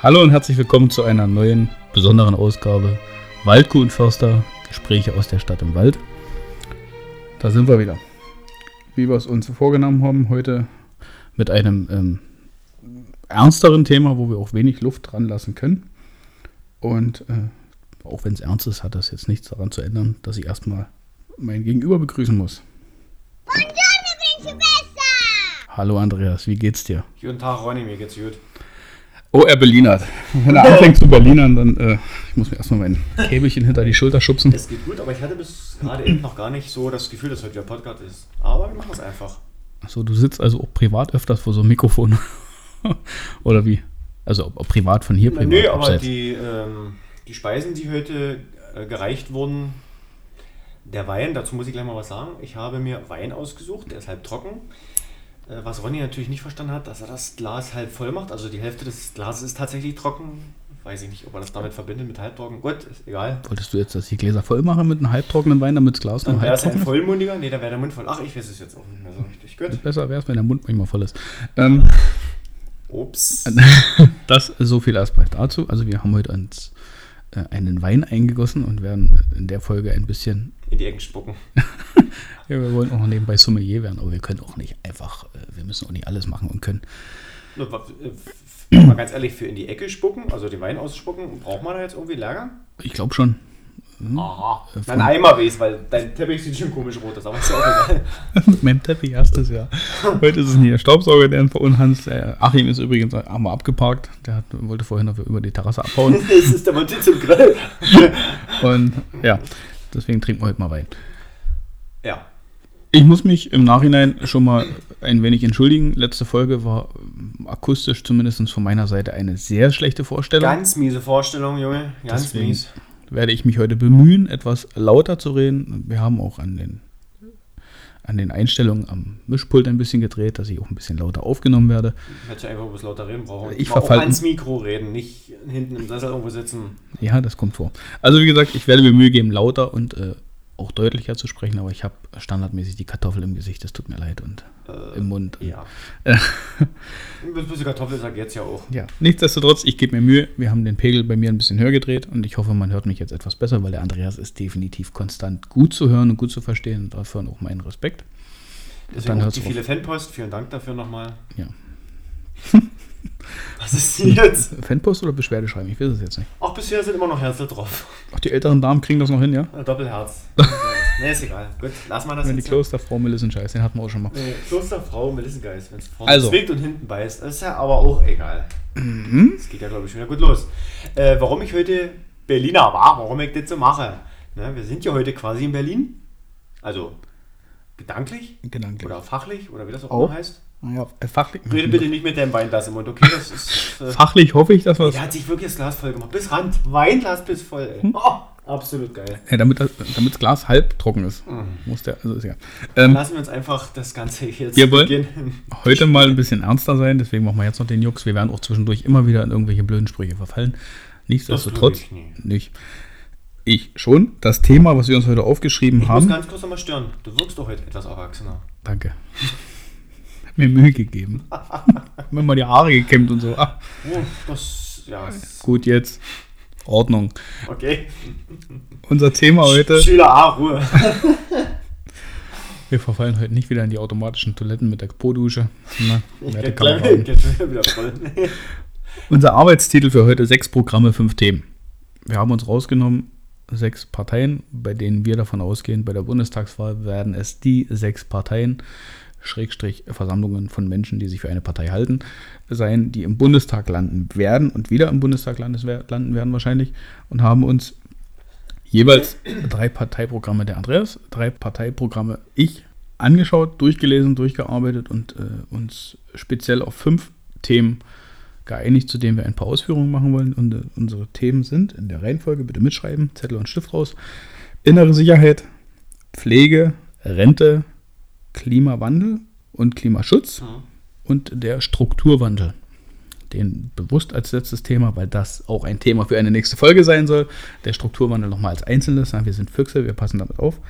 Hallo und herzlich willkommen zu einer neuen, besonderen Ausgabe Waldkuh und Förster, Gespräche aus der Stadt im Wald. Da sind wir wieder. Wie wir es uns vorgenommen haben, heute mit einem ähm, ernsteren Thema, wo wir auch wenig Luft dran lassen können. Und äh, auch wenn es ernst ist, hat das jetzt nichts daran zu ändern, dass ich erstmal mein Gegenüber begrüßen muss. Buongiorno! Hallo Andreas, wie geht's dir? Guten Tag, Ronny, mir geht's gut. Oh, er Berlinert. Wenn er anfängt zu Berlinern, dann äh, ich muss mir erstmal mein Käbelchen hinter die Schulter schubsen. Es geht gut, aber ich hatte bis gerade eben noch gar nicht so das Gefühl, dass heute wieder Podcast ist. Aber wir machen es einfach. Achso, du sitzt also auch privat öfters vor so einem Mikrofon. Oder wie? Also ob, ob privat von hier, privat. Nö, aber abseits. die, ähm, die Speisen, die heute äh, gereicht wurden, der Wein, dazu muss ich gleich mal was sagen. Ich habe mir Wein ausgesucht, der ist halb trocken. Äh, was Ronny natürlich nicht verstanden hat, dass er das Glas halb voll macht. Also die Hälfte des Glases ist tatsächlich trocken. Weiß ich nicht, ob er das damit verbindet mit halbtrocken. Gut, ist egal. Wolltest du jetzt, dass die Gläser voll machen mit einem halbtrockenen Wein, damit das Glas noch Dann wäre es ein ist? vollmundiger. Nee, dann wäre der Mund voll. Ach, ich weiß es jetzt auch nicht mehr so richtig. Gut. Besser wäre es, wenn der Mund manchmal voll ist. Ähm, Ups. das so viel erstmal dazu. Also wir haben heute uns äh, einen Wein eingegossen und werden in der Folge ein bisschen In die Ecken spucken. Ja, wir wollen auch nebenbei Sommelier werden, aber wir können auch nicht einfach, äh, wir müssen auch nicht alles machen und können. Äh, Mal ganz ehrlich, für in die Ecke spucken, also den Wein ausspucken, braucht man da jetzt irgendwie Lager? Ich glaube schon. Aha. Äh, Ein Eimer weiß, weil dein Teppich sieht schon komisch rot aus, aber ist ja auch egal. Mit meinem Teppich erstes Jahr. Heute ist es nicht der Staubsauger, der verunhanzt. Äh, Achim ist übrigens einmal abgeparkt. Der hat, wollte vorhin noch über die Terrasse abhauen. das ist der Motiv zum Grill. Und ja, deswegen trinken wir heute mal Wein. Ja. Ich muss mich im Nachhinein schon mal ein wenig entschuldigen. Letzte Folge war ähm, akustisch zumindest von meiner Seite eine sehr schlechte Vorstellung. Ganz miese Vorstellung, Junge. Ganz Deswegen mies. werde ich mich heute bemühen, etwas lauter zu reden. Wir haben auch an den, an den Einstellungen am Mischpult ein bisschen gedreht, dass ich auch ein bisschen lauter aufgenommen werde. Ich hätte einfach ein bisschen lauter reden brauchen. Ich Mal auch verfall- ans Mikro reden, nicht hinten im Sessel irgendwo sitzen. Ja, das kommt vor. Also wie gesagt, ich werde mir Mühe geben, lauter und äh, auch deutlicher zu sprechen, aber ich habe standardmäßig die Kartoffel im Gesicht, das tut mir leid und Äh, im Mund. Ja. Ein bisschen Kartoffelsack jetzt ja auch. ja, nichtsdestotrotz, ich gebe mir Mühe. Wir haben den Pegel bei mir ein bisschen höher gedreht und ich hoffe, man hört mich jetzt etwas besser, weil der Andreas ist definitiv konstant gut zu hören und gut zu verstehen und dafür auch meinen Respekt. Deswegen Dann auch die viele Fanpost. Vielen Dank dafür nochmal. Ja. Was ist denn jetzt? Fanpost oder Beschwerde schreiben? Ich weiß es jetzt nicht. Auch bisher sind immer noch Herzl drauf. Ach, die älteren Damen kriegen das noch hin, ja? Äh, Doppelherz. nee, ist egal. Gut, lass mal das Wenn die jetzt. Klosterfrau Melissenscheiß, den hatten wir auch schon mal. Nee, Klosterfrau Melissengeist, wenn es vorne Also. zwickt und hinten beißt. Das ist ja aber auch egal. Mhm. Das geht ja, glaube ich, schon wieder gut los. Äh, warum ich heute Berliner war, warum ich das so mache. Ne, wir sind ja heute quasi in Berlin. Also gedanklich Gedanklich. oder fachlich oder wie das auch, Auch. immer heißt. Naja, äh, fachlich, Rede bitte nicht mit deinem Weinglas im Mund, okay? Das ist. Äh, fachlich hoffe ich, dass wir der hat sich wirklich das Glas voll gemacht. Bis Rand. Weinglas bis voll, Hm? Oh, absolut geil. Ja, damit, das, damit das Glas halb trocken ist. Mhm. Muss der, also ist ja. Ähm, Lassen wir uns einfach das Ganze jetzt Wir wollen- beginnen. heute mal ein bisschen ernster sein, deswegen machen wir jetzt noch den Jux. Wir werden auch zwischendurch immer wieder in irgendwelche blöden Sprüche verfallen. Nichtsdestotrotz, ich nicht. Ich schon. Das Thema, was wir uns heute aufgeschrieben Ich muss haben. ganz kurz nochmal stören. Du wirkst doch heute etwas erwachsener. Danke. Mir Mühe gegeben. Mir mal die Haare gekämmt und so. Ah, Oh, das, ja, gut, jetzt. Ordnung. okay. Unser Thema heute. Schüler A, Ruhe. Wir verfallen heute nicht wieder in die automatischen Toiletten mit der Po-Dusche. Unser Arbeitstitel für heute: sechs Programme, fünf Themen. Wir haben uns rausgenommen, sechs Parteien, bei denen wir davon ausgehen, bei der Bundestagswahl werden es die sechs Parteien, Schrägstrich Versammlungen von Menschen, die sich für eine Partei halten, sein, die im Bundestag landen werden und wieder im Bundestag landen werden wahrscheinlich und haben uns jeweils drei Parteiprogramme der Andreas, drei Parteiprogramme ich angeschaut, durchgelesen, durchgearbeitet und äh, uns speziell auf fünf Themen geeinigt, zu denen wir ein paar Ausführungen machen wollen. Und äh, unsere Themen sind in der Reihenfolge, bitte mitschreiben, Zettel und Stift raus. Innere Sicherheit, Pflege, Rente, Klimawandel und Klimaschutz Mhm. und der Strukturwandel. Den bewusst als letztes Thema, weil das auch ein Thema für eine nächste Folge sein soll. Der Strukturwandel nochmal als Einzelnes. Wir sind Füchse, wir passen damit auf.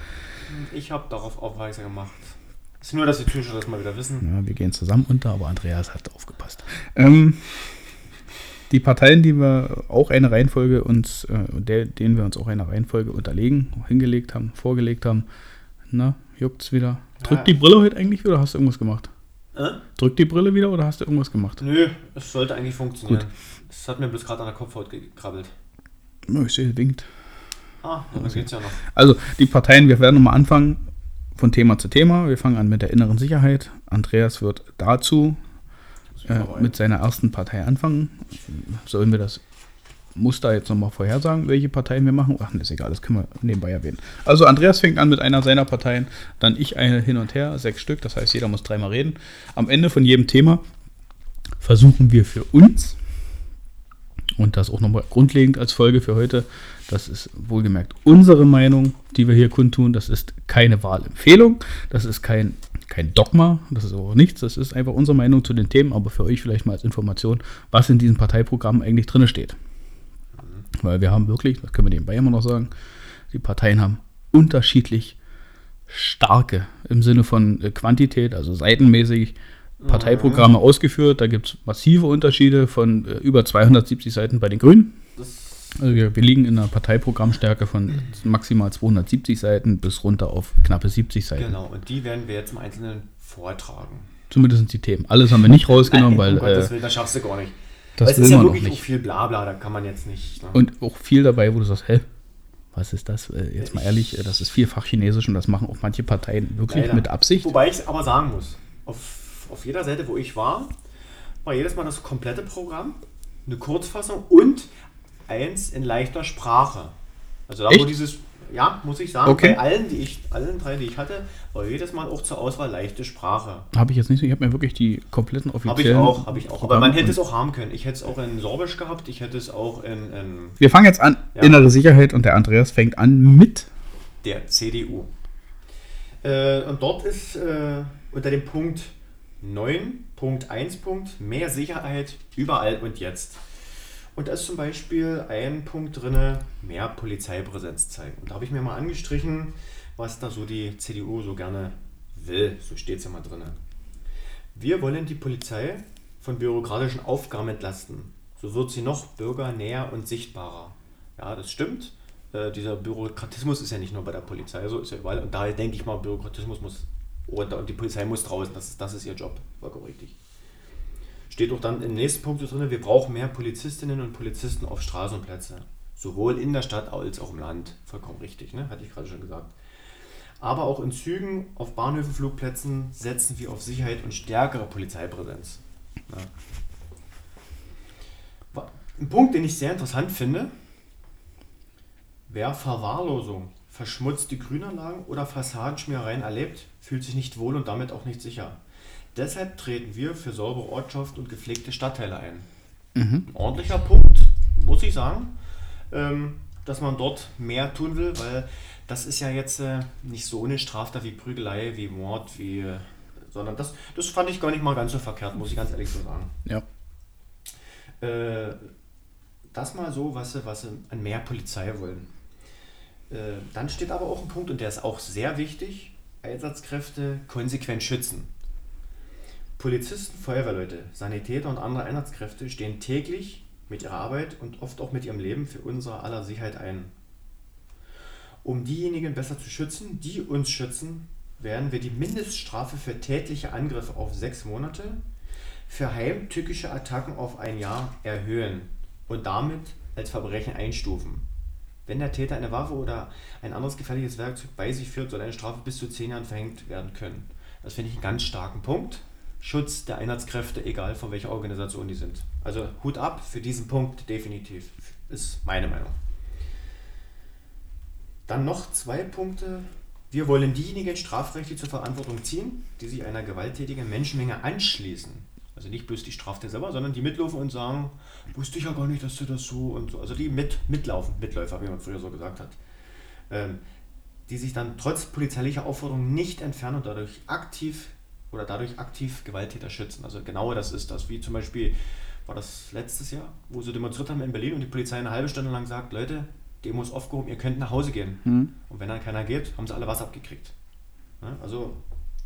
Ich habe darauf aufmerksam gemacht. Ist nur, dass die Zuschauer das mal wieder wissen. Ja, wir gehen zusammen unter, aber Andreas hat aufgepasst. Ähm, die Parteien, die wir auch eine Reihenfolge uns, äh, der, denen wir uns auch eine Reihenfolge unterlegen, hingelegt haben, vorgelegt haben. Na, juckt's wieder. Drückt die Brille heute eigentlich wieder oder hast du irgendwas gemacht? Äh? Drückt die Brille wieder oder hast du irgendwas gemacht? Nö, es sollte eigentlich funktionieren. Es hat mir bloß gerade an der Kopfhaut gekrabbelt. Ich sehe, winkt. Ah, ja, dann geht's ja noch. Also, die Parteien, wir werden nochmal anfangen von Thema zu Thema. Wir fangen an mit der inneren Sicherheit. Andreas wird dazu äh, mit seiner ersten Partei anfangen. Sollen wir das Muster jetzt nochmal vorhersagen, welche Parteien wir machen? Ach, ne, ist egal, das können wir nebenbei erwähnen. Also Andreas fängt an mit einer seiner Parteien, dann ich eine hin und her, sechs Stück, das heißt, jeder muss dreimal reden. Am Ende von jedem Thema versuchen wir für uns, und das auch nochmal grundlegend als Folge für heute, das ist wohlgemerkt unsere Meinung, die wir hier kundtun. Das ist keine Wahlempfehlung, das ist kein, kein Dogma, das ist auch nichts. Das ist einfach unsere Meinung zu den Themen, aber für euch vielleicht mal als Information, was in diesem Parteiprogramm eigentlich drin steht. Weil wir haben wirklich, das können wir nebenbei immer noch sagen, die Parteien haben unterschiedlich starke im Sinne von äh, Quantität, also seitenmäßig Parteiprogramme ausgeführt. Da gibt es massive Unterschiede von äh, über 270 Seiten bei den Grünen. Also wir, wir liegen in einer Parteiprogrammstärke von maximal 270 Seiten bis runter auf knappe 70 Seiten. genau, und die werden wir jetzt im Einzelnen vortragen. Zumindest die Themen. Alles haben wir nicht rausgenommen, Nein, weil um Gottes äh, Willen, das schaffst du gar nicht. Das es ist ja wirklich auch viel Blabla, da kann man jetzt nicht. Ne? Und auch viel dabei, wo du sagst, hä, was ist das? Äh, Jetzt mal ehrlich, äh, das ist vielfach Chinesisch und das machen auch manche Parteien wirklich Leider. mit Absicht. Wobei ich aber sagen muss, auf, auf jeder Seite, wo ich war, war jedes Mal das komplette Programm, eine Kurzfassung und eins in leichter Sprache. Also da wo Echt? dieses, ja, muss ich sagen, Okay. bei allen, die ich, allen drei, die ich hatte, war jedes Mal auch zur Auswahl leichte Sprache. Habe ich jetzt nicht so, ich habe mir wirklich die kompletten Habe ich offiziellen. auch, habe ich auch. Aber man hätte es auch haben können. Ich hätte es auch in Sorbisch gehabt, ich hätte es auch in, in Wir fangen jetzt an, Ja. innere Sicherheit und der Andreas fängt an mit. der CDU. Äh, und dort ist äh, unter dem Punkt 9.1 Punkt mehr Sicherheit überall und jetzt. Und da ist zum Beispiel ein Punkt drin, mehr Polizeipräsenz zeigen. Und da habe ich mir mal angestrichen, was da so die CDU so gerne will. So steht es ja mal drin. Wir wollen die Polizei von bürokratischen Aufgaben entlasten. So wird sie noch bürgernäher und sichtbarer. Ja, das stimmt. Äh, dieser Bürokratismus ist ja nicht nur bei der Polizei so, ist ja überall. Und daher denke ich mal, Bürokratismus muss runter und die Polizei muss draußen. Das das ist ihr Job. Vollkommen richtig. Steht auch dann im nächsten Punkt drin, wir brauchen mehr Polizistinnen und Polizisten auf Straßen. Sowohl in der Stadt als auch im Land. Vollkommen richtig, ne? hatte ich gerade schon gesagt. Aber auch in Zügen, auf Bahnhöfen, Flugplätzen setzen wir auf Sicherheit und stärkere Polizeipräsenz. Ja. Wa- Ein Punkt, den ich sehr interessant finde, wer Verwahrlosung, verschmutzte Grünanlagen oder Fassadenschmierereien erlebt, fühlt sich nicht wohl und damit auch nicht sicher. Deshalb treten wir für saubere Ortschaften und gepflegte Stadtteile ein. Ein ordentlicher Punkt, muss ich sagen, ähm, dass man dort mehr tun will, weil das ist ja jetzt äh, nicht so eine Straftat wie Prügelei, wie Mord, wie, äh, sondern das, das fand ich gar nicht mal ganz so verkehrt, muss ich ganz ehrlich so sagen. Ja. Äh, das mal so, was sie, was sie an mehr Polizei wollen. Äh, dann steht aber auch ein Punkt, und der ist auch sehr wichtig, Einsatzkräfte konsequent schützen. Polizisten, Feuerwehrleute, Sanitäter und andere Einsatzkräfte stehen täglich mit ihrer Arbeit und oft auch mit ihrem Leben für unsere aller Sicherheit ein. Um diejenigen besser zu schützen, die uns schützen, werden wir die Mindeststrafe für tätliche Angriffe auf sechs Monate, für heimtückische Attacken auf ein Jahr erhöhen und damit als Verbrechen einstufen. Wenn der Täter eine Waffe oder ein anderes gefährliches Werkzeug bei sich führt, soll eine Strafe bis zu zehn Jahren verhängt werden können. Das finde ich einen ganz starken Punkt. Schutz der Einsatzkräfte, egal von welcher Organisation die sind. Also Hut ab für diesen Punkt definitiv. Ist meine Meinung. Dann noch zwei Punkte. Wir wollen diejenigen strafrechtlich zur Verantwortung ziehen, die sich einer gewalttätigen Menschenmenge anschließen. Also nicht bloß die Straftäter selber, sondern die mitlaufen und sagen, wusste ich ja gar nicht, dass du das so und so. Also die mit, mitlaufen, Mitläufer, wie man früher so gesagt hat. Ähm, die sich dann trotz polizeilicher Aufforderung nicht entfernen und dadurch aktiv oder dadurch aktiv Gewalttäter schützen. Also genau das ist das. Wie zum Beispiel war das letztes Jahr, wo sie demonstriert haben in Berlin und die Polizei eine halbe Stunde lang sagt, Leute, Demo ist aufgehoben, ihr könnt nach Hause gehen. Und wenn dann keiner geht, haben sie alle was abgekriegt. Ne? Also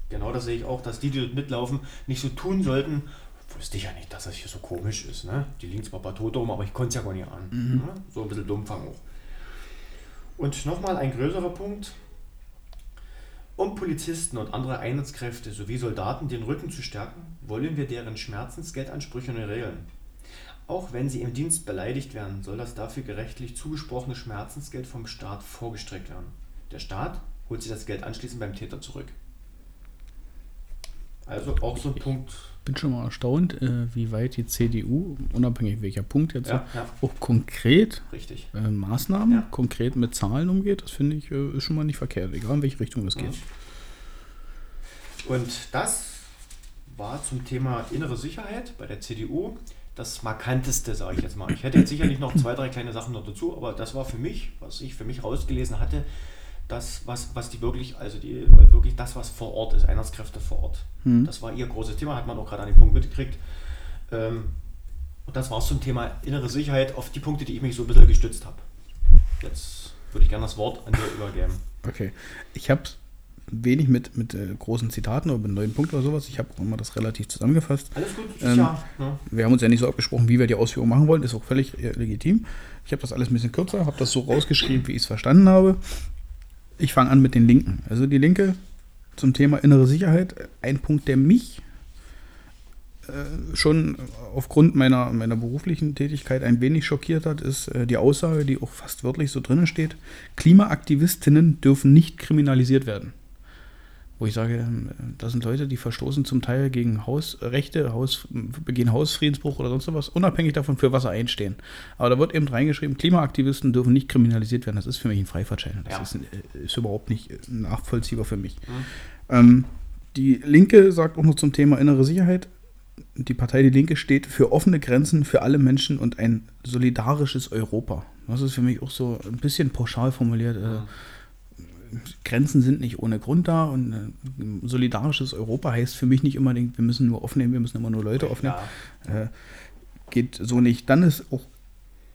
genau das sehe ich auch, dass die, die dort mitlaufen, nicht so tun sollten, wusste ich ja nicht, dass das hier so komisch ist. Ne? Die liegen zwar bei tot rum, aber ich konnte es ja gar nicht an. Ne? So ein bisschen Dummfang auch. Und nochmal ein größerer Punkt. Um Polizisten und andere Einsatzkräfte sowie Soldaten den Rücken zu stärken, wollen wir deren Schmerzensgeldansprüche neu regeln. Auch wenn sie im Dienst beleidigt werden, soll das dafür gerechtlich zugesprochene Schmerzensgeld vom Staat vorgestreckt werden. Der Staat holt sich das Geld anschließend beim Täter zurück. Also auch so ein Punkt. Bin schon mal erstaunt, äh, wie weit die CDU, unabhängig welcher Punkt jetzt, Ja, ja. auch konkret äh, Maßnahmen, Ja. konkret mit Zahlen umgeht. Das finde ich äh, ist schon mal nicht verkehrt, egal in welche Richtung das geht. Und das war zum Thema innere Sicherheit bei der CDU das markanteste, sage ich jetzt mal. Ich hätte jetzt sicherlich noch zwei, drei kleine Sachen noch dazu, aber das war für mich, was ich für mich rausgelesen hatte, das, was, was die wirklich, also die, wirklich das, was vor Ort ist, Einsatzkräfte vor Ort. Hm. Das war ihr großes Thema, hat man auch gerade an den Punkt mitgekriegt. Ähm, und das war zum Thema innere Sicherheit auf die Punkte, die ich mich so ein bisschen gestützt habe. Jetzt würde ich gerne das Wort an dir übergeben. Okay. Ich habe wenig mit, mit äh, großen Zitaten oder mit neuen Punkten oder sowas. Ich habe immer das relativ zusammengefasst. Alles gut, Ähm, ja. Ne? Wir haben uns ja nicht so abgesprochen, wie wir die Ausführung machen wollen. Ist auch völlig äh, legitim. Ich habe das alles ein bisschen kürzer, habe das so rausgeschrieben, wie ich es verstanden habe. Ich fange an mit den Linken. Also die Linke zum Thema innere Sicherheit. Ein Punkt, der mich äh, schon aufgrund meiner, meiner beruflichen Tätigkeit ein wenig schockiert hat, ist äh, die Aussage, die auch fast wörtlich so drinnen steht. Klimaaktivistinnen dürfen nicht kriminalisiert werden. Wo ich sage, ähm, das sind Leute, die verstoßen zum Teil gegen Hausrechte, Haus, begehen Hausfriedensbruch oder sonst was, unabhängig davon, für was sie einstehen. Aber da wird eben reingeschrieben, Klimaaktivisten dürfen nicht kriminalisiert werden. Das ist für mich ein Freifahrtschein. Das Ja. ist, äh, ist überhaupt nicht äh, nachvollziehbar für mich. Ähm, die Linke sagt auch noch zum Thema innere Sicherheit. Die Partei Die Linke steht für offene Grenzen für alle Menschen und ein solidarisches Europa. Das ist für mich auch so ein bisschen pauschal formuliert. Äh, Grenzen sind nicht ohne Grund da und äh, solidarisches Europa heißt für mich nicht unbedingt, wir müssen nur aufnehmen, wir müssen immer nur Leute aufnehmen. Ja. Äh, geht so nicht. Dann ist auch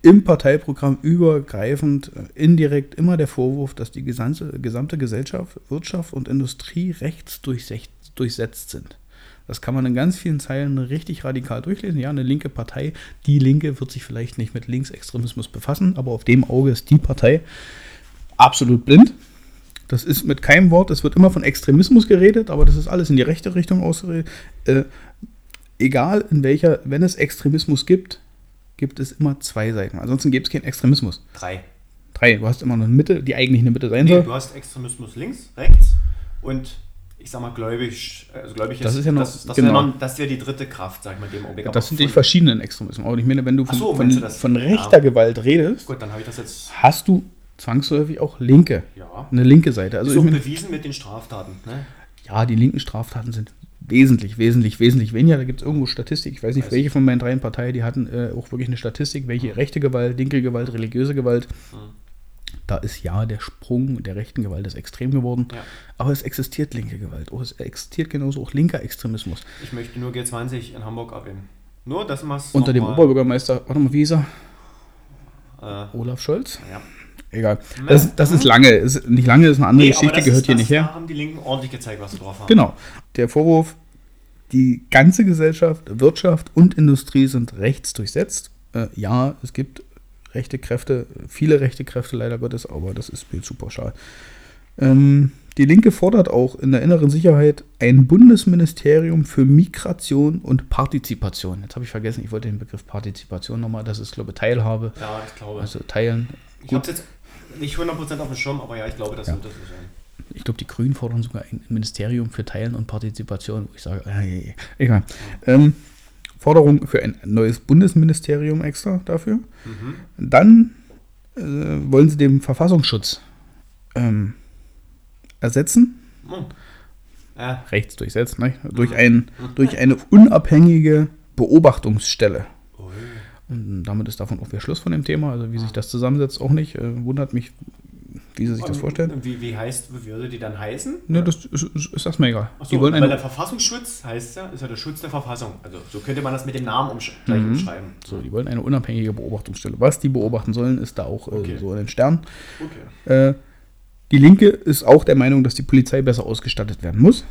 im Parteiprogramm übergreifend äh, indirekt immer der Vorwurf, dass die gesamte, gesamte Gesellschaft, Wirtschaft und Industrie rechtsdurchsetzt durchsetzt sind. Das kann man in ganz vielen Zeilen richtig radikal durchlesen. Ja, eine linke Partei, die Linke wird sich vielleicht nicht mit Linksextremismus befassen, aber auf dem Auge ist die Partei absolut blind. Das ist mit keinem Wort, es wird immer von Extremismus geredet, aber das ist alles in die rechte Richtung ausgeredet. Äh, egal in welcher, wenn es Extremismus gibt, gibt es immer zwei Seiten. Ansonsten gibt es keinen Extremismus. Drei. Drei, du hast immer eine Mitte, die eigentlich eine Mitte sein Nee, soll. du hast Extremismus links, rechts und ich sag mal gläubig. Also gläubig Das ist ja noch- das, das, genau. wäre noch, das wäre die dritte Kraft, sag ich mal, dem Augenblick. Aber Das sind die verschiedenen Extremismen. Aber ich meine, wenn du Ach von, so, von, du das? von Ja. rechter Gewalt redest, Gut, dann habe ich das jetzt. hast du zwangsläufig auch linke. Ja. Eine linke Seite. Also ist auch bewiesen mit den Straftaten. Ne? ja, die linken Straftaten sind wesentlich, wesentlich, wesentlich weniger. Da gibt es irgendwo Statistik. Ich weiß nicht, Weiß welche von meinen drei Parteien, die hatten äh, auch wirklich eine Statistik, welche rechte Gewalt, linke Gewalt, religiöse Gewalt. Da ist ja der Sprung der rechten Gewalt ist extrem geworden. Ja. Aber es existiert linke Gewalt. Oh, es existiert genauso auch linker Extremismus. Ich möchte nur G20 in Hamburg erwähnen. Nur, dass man. Unter dem Oberbürgermeister, warte mal, wie hieß er? Äh, Olaf Scholz? ja. Egal. Das, das ist lange. Ist nicht lange, ist eine andere Nee, Geschichte, gehört ist, hier nicht her. Da haben die Linken ordentlich gezeigt, was sie drauf haben. Genau. Der Vorwurf, die ganze Gesellschaft, Wirtschaft und Industrie sind rechtsdurchsetzt. Äh, ja, es gibt rechte Kräfte, viele rechte Kräfte leider Gottes, aber das ist mir zu pauschal. Ähm, die Linke fordert auch in der inneren Sicherheit ein Bundesministerium für Migration und Partizipation. Jetzt habe ich vergessen, ich wollte den Begriff Partizipation nochmal, das ist, glaube ich, Teilhabe, Ja, ich glaube. also teilen. ich habe jetzt nicht 100% auf dem Schirm, aber ja, ich glaube, das Ja. wird das sein. Ich glaube, die Grünen fordern sogar ein Ministerium für Teilen und Partizipation, wo ich sage, äh, egal. Ähm, Forderung für ein neues Bundesministerium extra dafür. Dann äh, wollen sie den Verfassungsschutz ähm, ersetzen, Hm. Ja, rechts durchsetzen, ne? durch, ein, durch eine unabhängige Beobachtungsstelle. Und damit ist davon auch wieder Schluss von dem Thema. Also wie sich das zusammensetzt, auch nicht. Äh, wundert mich, wie sie sich das vorstellen. Wie, wie heißt, wie würde die dann heißen? Ne, das ist, ist, ist erstmal egal. Achso, Die wollen weil der Verfassungsschutz heißt ja, ist ja der Schutz der Verfassung. Also so könnte man das mit dem Namen umsch gleich Mhm. umschreiben. So, die wollen eine unabhängige Beobachtungsstelle. Was die beobachten sollen, ist da auch äh, Okay. so in den Sternen. Okay. Äh, die Linke ist auch der Meinung, dass die Polizei besser ausgestattet werden muss.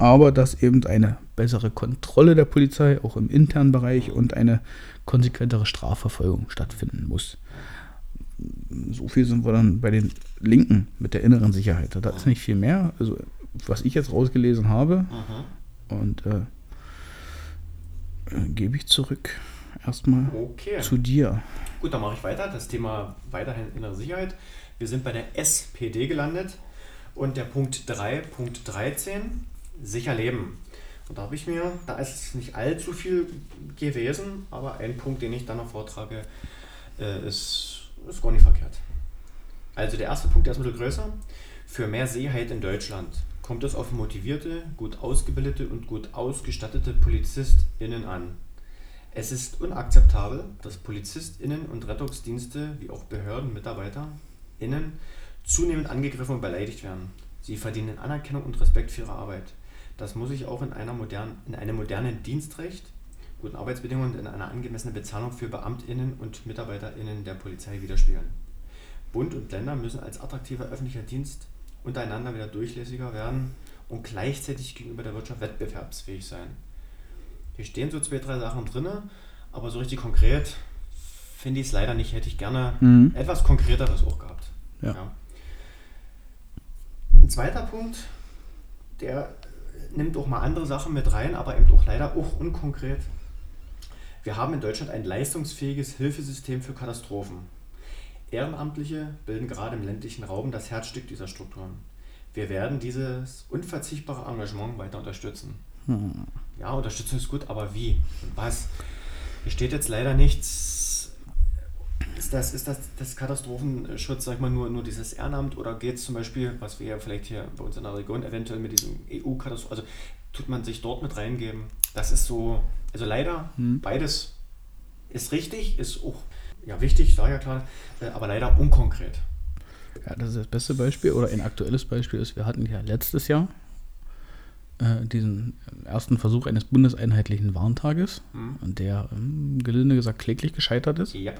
Aber dass eben eine bessere Kontrolle der Polizei, auch im internen Bereich, und eine konsequentere Strafverfolgung stattfinden muss. So viel sind wir dann bei den Linken mit der inneren Sicherheit. Da ist nicht viel mehr. Also, was ich jetzt rausgelesen habe, und äh, äh, gebe ich zurück erstmal Okay. zu dir. Gut, dann mache ich weiter. Das Thema weiterhin innere Sicherheit. Wir sind bei der SPD gelandet und der Punkt 3, Punkt 13, sicher leben. Und da habe ich mir, da ist nicht allzu viel gewesen, aber ein Punkt, den ich dann noch vortrage, äh, ist, ist gar nicht verkehrt. Also der erste Punkt, der ist ein bisschen größer. Für mehr Sicherheit in Deutschland kommt es auf motivierte, gut ausgebildete und gut ausgestattete PolizistInnen an. Es ist unakzeptabel, dass PolizistInnen und Rettungsdienste wie auch Behörden, MitarbeiterInnen zunehmend angegriffen und beleidigt werden. Sie verdienen Anerkennung und Respekt für ihre Arbeit. Das muss sich auch in, einer modernen, in einem modernen Dienstrecht, guten Arbeitsbedingungen und in einer angemessenen Bezahlung für BeamtInnen und MitarbeiterInnen der Polizei widerspiegeln. Bund und Länder müssen als attraktiver öffentlicher Dienst untereinander wieder durchlässiger werden und gleichzeitig gegenüber der Wirtschaft wettbewerbsfähig sein. Hier stehen so zwei, drei Sachen drin, aber so richtig konkret finde ich es leider nicht. Hätte ich gerne Mhm. etwas konkreteres auch gehabt. Ja. Ein zweiter Punkt, der nimmt auch mal andere Sachen mit rein, aber eben auch leider auch unkonkret. Wir haben in Deutschland ein leistungsfähiges Hilfesystem für Katastrophen. Ehrenamtliche bilden gerade im ländlichen Raum das Herzstück dieser Strukturen. Wir werden dieses unverzichtbare Engagement weiter unterstützen. Ja, unterstützen ist gut, aber wie und was? Hier steht jetzt leider nichts. Ist das, ist das, das Katastrophenschutz, sag ich mal, nur, nur dieses Ehrenamt oder geht es zum Beispiel, was wir ja vielleicht hier bei uns in der Region eventuell mit diesem EU-Katastrophen, also tut man sich dort mit reingeben? Das ist so, also leider, beides ist richtig, ist auch ja, wichtig, sage ja klar, äh, aber leider unkonkret. Ja, das ist das beste Beispiel oder ein aktuelles Beispiel ist, wir hatten ja letztes Jahr äh, diesen ersten Versuch eines bundeseinheitlichen Warntages, und der, ähm, gelinde gesagt, kläglich gescheitert ist. Ja.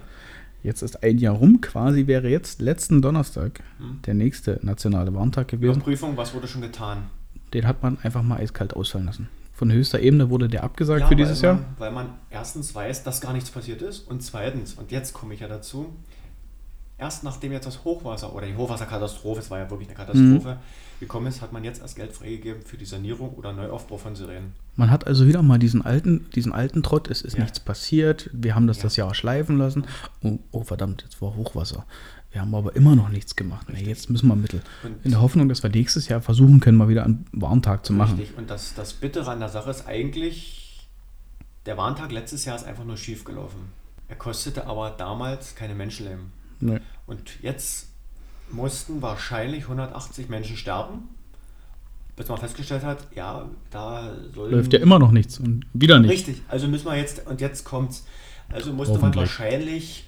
Jetzt ist ein Jahr rum, quasi wäre jetzt letzten Donnerstag der nächste nationale Warntag gewesen. Überprüfung, was wurde schon getan? Den hat man einfach mal eiskalt ausfallen lassen. Von höchster Ebene wurde der abgesagt Ja, für dieses man, Jahr. Weil man erstens weiß, dass gar nichts passiert ist und zweitens, und jetzt komme ich ja dazu, erst nachdem jetzt das Hochwasser oder die Hochwasserkatastrophe, es war ja wirklich eine Katastrophe, Mhm. Gekommen ist, hat man jetzt erst Geld freigegeben für die Sanierung oder Neuaufbau von Sirenen. Man hat also wieder mal diesen alten, diesen alten Trott, es ist Ja. nichts passiert, wir haben das Ja. das Jahr schleifen lassen. Oh, oh verdammt, jetzt war Hochwasser. Wir haben aber immer noch nichts gemacht. Nee, jetzt müssen wir Mittel. Und- In der Hoffnung, dass wir nächstes Jahr versuchen können, mal wieder einen Warntag zu machen. Richtig. Und das, das Bittere an der Sache ist eigentlich, der Warntag letztes Jahr ist einfach nur schief gelaufen. Er kostete aber damals keine Menschenleben. Nee. Und jetzt mussten wahrscheinlich 180 Menschen sterben, bis man festgestellt hat, ja, da soll. Läuft ja immer noch nichts und wieder nicht. Richtig, also müssen wir jetzt, und jetzt kommt's. Also musste man wahrscheinlich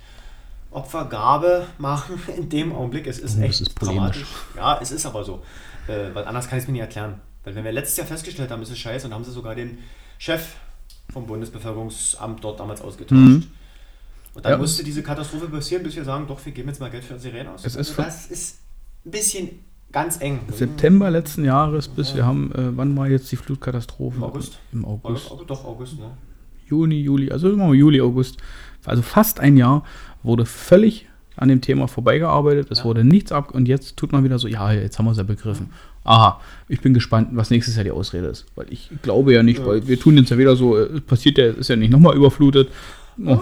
Opfergabe machen in dem Augenblick. Es ist Oh, echt ist dramatisch. Ja, es ist aber so. Äh, weil anders kann ich es mir nicht erklären. Weil wenn wir letztes Jahr festgestellt haben, es ist scheiße, und dann haben sie sogar den Chef vom Bundesbevölkerungsamt dort damals ausgetauscht. Mhm. Und dann Ja. musste diese Katastrophe passieren, bis wir sagen, doch, wir geben jetzt mal Geld für Sirenen aus. Es ist also das ist ein bisschen ganz eng. September letzten Jahres bis wir haben, äh, wann war jetzt die Flutkatastrophe? Im August. Im August. August. Doch, August, ne? Juni, Juli, also immer Juli, August. Also fast ein Jahr wurde völlig an dem Thema vorbeigearbeitet. Es Ja. wurde nichts ab und jetzt tut man wieder so, ja, jetzt haben wir es ja begriffen. Aha, ich bin gespannt, was nächstes Jahr die Ausrede ist. Weil ich glaube ja nicht, Ja. weil wir tun jetzt ja wieder so, äh, passiert ja, ist ja nicht nochmal überflutet. Oh,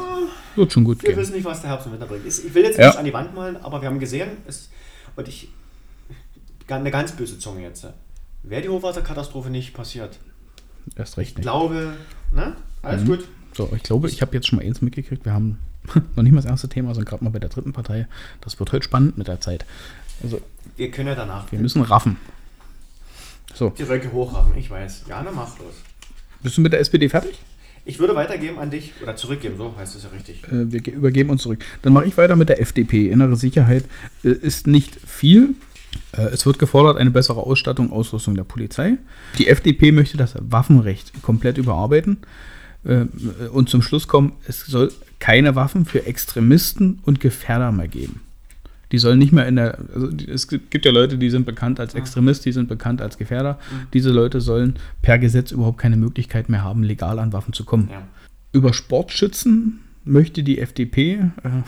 wird schon gut Wir gehen. wissen nicht, was der Herbst und Winter bringt. Ich will jetzt Ja. nicht an die Wand malen, aber wir haben gesehen, es, und ich, eine ganz böse Zunge jetzt. Wäre die Hochwasserkatastrophe nicht passiert, Erst recht ich nicht. glaube, ne? Alles Mhm. gut. So, ich glaube, ich habe jetzt schon mal eins mitgekriegt. Wir haben noch nicht mal das erste Thema, sondern gerade mal bei der dritten Partei. Das wird heute spannend mit der Zeit. Also, Wir können ja danach wir müssen raffen. So, die Röcke hochraffen, ich weiß. Ja, dann mach los. bist du mit der SPD fertig? Ich würde weitergeben an dich, oder zurückgeben, so heißt es ja richtig. Äh, wir ge- übergeben uns zurück. Dann mache ich weiter mit der FDP. Innere Sicherheit äh, ist nicht viel. Äh, es wird gefordert eine bessere Ausstattung, Ausrüstung der Polizei. Die FDP möchte das Waffenrecht komplett überarbeiten äh, und zum Schluss kommen, es soll keine Waffen für Extremisten und Gefährder mehr geben. Die sollen nicht mehr in der, also es gibt ja Leute, die sind bekannt als Extremist, die sind bekannt als Gefährder. Diese Leute sollen per Gesetz überhaupt keine Möglichkeit mehr haben, legal an Waffen zu kommen. Ja. Über Sportschützen möchte die FDP äh,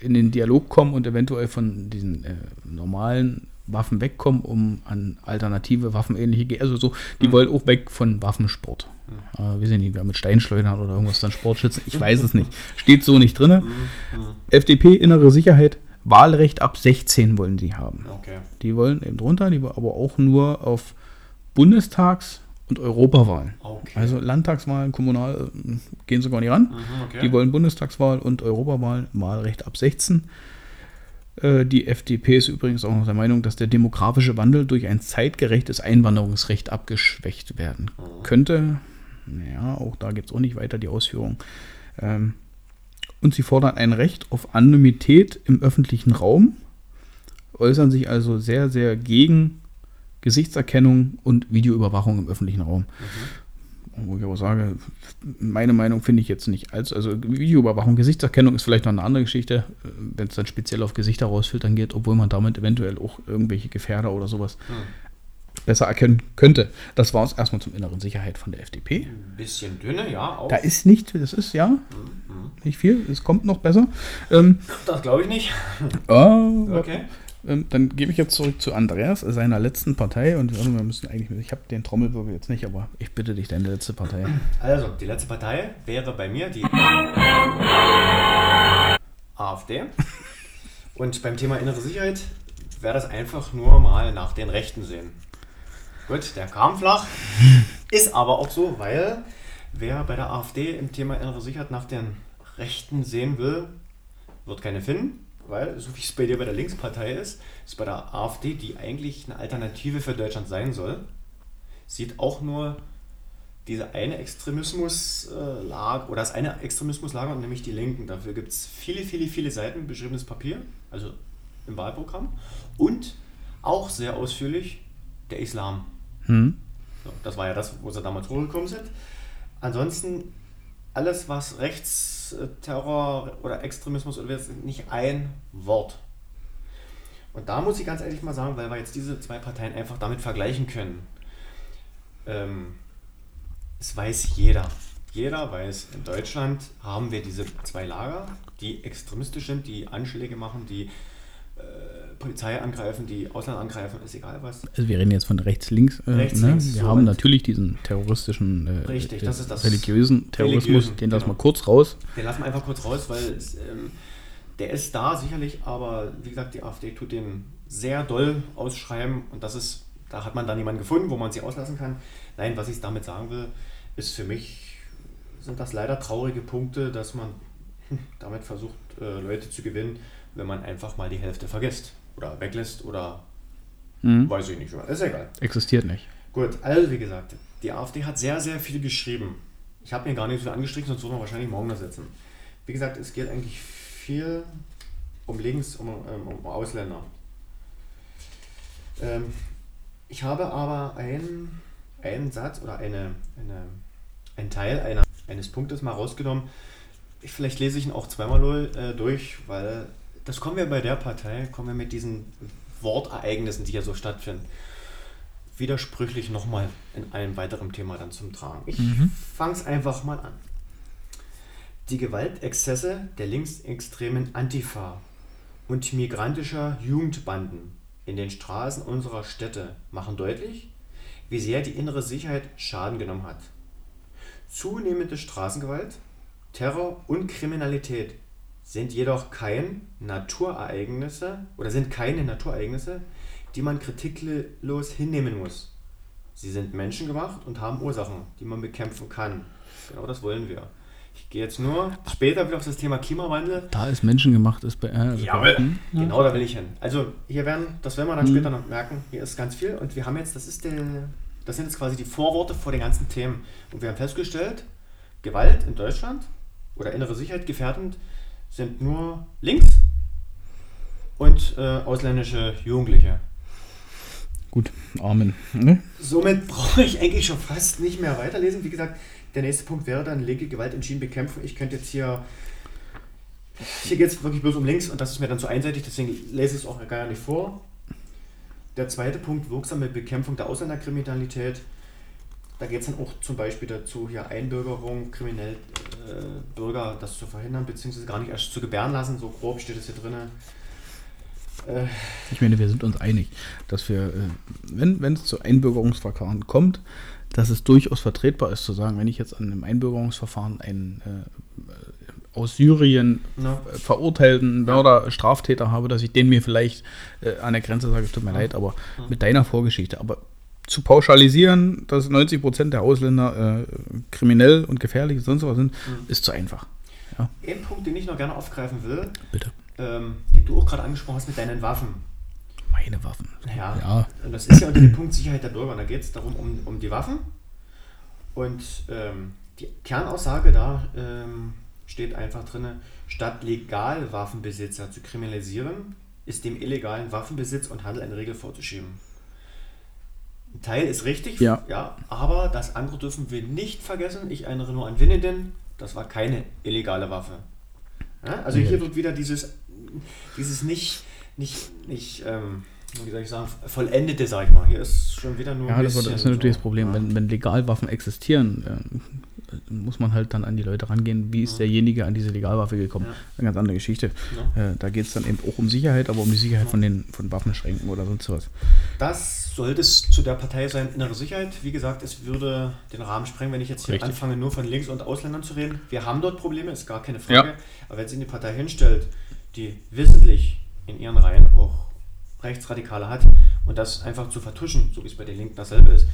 in den Dialog kommen und eventuell von diesen äh, normalen Waffen wegkommen, um an alternative waffenähnliche, also so, die wollen auch weg von Waffensport. Äh, weiß ich nicht, wer mit Steinschleudern oder irgendwas dann Sportschützen, ich weiß es nicht. Steht so nicht drin. FDP, innere Sicherheit, Wahlrecht ab 16 wollen sie haben. Okay. Die wollen eben drunter, die aber auch nur auf Bundestags- und Europawahlen. Okay. Also Landtagswahlen, Kommunal äh, gehen sogar nicht ran. Mhm, okay. Die wollen Bundestagswahl und Europawahl, Wahlrecht ab 16. Äh, Die FDP ist übrigens auch noch der Meinung, dass der demografische Wandel durch ein zeitgerechtes Einwanderungsrecht abgeschwächt werden könnte. Ja, auch da gibt es auch nicht weiter die Ausführung. Ähm, Und sie fordern ein Recht auf Anonymität im öffentlichen Raum, äußern sich also sehr, sehr gegen Gesichtserkennung und Videoüberwachung im öffentlichen Raum. Wo ich aber sage, meine Meinung finde ich jetzt nicht als, also Videoüberwachung, Gesichtserkennung ist vielleicht noch eine andere Geschichte, äh, wenn es dann speziell auf Gesichter rausfiltern geht, obwohl man damit eventuell auch irgendwelche Gefährder oder sowas besser erkennen könnte. Das war es erstmal zum inneren Sicherheit von der FDP. Ein bisschen dünne, ja. Auch. Da ist nicht, das ist ja nicht viel, es kommt noch besser. Ähm, das glaube ich nicht. oh, Okay. Ähm, dann gebe ich jetzt zurück zu Andreas, seiner letzten Partei. Und wir müssen eigentlich, ich habe den Trommelwirbel jetzt nicht, aber ich bitte dich, deine letzte Partei. Also, die letzte Partei wäre bei mir die AfD. Und beim Thema innere Sicherheit wäre das einfach nur mal nach den Rechten sehen. Gut, der kam flach. Ist aber auch so, weil wer bei der AfD im Thema innere Sicherheit nach den Rechten sehen will, wird keine finden. Weil, so wie es bei dir bei der Linkspartei ist, ist bei der AfD, die eigentlich eine Alternative für Deutschland sein soll, sieht auch nur diese eine Extremismuslage oder das eine Extremismuslager, nämlich die Linken. Dafür gibt es viele, viele, viele Seiten beschriebenes Papier, also im Wahlprogramm und auch sehr ausführlich der Islam. Hm? So, das war ja das, wo sie damals hochgekommen sind. Ansonsten alles, was Rechtsterror oder Extremismus oder nicht ein Wort. Und da muss ich ganz ehrlich mal sagen, weil wir jetzt diese zwei Parteien einfach damit vergleichen können. Ähm, es weiß jeder. Jeder weiß, in Deutschland haben wir diese zwei Lager, die extremistisch sind, die Anschläge machen, die äh, Polizei angreifen, die Ausland angreifen, ist egal was. Also wir reden jetzt von rechts, links. Äh, Rechts, ne? links, Wir so haben und- natürlich diesen terroristischen, äh, Richtig, das das- religiösen Terrorismus, religiösen, den lassen wir genau. kurz raus. Den lassen wir einfach kurz raus, weil es, ähm, der ist da sicherlich, aber wie gesagt, die AfD tut den sehr doll ausschreiben und das ist, da hat man dann jemanden gefunden, wo man sie auslassen kann. Nein, was ich damit sagen will, ist für mich, sind das leider traurige Punkte, dass man damit versucht, äh, Leute zu gewinnen, wenn man einfach mal die Hälfte vergisst oder weglässt oder Mhm. weiß ich nicht, ist egal. Existiert nicht. Gut, also wie gesagt, die AfD hat sehr, sehr viel geschrieben. Ich habe mir gar nicht so viel angestrichen, sonst würden wir wahrscheinlich morgen da sitzen. Wie gesagt, es geht eigentlich viel um Links, um, um, um Ausländer. Ähm, ich habe aber einen, einen Satz oder eine, eine, einen Teil einer, eines Punktes mal rausgenommen. Ich, vielleicht lese ich ihn auch zweimal äh, durch, weil das kommen wir bei der Partei, kommen wir mit diesen Wortereignissen, die hier so stattfinden, widersprüchlich nochmal in einem weiteren Thema dann zum Tragen. Ich fange es einfach mal an. Die Gewaltexzesse der linksextremen Antifa und migrantischer Jugendbanden in den Straßen unserer Städte machen deutlich, wie sehr die innere Sicherheit Schaden genommen hat. Zunehmende Straßengewalt, Terror und Kriminalität sind jedoch kein Naturereignisse oder sind keine Naturereignisse, die man kritiklos hinnehmen muss. Sie sind menschengemacht und haben Ursachen, die man bekämpfen kann. Genau das wollen wir. Ich gehe jetzt nur später wieder auf das Thema Klimawandel. Da ist menschengemacht ist bei. Äh, also Jawohl. Hm? Genau, da will ich hin. Also hier werden, das werden wir dann später noch merken, hier ist ganz viel und wir haben jetzt, das ist der, das sind jetzt quasi die Vorworte vor den ganzen Themen. Und wir haben festgestellt, Gewalt in Deutschland oder innere Sicherheit gefährdend sind nur links und äh, ausländische Jugendliche. Gut, Amen. Ne? Somit brauche ich eigentlich schon fast nicht mehr weiterlesen. Wie gesagt, der nächste Punkt wäre dann linke Gewalt entschieden bekämpfen. Ich könnte jetzt hier hier geht es wirklich bloß um links und das ist mir dann zu einseitig, deswegen lese ich es auch gar nicht vor. Der zweite Punkt, wirksame Bekämpfung der Ausländerkriminalität. Da geht es dann auch zum Beispiel dazu, hier Einbürgerung, kriminell äh, Bürger das zu verhindern, beziehungsweise gar nicht erst zu gebären lassen. So grob steht es hier drin. Äh, ich meine, wir sind uns einig, dass wir, äh, wenn, wenn es zu Einbürgerungsverfahren kommt, dass es durchaus vertretbar ist zu sagen, wenn ich jetzt an einem Einbürgerungsverfahren einen äh, aus Syrien. Äh, verurteilten Mörder, Straftäter habe, dass ich den mir vielleicht äh, an der Grenze sage, tut mir ja. leid, aber ja. mit deiner Vorgeschichte. Aber zu pauschalisieren, dass 90 Prozent der Ausländer äh, kriminell und gefährlich und sonst was sind, mhm. ist zu einfach. Ja. Ein Punkt, den ich noch gerne aufgreifen will, Bitte. Ähm, den du auch gerade angesprochen hast mit deinen Waffen. Meine Waffen. Ja. ja. Und das ist ja unter dem Punkt Sicherheit der Bürger. Und da geht es darum, um, um die Waffen. Und ähm, die Kernaussage da ähm, steht einfach drin, statt legal Waffenbesitzer zu kriminalisieren, ist dem illegalen Waffenbesitz und Handel eine Regel vorzuschieben. Ein Teil ist richtig, ja. ja, aber das andere dürfen wir nicht vergessen. Ich erinnere nur an Winnenden, das war keine illegale Waffe. Ja, also hier wird wieder dieses, dieses nicht, nicht, nicht ähm, wie soll ich sagen, vollendete, sag ich mal. Hier ist schon wieder nur. Ja, das, das ist natürlich so. das Problem. Ja. Wenn, wenn Legalwaffen existieren, muss man halt dann an die Leute rangehen, wie ist ja. derjenige an diese Legalwaffe gekommen. Ja. Eine ganz andere Geschichte. Äh, da geht es dann eben auch um Sicherheit, aber um die Sicherheit von den von Waffenschränken oder sonst was. Das sollte es zu der Partei sein, innere Sicherheit. Wie gesagt, es würde den Rahmen sprengen, wenn ich jetzt hier Richtig. anfange, nur von Links- und Ausländern zu reden. Wir haben dort Probleme, ist gar keine Frage. Aber wenn sie eine Partei hinstellt, die wissentlich in ihren Reihen auch Rechtsradikale hat und das einfach zu vertuschen, so wie es bei den Linken dasselbe ist,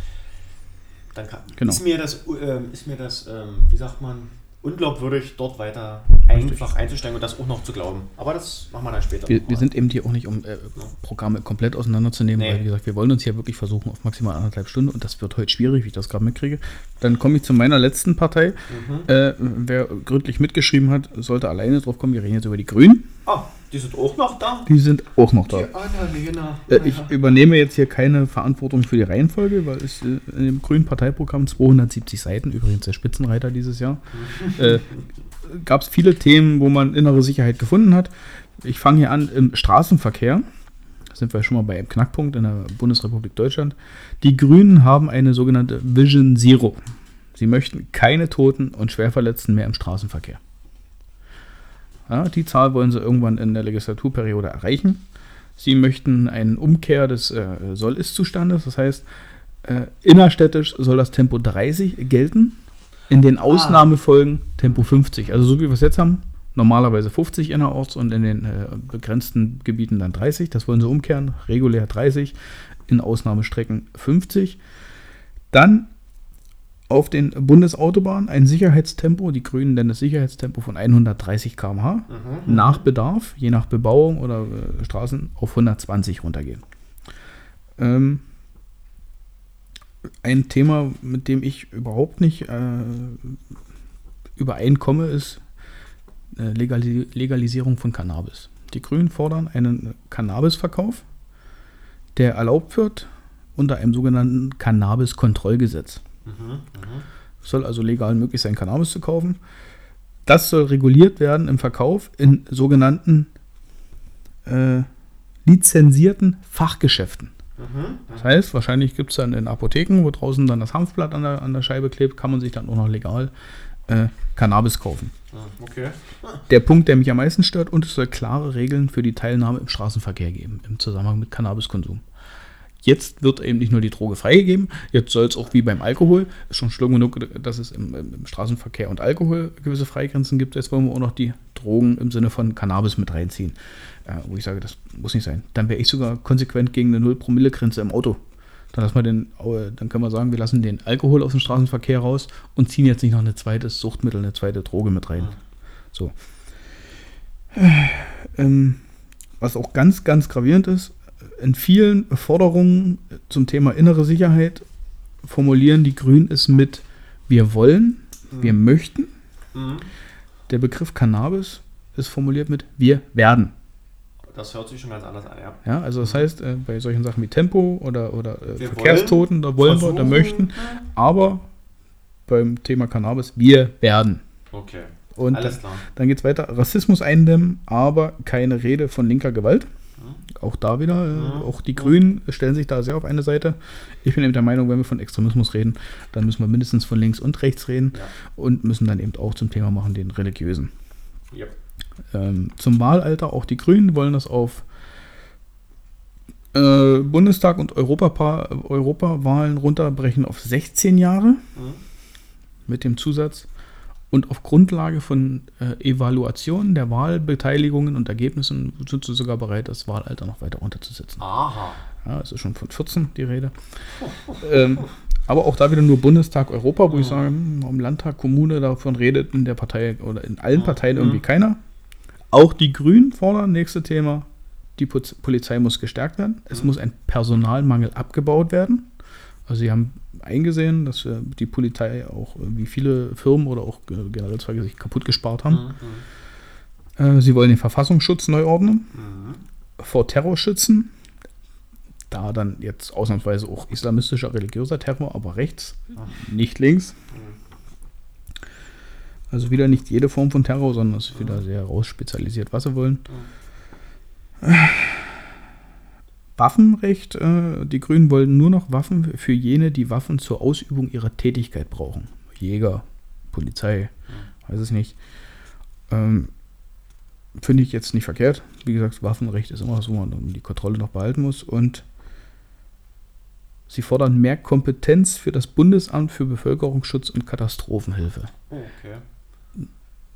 dann kann, genau. ist mir das, äh, ist mir das ähm, wie sagt man, unglaubwürdig, dort weiter einfach einzusteigen und das auch noch zu glauben. Aber das machen wir dann später. Wir, wir sind eben hier auch nicht, um äh, Programme komplett auseinanderzunehmen, nee. weil, wie gesagt, wir wollen uns hier wirklich versuchen auf maximal anderthalb Stunden und das wird heute schwierig, wie ich das gerade mitkriege. Dann komme ich zu meiner letzten Partei. Mhm. Äh, wer gründlich mitgeschrieben hat, sollte alleine drauf kommen. Wir reden jetzt über die Grünen. Ah, die sind auch noch da? Die sind auch noch da. Annalena. Äh, ich übernehme jetzt hier keine Verantwortung für die Reihenfolge, weil es äh, in dem grünen Parteiprogramm 270 Seiten, übrigens der Spitzenreiter dieses Jahr, äh, gab es viele Themen, wo man innere Sicherheit gefunden hat. Ich fange hier an im Straßenverkehr. Da sind wir schon mal bei einem Knackpunkt in der Bundesrepublik Deutschland. Die Grünen haben eine sogenannte Vision Zero. Sie möchten keine Toten und Schwerverletzten mehr im Straßenverkehr. Ja, die Zahl wollen sie irgendwann in der Legislaturperiode erreichen. Sie möchten eine Umkehr des äh, Soll-Ist-Zustandes, das heißt, äh, innerstädtisch soll das Tempo 30 gelten, in den ah. Ausnahmefolgen Tempo 50. Also so wie wir es jetzt haben, normalerweise 50 innerorts und in den äh, begrenzten Gebieten dann 30. Das wollen sie umkehren, regulär 30, in Ausnahmestrecken 50. Dann auf den Bundesautobahnen ein Sicherheitstempo, die Grünen nennen das Sicherheitstempo von 130 km/h, mhm, nach Bedarf, je nach Bebauung oder äh, Straßen, auf 120 runtergehen. Ähm, ein Thema, mit dem ich überhaupt nicht äh, übereinkomme, ist äh, Legalis Legalisierung von Cannabis. Die Grünen fordern einen Cannabisverkauf, der erlaubt wird unter einem sogenannten Cannabis-Kontrollgesetz. Mhm, Soll also legal möglich sein, Cannabis zu kaufen. Das soll reguliert werden im Verkauf in sogenannten äh, lizenzierten Fachgeschäften. Mhm, das heißt, wahrscheinlich gibt es dann in Apotheken, wo draußen dann das Hanfblatt an der, an der Scheibe klebt, kann man sich dann auch noch legal äh, Cannabis kaufen. Ah, okay. Der Punkt, der mich am meisten stört, und es soll klare Regeln für die Teilnahme im Straßenverkehr geben, im Zusammenhang mit Cannabiskonsum. Jetzt wird eben nicht nur die Droge freigegeben, jetzt soll es auch wie beim Alkohol, ist schon schlimm genug, dass es im, im, Straßenverkehr und Alkohol gewisse Freigrenzen gibt. Jetzt wollen wir auch noch die Drogen im Sinne von Cannabis mit reinziehen. Äh, wo ich sage, das muss nicht sein. Dann wäre ich sogar konsequent gegen eine 0-Promille-Grenze im Auto. Dann, lassen wir den, dann können wir sagen, wir lassen den Alkohol aus dem Straßenverkehr raus und ziehen jetzt nicht noch ein zweites Suchtmittel, eine zweite Droge mit rein. So. Äh, ähm, was auch ganz, ganz gravierend ist, in vielen Forderungen zum Thema innere Sicherheit formulieren die Grünen es mit wir wollen, mhm. wir möchten. Mhm. Der Begriff Cannabis ist formuliert mit wir werden. Das hört sich schon ganz anders an, ja. Ja, also das heißt, äh, bei solchen Sachen wie Tempo oder, oder äh, Verkehrstoten, da wollen versuchen. wir, da möchten. Aber beim Thema Cannabis, wir werden. Okay. Und Alles dann, klar. dann geht es weiter. Rassismus eindämmen, aber keine Rede von linker Gewalt. Auch da wieder, äh, Ja. auch die Grünen stellen sich da sehr auf eine Seite. Ich bin eben der Meinung, wenn wir von Extremismus reden, dann müssen wir mindestens von links und rechts reden Ja. und müssen dann eben auch zum Thema machen, den religiösen. Ja. Ähm, zum Wahlalter, auch die Grünen wollen das auf äh, Bundestag und Europapa Europawahlen runterbrechen auf 16 Jahre Mhm. mit dem Zusatz und auf Grundlage von äh, Evaluationen der Wahlbeteiligungen und Ergebnissen sind sie sogar bereit, das Wahlalter noch weiter runterzusetzen. Aha. Ja, es ist schon von 14 die Rede. ähm, aber auch da wieder nur Bundestag, Europa, wo ich sage, hm, im Landtag, Kommune, davon redet in der Partei oder in allen Parteien irgendwie keiner. Auch die Grünen fordern, nächste Thema, die Polizei muss gestärkt werden. Es muss ein Personalmangel abgebaut werden. Also sie haben eingesehen, dass äh, die Polizei auch, äh, wie viele Firmen oder auch äh, generell Zweige sich kaputt gespart haben. Äh, sie wollen den Verfassungsschutz neu ordnen, vor Terror schützen. Da dann jetzt ausnahmsweise auch islamistischer religiöser Terror, aber rechts, nicht links. Also wieder nicht jede Form von Terror, sondern es ist wieder sehr rausspezialisiert, was sie wollen. Waffenrecht, äh, die Grünen wollen nur noch Waffen für jene, die Waffen zur Ausübung ihrer Tätigkeit brauchen. Jäger, Polizei, weiß es nicht. Ähm, Finde ich jetzt nicht verkehrt. Wie gesagt, Waffenrecht ist immer was, wo man die Kontrolle noch behalten muss. Und sie fordern mehr Kompetenz für das Bundesamt für Bevölkerungsschutz und Katastrophenhilfe. Okay.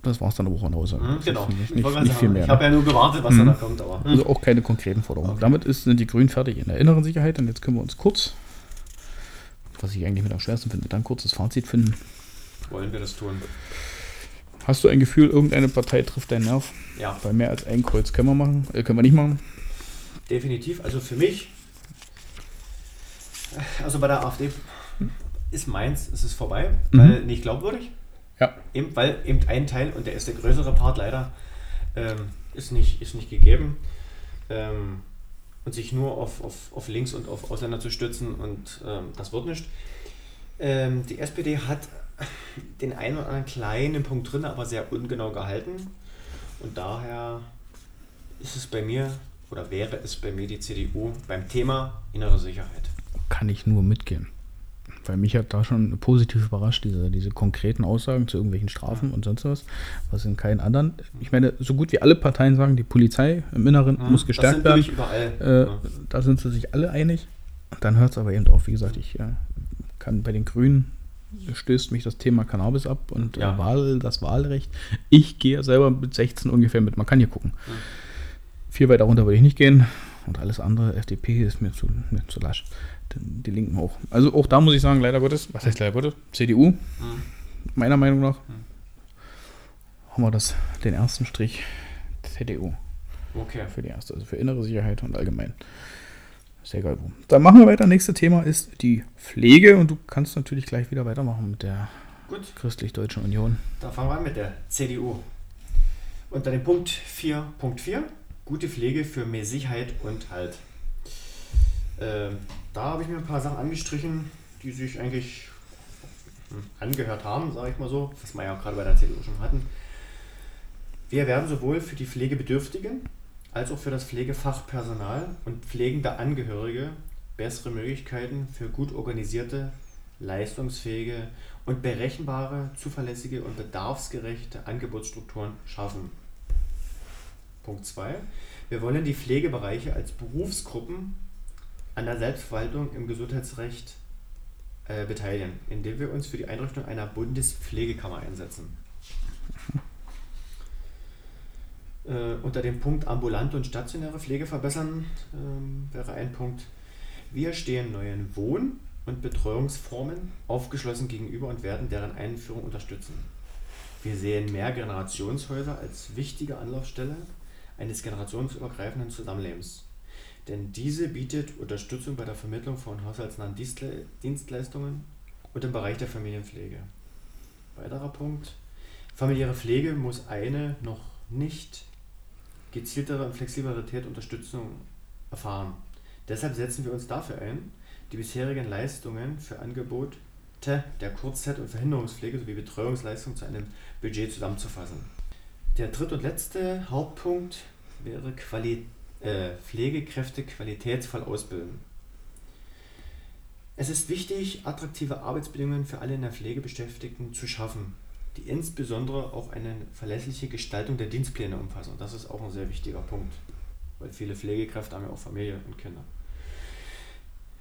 Das war es dann aber auch an Aussage. Mhm, genau. Nicht, Ich nicht, nicht viel mehr. Ich ne? habe ja nur gewartet, was da noch kommt, aber. Also auch keine konkreten Forderungen. Damit ist, sind die Grünen fertig in der inneren Sicherheit und jetzt können wir uns kurz, was ich eigentlich mit am schwersten finde, dann kurzes Fazit finden. Wollen wir das tun? Hast du ein Gefühl, irgendeine Partei trifft deinen Nerv? Ja, Bei mehr als ein Kreuz können wir machen, äh, können wir nicht machen. definitiv. Also für mich, also bei der AfD ist meins, ist es vorbei, weil nicht glaubwürdig. Ja. Eben, weil eben ein Teil, und der ist der größere Part leider, ähm, ist, nicht, ist nicht gegeben. Ähm, und sich nur auf, auf, auf links und auf Ausländer zu stützen und ähm, das wird nicht. Ähm, die SPD hat den einen oder anderen kleinen Punkt drin, aber sehr ungenau gehalten. Und daher ist es bei mir oder wäre es bei mir die CDU beim Thema innere Sicherheit. Kann ich nur mitgehen. Weil mich hat da schon positiv überrascht, diese, diese konkreten Aussagen zu irgendwelchen Strafen und sonst was, was in keinen anderen. Ich meine, so gut wie alle Parteien sagen, die Polizei im Inneren muss das gestärkt werden. Äh, ja. Da sind sie sich alle einig. Dann hört es aber eben auf. Wie gesagt, ich äh, kann bei den Grünen stößt mich das Thema Cannabis ab und Ja. äh, Wahl, das Wahlrecht. Ich gehe selber mit 16 ungefähr mit. Man kann hier gucken. Viel weiter runter würde ich nicht gehen. Und alles andere, FDP ist mir zu, mir zu lasch. Die, Linken auch. Also auch da muss ich sagen, leider Gottes, was heißt leider Gottes? CDU, meiner Meinung nach, haben wir das, den ersten Strich CDU Okay. für die erste, also für innere Sicherheit und allgemein. Ist ja egal wo. Dann machen wir weiter. Nächste Thema ist die Pflege und du kannst natürlich gleich wieder weitermachen mit der Christlich-Deutschen Union. da fangen wir an mit der CDU. Unter dem Punkt 4.4, gute Pflege für mehr Sicherheit und Halt. Ähm, da habe ich mir ein paar Sachen angestrichen, die sich eigentlich hm, angehört haben, sage ich mal so, was wir ja auch gerade bei der CDU schon hatten. Wir werden sowohl für die Pflegebedürftigen als auch für das Pflegefachpersonal und pflegende Angehörige bessere Möglichkeiten für gut organisierte, leistungsfähige und berechenbare, zuverlässige und bedarfsgerechte Angebotsstrukturen schaffen. Punkt 2. Wir wollen die Pflegebereiche als Berufsgruppen an der Selbstverwaltung im Gesundheitsrecht äh, beteiligen, indem wir uns für die Einrichtung einer Bundespflegekammer einsetzen. Äh, unter dem Punkt ambulante und stationäre Pflege verbessern ähm, wäre ein Punkt. Wir stehen neuen Wohn- und Betreuungsformen aufgeschlossen gegenüber und werden deren Einführung unterstützen. Wir sehen mehr Generationshäuser als wichtige Anlaufstelle eines generationsübergreifenden Zusammenlebens. Denn diese bietet Unterstützung bei der Vermittlung von haushaltsnahen Dienstle Dienstleistungen und im Bereich der Familienpflege. Weiterer Punkt. Familiäre Pflege muss eine noch nicht gezieltere und Flexibilität Unterstützung erfahren. Deshalb setzen wir uns dafür ein, die bisherigen Leistungen für Angebot der Kurzzeit- und Verhinderungspflege sowie Betreuungsleistung zu einem Budget zusammenzufassen. Der dritte und letzte Hauptpunkt wäre Quali äh, Pflegekräfte qualitätsvoll ausbilden. Es ist wichtig, attraktive Arbeitsbedingungen für alle in der Pflege Beschäftigten zu schaffen, die insbesondere auch eine verlässliche Gestaltung der Dienstpläne umfassen. Das ist auch ein sehr wichtiger Punkt, weil viele Pflegekräfte haben ja auch Familie und Kinder.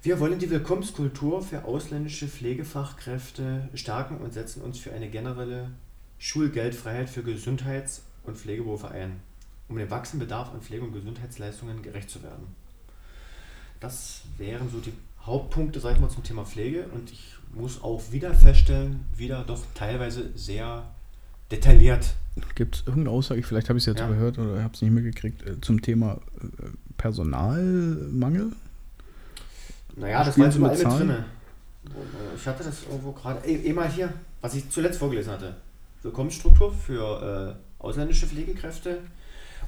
Wir wollen die Willkommenskultur für ausländische Pflegefachkräfte stärken und setzen uns für eine generelle Schulgeldfreiheit für Gesundheits- und Pflegeberufe ein, um dem wachsenden Bedarf an Pflege- und Gesundheitsleistungen gerecht zu werden. Das wären so die Hauptpunkte, sag ich mal, zum Thema Pflege und ich muss auch wieder feststellen, wieder doch teilweise sehr detailliert. Gibt es irgendeine Aussage, vielleicht habe ich es jetzt Ja. überhört oder habe es nicht mitgekriegt, äh, zum Thema äh, Personalmangel? Naja, das war jetzt Sie mit überall mit Zahlen? drinne. Ich hatte das irgendwo gerade, eh, eh mal hier, was ich zuletzt vorgelesen hatte. Willkommensstruktur für äh, ausländische Pflegekräfte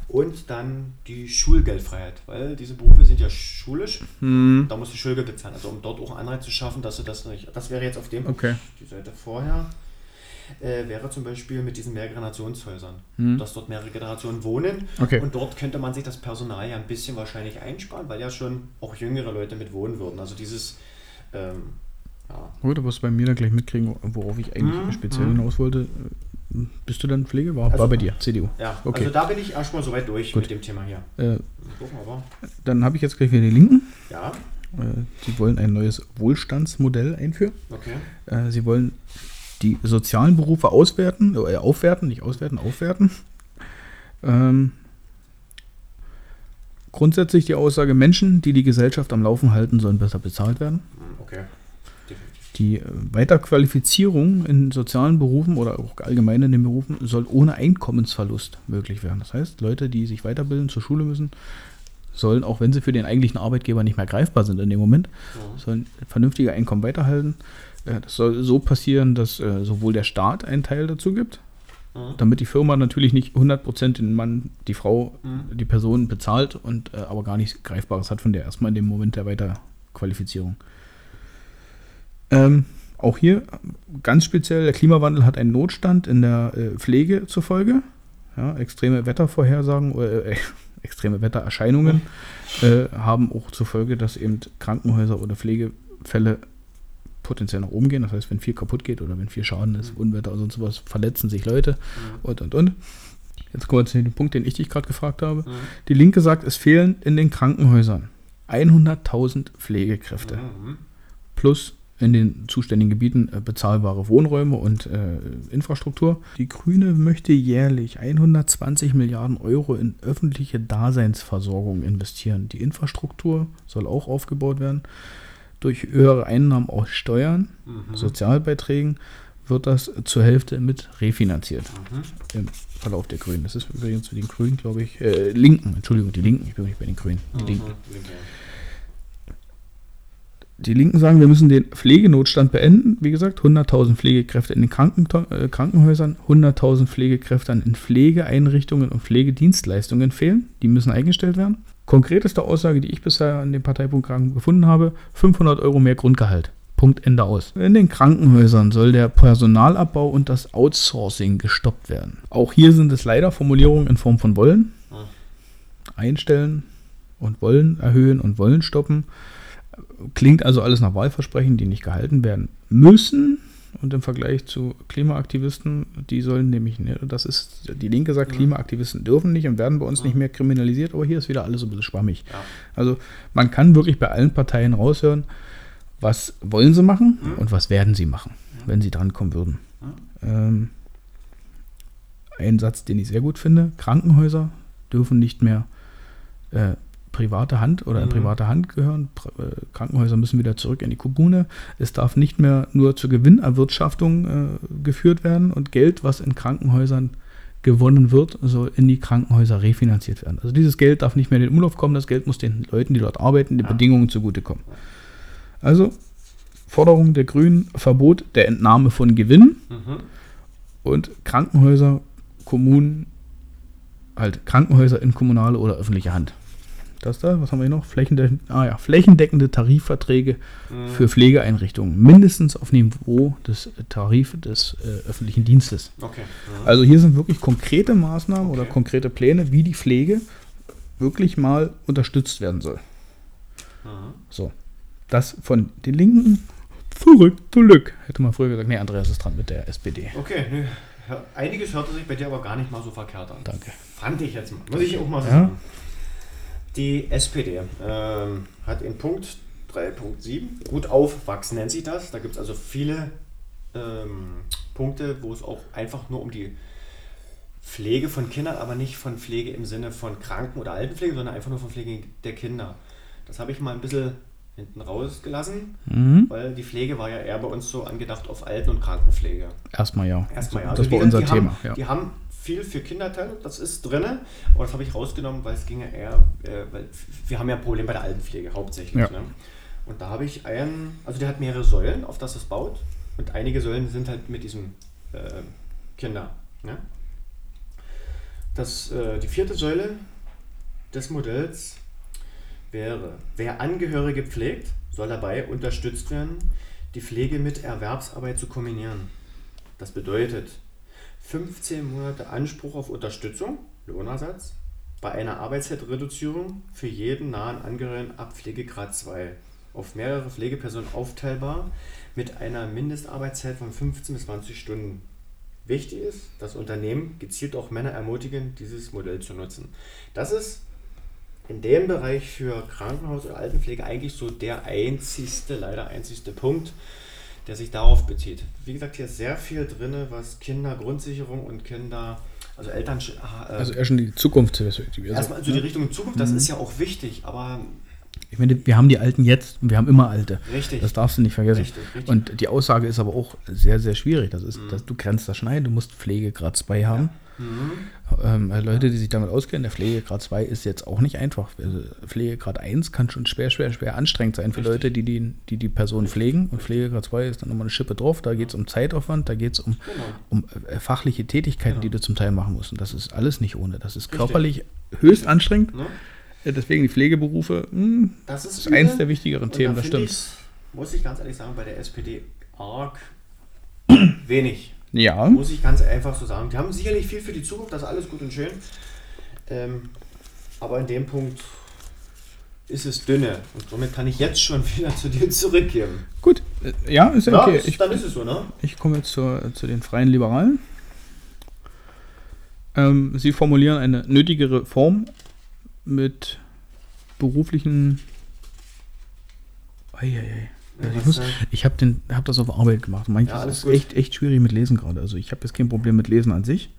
und dann die Schulgeldfreiheit, weil diese Berufe sind ja schulisch, Hm, da musst du Schulgeld bezahlen. Also um dort auch einen Anreiz zu schaffen, dass du das nicht, das wäre jetzt auf dem, okay. die Seite vorher, äh, wäre zum Beispiel mit diesen Mehrgenerationshäusern, Hm. dass dort mehrere Generationen wohnen Okay. und dort könnte man sich das Personal ja ein bisschen wahrscheinlich einsparen, weil ja schon auch jüngere Leute mit wohnen würden. Also dieses, ähm, ja, Gut, du wirst bei mir dann gleich mitkriegen, worauf ich eigentlich Mhm, speziell mhm. hinaus wollte. Bist du dann Pflege? War, Also- war bei dir, CDU. ja. Okay. also da bin ich erstmal soweit durch Gut. mit dem Thema hier. Äh, dann habe ich jetzt gleich wieder die Linken. Ja, Äh, sie wollen ein neues Wohlstandsmodell einführen. okay. Äh, sie wollen die sozialen Berufe auswerten, äh, aufwerten, nicht auswerten, aufwerten. Ähm, grundsätzlich die Aussage, Menschen, die die Gesellschaft am Laufen halten, sollen besser bezahlt werden. Hm, Okay. Die äh, Weiterqualifizierung in sozialen Berufen oder auch allgemein in den Berufen soll ohne Einkommensverlust möglich werden. Das heißt, Leute, die sich weiterbilden, zur Schule müssen, sollen, auch wenn sie für den eigentlichen Arbeitgeber nicht mehr greifbar sind in dem Moment, Ja. sollen vernünftige Einkommen weiterhalten. Äh, Das soll so passieren, dass äh, sowohl der Staat einen Teil dazu gibt, Ja. damit die Firma natürlich nicht 100% den Mann, die Frau, Mhm. die Person bezahlt und aber gar nichts Greifbares hat von der erstmal in dem Moment der Weiterqualifizierung. Ähm, auch hier ganz speziell, der Klimawandel hat einen Notstand in der äh, Pflege zur Folge. Ja, extreme Wettervorhersagen, äh, äh, extreme Wettererscheinungen äh, haben auch zur Folge, dass eben Krankenhäuser oder Pflegefälle potenziell nach oben gehen. Das heißt, wenn viel kaputt geht oder wenn viel Schaden ist, Unwetter oder sonst was, verletzen sich Leute und und und. Jetzt kommen wir zu dem Punkt, den ich dich gerade gefragt habe. Mhm. Die Linke sagt, es fehlen in den Krankenhäusern 100.000 Pflegekräfte Mhm. plus in den zuständigen Gebieten äh, bezahlbare Wohnräume und äh, Infrastruktur. Die Grüne möchte jährlich 120 Milliarden Euro in öffentliche Daseinsversorgung investieren. Die Infrastruktur soll auch aufgebaut werden. Durch höhere Einnahmen aus Steuern, Mhm. Sozialbeiträgen wird das zur Hälfte mit refinanziert Mhm. im Verlauf der Grünen. Das ist übrigens für den Grünen, glaube ich, äh, Linken, Entschuldigung, die Linken, ich bin nicht bei den Grünen, die Linken. Mhm. Linke. Die Linken sagen, wir müssen den Pflegenotstand beenden. Wie gesagt, 100.000 Pflegekräfte in den Kranken äh, Krankenhäusern, 100.000 Pflegekräfte in Pflegeeinrichtungen und Pflegedienstleistungen fehlen. Die müssen eingestellt werden. Konkreteste Aussage, die ich bisher an dem Parteiprogramm gefunden habe, 500 Euro mehr Grundgehalt. Punkt, Ende aus. In den Krankenhäusern soll der Personalabbau und das Outsourcing gestoppt werden. Auch hier sind es leider Formulierungen in Form von wollen. Ah. Einstellen und wollen erhöhen und wollen stoppen. Klingt also alles nach Wahlversprechen, die nicht gehalten werden müssen. Und im Vergleich zu Klimaaktivisten, die sollen nämlich, ne, das ist, die Linke sagt, Klimaaktivisten dürfen nicht und werden bei uns nicht mehr kriminalisiert, aber hier ist wieder alles so ein bisschen schwammig. Ja. Also man kann wirklich bei allen Parteien raushören, was wollen sie machen und was werden sie machen, wenn sie drankommen würden. Ähm, ein Satz, den ich sehr gut finde, Krankenhäuser dürfen nicht mehr äh, private Hand oder in Mhm. private Hand gehören. Äh, Krankenhäuser müssen wieder zurück in die Kommune. Es darf nicht mehr nur zur Gewinnerwirtschaftung äh, geführt werden und Geld, was in Krankenhäusern gewonnen wird, soll in die Krankenhäuser refinanziert werden. Also dieses Geld darf nicht mehr in den Umlauf kommen, das Geld muss den Leuten, die dort arbeiten, die Ja. Bedingungen zugutekommen. Also Forderung der Grünen, Verbot der Entnahme von Gewinn Mhm. und Krankenhäuser, Kommunen, halt Krankenhäuser in kommunale oder öffentliche Hand. Das da, was haben wir hier noch? Flächendeckende, ah ja, flächendeckende Tarifverträge für Pflegeeinrichtungen. Mindestens auf Niveau des äh, Tarif des äh, öffentlichen Dienstes. Okay. Ja. Also hier sind wirklich konkrete Maßnahmen oder Okay. konkrete Pläne, wie die Pflege wirklich mal unterstützt werden soll. Mhm. So. Das von den Linken zurück zurück. Hätte man früher gesagt, nee, Andreas ist dran mit der SPD. Okay. Hör- Einiges hörte sich bei dir aber gar nicht mal so verkehrt an. Danke. Fand ich jetzt mal. Muss ich auch mal so Ja. Die SPD ähm, hat in Punkt 3.7 gut aufwachsen nennt sich das. Da gibt es also viele ähm, Punkte, wo es auch einfach nur um die Pflege von Kindern, aber nicht von Pflege im Sinne von Kranken- oder Altenpflege, sondern einfach nur von Pflege der Kinder. Das habe ich mal ein bisschen hinten rausgelassen, Mhm. weil die Pflege war ja eher bei uns so angedacht auf Alten- und Krankenpflege. Erstmal ja. Erstmal ja. Das Also war wie unser die Thema. Haben, ja. Die haben viel für Kinderteile, das ist drin, aber das habe ich rausgenommen, weil es ging ja eher, äh, weil wir haben ja ein Problem bei der Altenpflege hauptsächlich. Ja. Ne? Und da habe ich einen, also der hat mehrere Säulen, auf das es baut und einige Säulen sind halt mit diesem äh, Kinder. Ne? Das, äh, die vierte Säule des Modells wäre, wer Angehörige pflegt, soll dabei unterstützt werden, die Pflege mit Erwerbsarbeit zu kombinieren. Das bedeutet 15 Monate Anspruch auf Unterstützung, Lohnersatz, bei einer Arbeitszeitreduzierung für jeden nahen Angehörigen ab Pflegegrad 2 auf mehrere Pflegepersonen aufteilbar mit einer Mindestarbeitszeit von 15 bis 20 Stunden. Wichtig ist, dass Unternehmen gezielt auch Männer ermutigen, dieses Modell zu nutzen. Das ist in dem Bereich für Krankenhaus- oder Altenpflege eigentlich so der einzigste, leider einzigste Punkt, der sich darauf bezieht. Wie gesagt, hier ist sehr viel drin, was Kindergrundsicherung und Kinder, also Eltern. Äh, Also eher schon die Zukunftsperspektive. Also, erstmal also die Richtung in Zukunft, das ist ja auch wichtig, aber ich meine, wir haben die Alten jetzt und wir haben immer Alte. richtig. Das darfst du nicht vergessen. Richtig, richtig. Und die Aussage ist aber auch sehr, sehr schwierig. Das ist, Mhm. dass du grenzt das schon ein. Du musst Pflegegrad 2 haben. Mhm. Ähm, also Leute, die sich damit auskennen, der Pflegegrad 2 ist jetzt auch nicht einfach. Also Pflegegrad 1 kann schon schwer, schwer, schwer anstrengend sein für Richtig. Leute, die die, die die Person pflegen. Und Pflegegrad 2 ist dann nochmal eine Schippe drauf. Da geht es um Zeitaufwand, da geht es um, Genau. um äh, fachliche Tätigkeiten, Genau. die du zum Teil machen musst. Und das ist alles nicht ohne. Das ist Richtig. körperlich höchst anstrengend. Ne? Äh, Deswegen die Pflegeberufe, mh, Das ist, ist eins der wichtigeren Und Themen, da das stimmt. ich's, Muss ich ganz ehrlich sagen, bei der SPD arg wenig. Ja, Muss ich ganz einfach so sagen. Die haben sicherlich viel für die Zukunft, das ist alles gut und schön. Ähm, aber in dem Punkt ist es dünne. Und somit kann ich jetzt schon wieder zu dir zurückgeben. gut. Äh, Ja, ist ja okay. ist, Ich, dann ist es so, ne? Ich komme jetzt zur, zu den Freien Liberalen. Ähm, sie formulieren eine nötige Reform mit beruflichen. Eieiei. Ich muss, ich habe hab das auf Arbeit gemacht. Manches Ja, ist gut. echt, echt schwierig mit Lesen gerade. Also ich habe jetzt kein Problem mit Lesen an sich.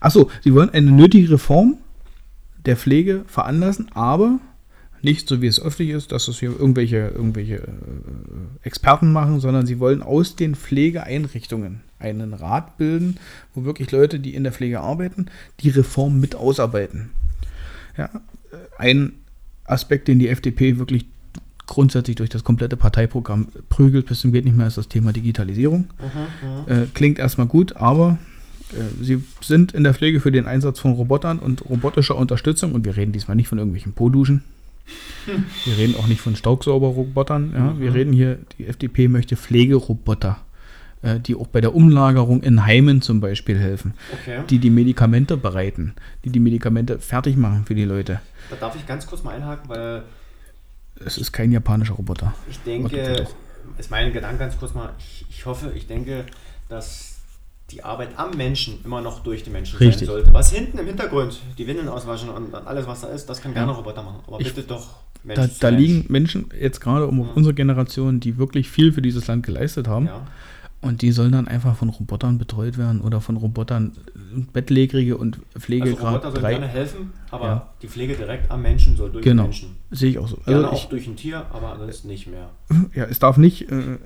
Achso, sie wollen eine nötige Reform der Pflege veranlassen, aber nicht so wie es öffentlich ist, dass es hier irgendwelche, irgendwelche äh, Experten machen, sondern sie wollen aus den Pflegeeinrichtungen einen Rat bilden, wo wirklich Leute, die in der Pflege arbeiten, die Reform mit ausarbeiten. Ja, äh, ein Aspekt, den die FDP wirklich grundsätzlich durch das komplette Parteiprogramm prügelt bis zum geht nicht mehr, ist das Thema Digitalisierung. Mhm, mhm. Äh, klingt erstmal gut, aber äh, sie sind in der Pflege für den Einsatz von Robotern und robotischer Unterstützung und wir reden diesmal nicht von irgendwelchen Po-Duschen. Wir reden auch nicht von Staubsauberrobotern. Ja? Wir Mhm. reden hier, die FDP möchte Pflegeroboter, äh, die auch bei der Umlagerung in Heimen zum Beispiel helfen, Okay. die die Medikamente bereiten, die die Medikamente fertig machen für die Leute. Da darf ich ganz kurz mal einhaken, weil Es ist kein japanischer Roboter. ich denke, ist mein Gedanke ganz kurz mal, ich, ich hoffe, ich denke, dass die Arbeit am Menschen immer noch durch die Menschen Richtig. sein sollte. Was hinten im Hintergrund, die Windeln auswaschen und alles, was da ist, das kann gerne Roboter machen. Aber Ich- bitte doch Mensch Da, da Mensch. liegen Menschen jetzt gerade um Ja. unsere Generation, die wirklich viel für dieses Land geleistet haben. Ja, Und die sollen dann einfach von Robotern betreut werden oder von Robotern äh, Bettlägerige und also Pflegegrad Roboter sollen gerne 3. helfen, aber Ja. die Pflege direkt am Menschen soll durch Genau. den Menschen. Sehe ich auch so. Gerne Also auch ich, durch ein Tier, aber ansonsten nicht mehr. ja, es darf nicht. Äh,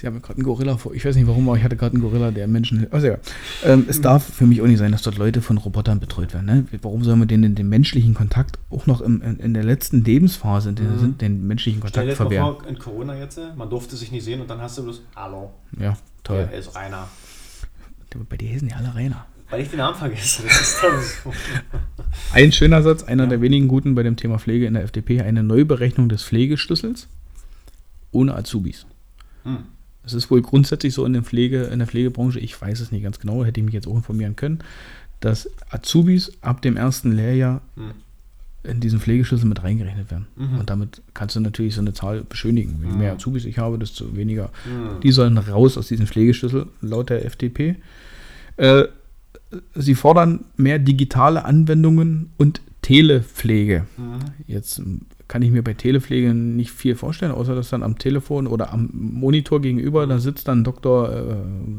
ich habe gerade einen Gorilla vor. Ich weiß nicht warum, aber ich hatte gerade einen Gorilla, der Menschen. Also ja. Ähm, es darf für mich auch nicht sein, dass dort Leute von Robotern betreut werden. Ne? Warum soll man denen den menschlichen Kontakt auch noch im, in, in der letzten Lebensphase den, Mhm. den menschlichen Stell dir Kontakt jetzt mal verwehren? vor, in Corona jetzt, man durfte sich nicht sehen und dann hast du bloß, hallo, Ja, toll. hier ist Rainer. Bei dir sind ja alle Rainer. Weil ich den Namen vergesse. So. Ein schöner Satz, einer der wenigen guten bei dem Thema Pflege in der FDP, eine Neuberechnung des Pflegeschlüssels ohne Azubis. Hm. Es ist wohl grundsätzlich so in der, Pflege, in der Pflegebranche, ich weiß es nicht ganz genau, hätte ich mich jetzt auch informieren können, dass Azubis ab dem ersten Lehrjahr Hm. in diesen Pflegeschlüssel mit reingerechnet werden. Mhm. Und damit kannst du natürlich so eine Zahl beschönigen. Je mehr Azubis ich habe, desto weniger. Mhm. Die sollen raus aus diesem Pflegeschlüssel, laut der FDP. Äh, sie fordern mehr digitale Anwendungen und Telepflege. Mhm. Jetzt kann ich mir bei Telepflege nicht viel vorstellen, außer dass dann am Telefon oder am Monitor gegenüber, da sitzt dann Dr. Äh,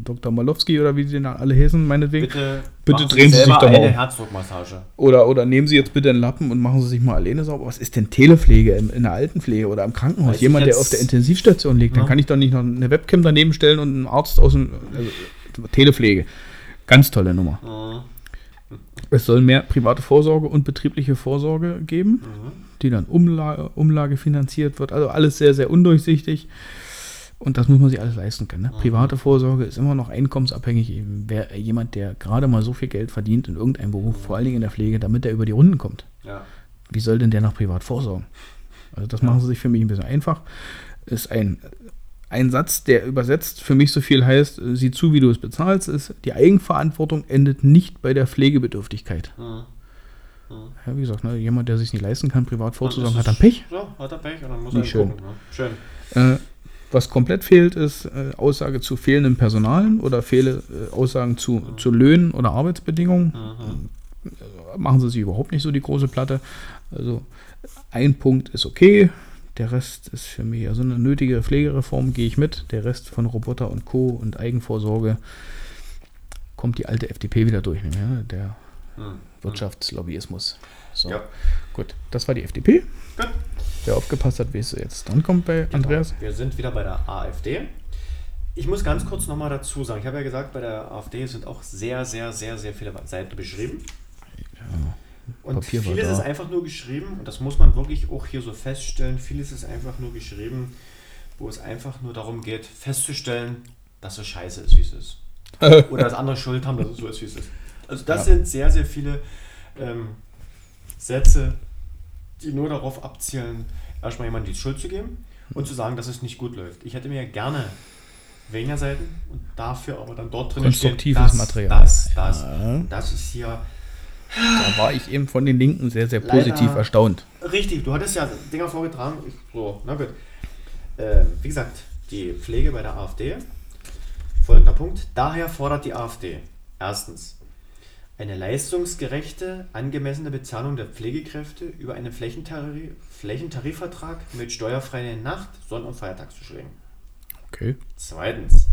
Dr. Malowski oder wie sie denn alle heißen, meinetwegen. Bitte, Bitte drehen Sie sich selber doch eine um. Herzdruckmassage. Oder, oder nehmen Sie jetzt bitte einen Lappen und machen Sie sich mal alleine sauber. Was ist denn Telepflege in, in der Altenpflege oder im Krankenhaus? Weiß Jemand, der auf der Intensivstation liegt, dann Ja. kann ich doch nicht noch eine Webcam daneben stellen und einen Arzt aus dem also, Telepflege. Ganz tolle Nummer. Mhm. Es soll mehr private Vorsorge und betriebliche Vorsorge geben, Mhm. Die dann Umlage, Umlage finanziert wird. Also alles sehr, sehr undurchsichtig. Und das muss man sich alles leisten können. Ne? Private Vorsorge ist immer noch einkommensabhängig. Wer, jemand, der gerade mal so viel Geld verdient in irgendeinem Beruf, vor allen Dingen in der Pflege, damit er über die Runden kommt. Ja. Wie soll denn der nach privat vorsorgen? Also das machen sie sich für mich ein bisschen einfach. Ist ein, ein Satz, der übersetzt für mich so viel heißt, sieh zu, wie du es bezahlst, ist, die Eigenverantwortung endet nicht bei der Pflegebedürftigkeit. Mhm. Ja, wie gesagt, ne, jemand, der sich nicht leisten kann, privat vorzusorgen, Das hat dann Pech. Ja, hat er Pech und dann muss er schön. gucken. Ne? Schön. Äh, was komplett fehlt, ist äh, Aussage zu fehlendem Personal oder fehle, äh, Aussagen zu, zu Löhnen oder Arbeitsbedingungen. Mhm. Machen sie sich überhaupt nicht so die große Platte. Also ein Punkt ist okay. Der Rest ist für mich also eine nötige Pflegereform, gehe ich mit. Der Rest von Roboter und Co. und Eigenvorsorge kommt die alte FDP wieder durch. Ne? Der Mhm. Wirtschaftslobbyismus. So, Ja. gut. Das war die FDP. Gut. Wer aufgepasst hat, weiß, wer jetzt dran kommt bei Andreas. Wir sind wieder bei der AfD. Ich muss ganz kurz nochmal dazu sagen, ich habe ja gesagt, bei der AfD sind auch sehr, sehr, sehr, sehr viele Seiten beschrieben. Und Papier vieles ist einfach nur geschrieben, und das muss man wirklich auch hier so feststellen, vieles ist einfach nur geschrieben, wo es einfach nur darum geht, festzustellen, dass es scheiße ist, wie es ist. Oder dass andere Schuld haben, dass es so ist, wie es ist. Also das Ja. sind sehr, sehr viele ähm, Sätze, die nur darauf abzielen, erstmal jemandem die Schuld zu geben und zu sagen, dass es nicht gut läuft. Ich hätte mir gerne weniger Seiten und dafür aber dann dort drin Konstruktives das, Material. Das, das, Ja. das ist hier Da war ich eben von den Linken sehr, sehr positiv Leider- erstaunt. Richtig, du hattest ja Dinger vorgetragen. So, na gut. Ähm, wie gesagt, die Pflege bei der AfD. Folgender Punkt. Daher fordert die AfD erstens eine leistungsgerechte, angemessene Bezahlung der Pflegekräfte über einen Flächentarif, Flächentarifvertrag mit steuerfreien Nacht-, Sonn- und Feiertagszuschlägen. Okay. Zweitens.